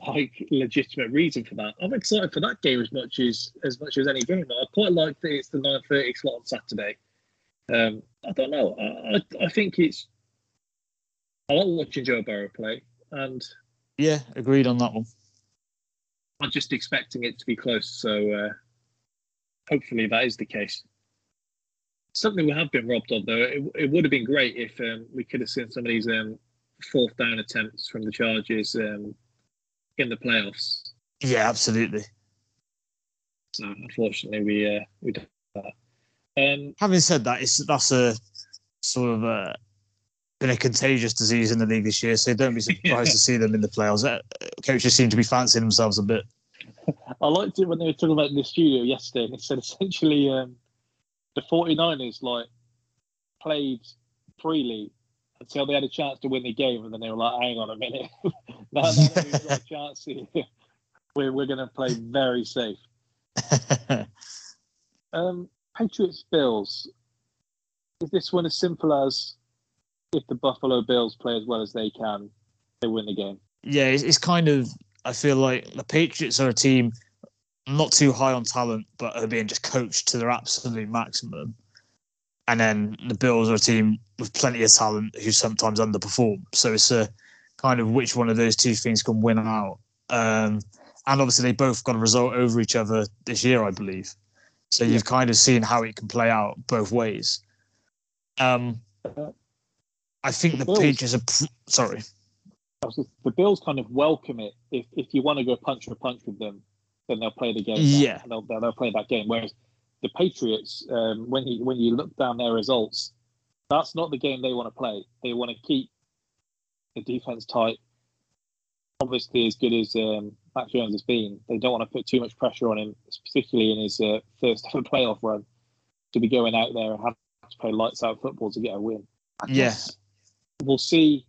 like legitimate reason for that. I'm excited for that game as much as as much as any game. I quite like that it's the 9:30 slot on Saturday. Um, I don't know. I, I I think it's I like watching Joe Burrow play, and yeah, agreed on that one. I'm just expecting it to be close. So uh, hopefully that is the case. Something we have been robbed of, though. It, it would have been great if um, we could have seen some of these um, fourth down attempts from the Chargers um, in the playoffs. Yeah, absolutely. So unfortunately, we uh, we don't. have that. Um, Having said that, it's that's a sort of a been a contagious disease in the league this year, so don't be surprised to see them in the playoffs. Uh, Coaches seem to be fancying themselves a bit. I liked it when they were talking about in the studio yesterday, and it said essentially um, the 49ers like played freely until they had a chance to win the game, and then they were like, "Hang on a minute, now, now that we've got a chance here, we're we're going to play very safe." Um, Patriots Bills. Is this one as simple as if the Buffalo Bills play as well as they can, they win the game? yeah, it's, it's kind of. I feel like the Patriots are a team not too high on talent, but are being just coached to their absolute maximum. And then the Bills are a team with plenty of talent who sometimes underperform. So it's a kind of which one of those two things can win out. Um, and obviously, they both got a result over each other this year, I believe. So you've kind of seen how it can play out both ways. Um, I think the Bills- Patriots are. Pr- sorry. I was just- The Bills kind of welcome it. If if you want to go punch for punch with them, then they'll play the game. Yeah. and they'll, they'll they'll play that game. Whereas the Patriots, um, when you when you look down their results, that's not the game they want to play. They want to keep the defense tight. Obviously, as good as um, Mac Jones has been, they don't want to put too much pressure on him, particularly in his uh, first ever playoff run, to be going out there and have to play lights out football to get a win. I Yeah. guess we'll see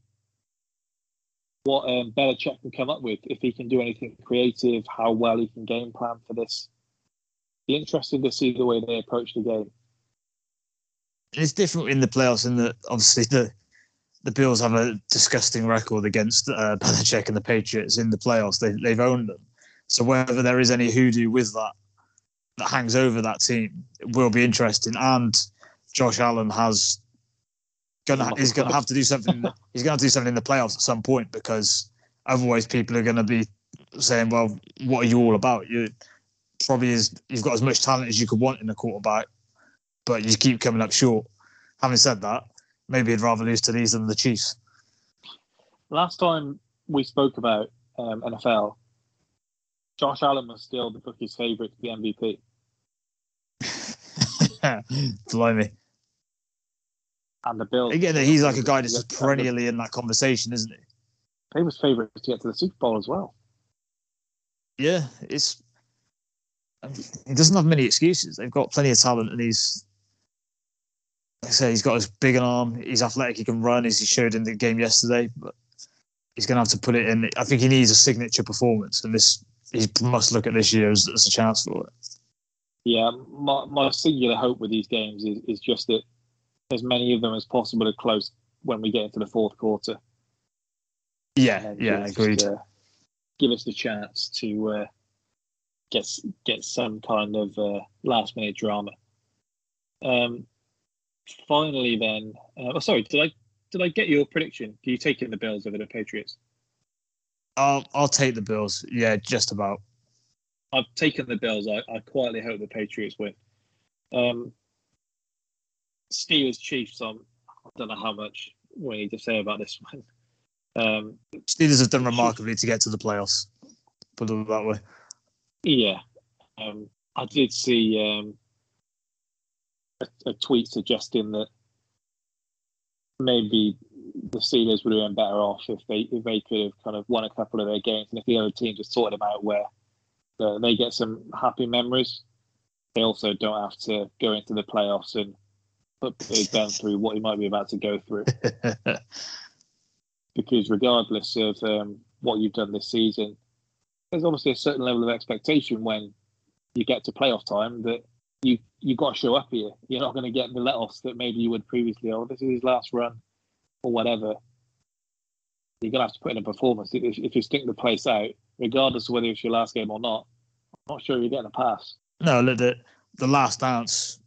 what um, Belichick can come up with if he can do anything creative, how well he can game plan for this. Be interested to see the way they approach the game. It's different in the playoffs in that obviously the the Bills have a disgusting record against uh, Belichick and the Patriots in the playoffs. They, they've owned them. So whether there is any hoodoo with that that hangs over that team will be interesting. And Josh Allen has gonna he's gonna have to do something. he's gonna have to do something in the playoffs at some point because otherwise people are gonna be saying, "Well, what are you all about?" You probably is you've got as much talent as you could want in a quarterback, but you keep coming up short. Having said that, maybe I'd rather lose to these than the Chiefs. Last time we spoke about um, NFL, Josh Allen was still the bookie's favourite to be MVP. Blimey. And the Bills. Again, he's like a guy that's just perennially in that conversation, isn't he? He was favourite to get to the Super Bowl as well. Yeah, it's. Um, he doesn't have many excuses. They've got plenty of talent, and he's. Like I say, he's got a big an arm. He's athletic. He can run, as he showed in the game yesterday. But he's going to have to put it in. I think he needs a signature performance, and this he must look at this year as, as a chance for it. Yeah, my, my singular hope with these games is, is just that as many of them as possible are close when we get into the fourth quarter. Yeah, yeah, agreed. uh, give us the chance to uh, get get some kind of uh, last minute drama. Um, finally, then, uh, oh, sorry, did I did I get your prediction? Do you take in the Bills over the Patriots? I'll I'll take the Bills. Yeah, just about. I've taken the Bills. I, I quietly hope the Patriots win. Um, Steelers Chiefs. Um, I don't know how much we need to say about this one. Um, Steelers have done remarkably to get to the playoffs. Put it that way. Yeah, um, I did see um, a, a tweet suggesting that maybe the Steelers would have been better off if they if they could have kind of won a couple of their games and if the other teams just sorted them out where uh, they get some happy memories. They also don't have to go into the playoffs and put Big Ben through what he might be about to go through. because regardless of um, what you've done this season, there's obviously a certain level of expectation when you get to playoff time that you you got to show up here. You're not going to get the let-offs that maybe you would previously. Oh, this is his last run, or whatever. You're going to have to put in a performance. If, if you stink the place out, regardless of whether it's your last game or not, I'm not sure you're getting a pass. No, look, the the last dance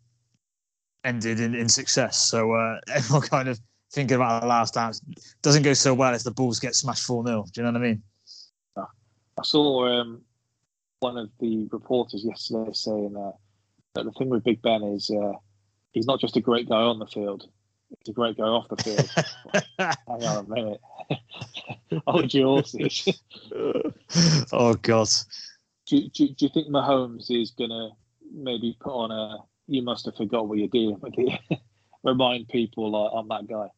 ended in, in success. So uh, everyone kind of thinking about the last dance doesn't go so well if the Bulls get smashed 4 0. Do you know what I mean? I saw um, one of the reporters yesterday saying uh, that the thing with Big Ben is uh, he's not just a great guy on the field, he's a great guy off the field. Hang on a minute. Hold your horses. oh, God. Do, do, do you think Mahomes is going to maybe put on a you must have forgot what you're dealing with here? Remind people like, I'm that guy.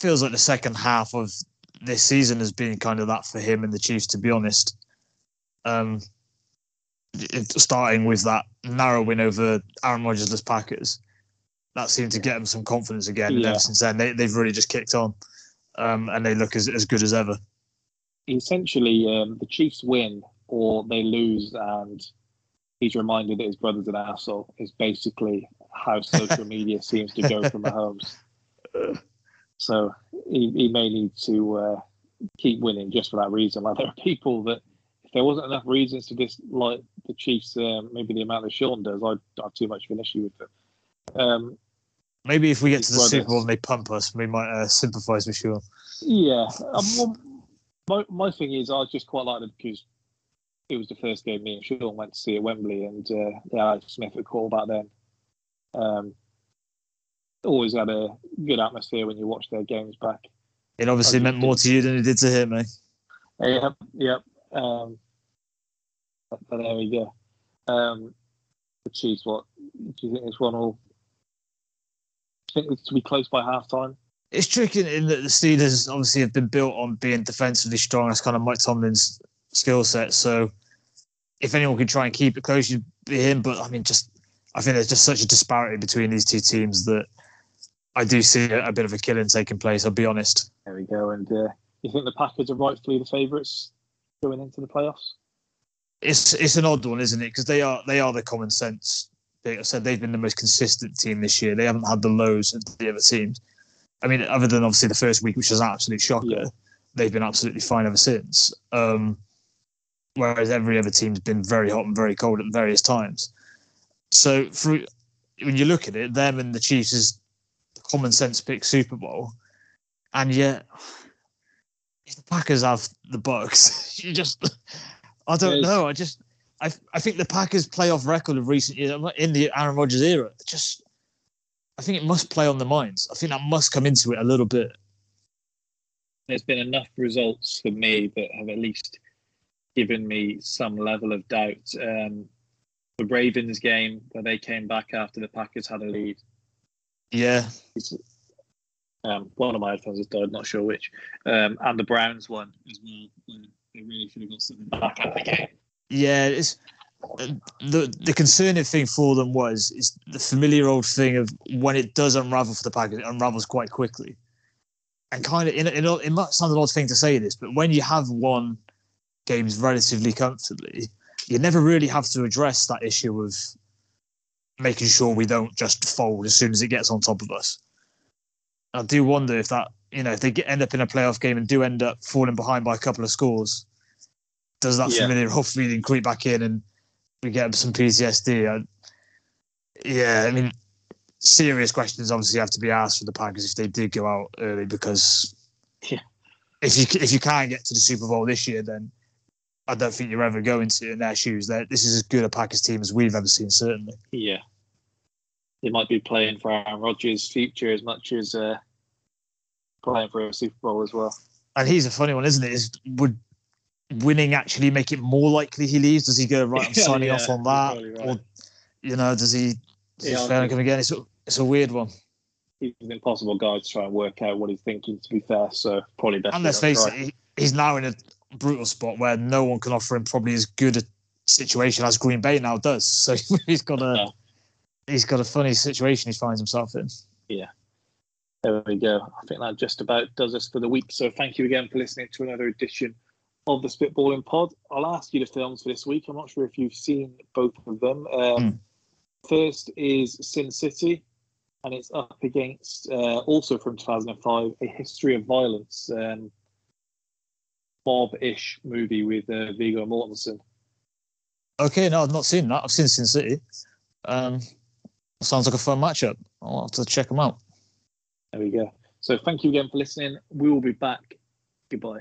Feels like the second half of this season has been kind of that for him and the Chiefs, to be honest. Um, it, starting with that narrow win over Aaron Rodgers' Packers, that seemed to get them some confidence again. And Yeah. ever since then, they, they've really just kicked on, um, and they look as, as good as ever. Essentially, um, the Chiefs win or they lose, and he's reminded that his brother's an asshole. Is basically how social media seems to go for Mahomes. So he, he may need to uh, keep winning just for that reason. Like there are people that if there wasn't enough reasons to dislike the Chiefs, um, maybe the amount that Sean does, I'd have too much of an issue with them. Um, Maybe if we get to the Brothers. Super Bowl and they pump us, we might uh, sympathise with Sean. Yeah, um, well, my my thing is I just quite like it because it was the first game me and Sean went to see at Wembley, and uh, yeah, Alex Smith at back then. Um, always had a good atmosphere when you watch their games back. It obviously meant more to you than it did to him, eh? Yep, yep. Um, but, but there we go. Um, the Chiefs, what do you think this one will? I think it's to be close by half time? It's tricky in that the Steelers obviously have been built on being defensively strong. That's kind of Mike Tomlin's skill set. So if anyone could try and keep it close, you'd be him. But I mean, just I think there's just such a disparity between these two teams that I do see a, a bit of a killing taking place. I'll be honest. There we go. And uh, You think the Packers are rightfully the favourites going into the playoffs? It's it's an odd one, isn't it? Because they are they are the common sense. Like I said they've been the most consistent team this year. They haven't had the lows of the other teams. I mean, other than obviously the first week, which was an absolute shocker, Yeah. they've been absolutely fine ever since. Um, whereas every other team's been very hot and very cold at various times. So when you look at it, them and the Chiefs is the common sense pick Super Bowl, and yet if the Packers have the Bucks, you just I don't know. I just I I think the Packers playoff record of recent years in the Aaron Rodgers era just I think it must play on the minds. I think that must come into it a little bit. There's been enough results for me that have at least given me some level of doubt. Um, the Ravens game where they came back after the Packers had a lead. Yeah, Um, one of my headphones has died, not sure which. Um, and the Browns one as well. where They really should have got something back at the game. yeah. It's uh, the the concerning thing for them was is the familiar old thing of when it does unravel for the Packers, it unravels quite quickly. And kind of, in, in, it might sound an odd thing to say this, but when you have won games relatively comfortably, you never really have to address that issue of making sure we don't just fold as soon as it gets on top of us. I do wonder if that, you know, if they get, end up in a playoff game and do end up falling behind by a couple of scores, does that Yeah. familiar old feeling creep back in and we get some PTSD? I, yeah, I mean, serious questions obviously have to be asked for the Packers if they did go out early because Yeah. if you if you can't get to the Super Bowl this year, then I don't think you're ever going to in their shoes. They're, this is as good a Packers team as we've ever seen, certainly. Yeah. They might be playing for Aaron Rodgers' future as much as uh, playing for a Super Bowl as well. And he's a funny one, isn't it? Is would winning actually make it more likely he leaves? Does he go right? I'm signing yeah, off on that, right. or you know, does he? Does Yeah, he fail come again? It's a, it's a weird one. He's an impossible guy to try and work out what he's thinking, to be fair. So probably best. And let's face it, he's now in a brutal spot where no one can offer him probably as good a situation as Green Bay now does. So he's got a he's got a funny situation he finds himself in. Yeah. There we go. I think that just about does us for the week. So thank you again for listening to another edition of the Spitballing Pod. I'll ask you the films for this week. I'm not sure if you've seen both of them. Um, First is Sin City, and it's up against uh, also from 2005, A History of Violence, um, Bob-ish movie with uh, Viggo Mortensen. Okay, no, I've not seen that. I've seen Sin City. Um, sounds like a fun matchup. I'll have to check them out. There we go. So thank you again for listening. We will be back. Goodbye.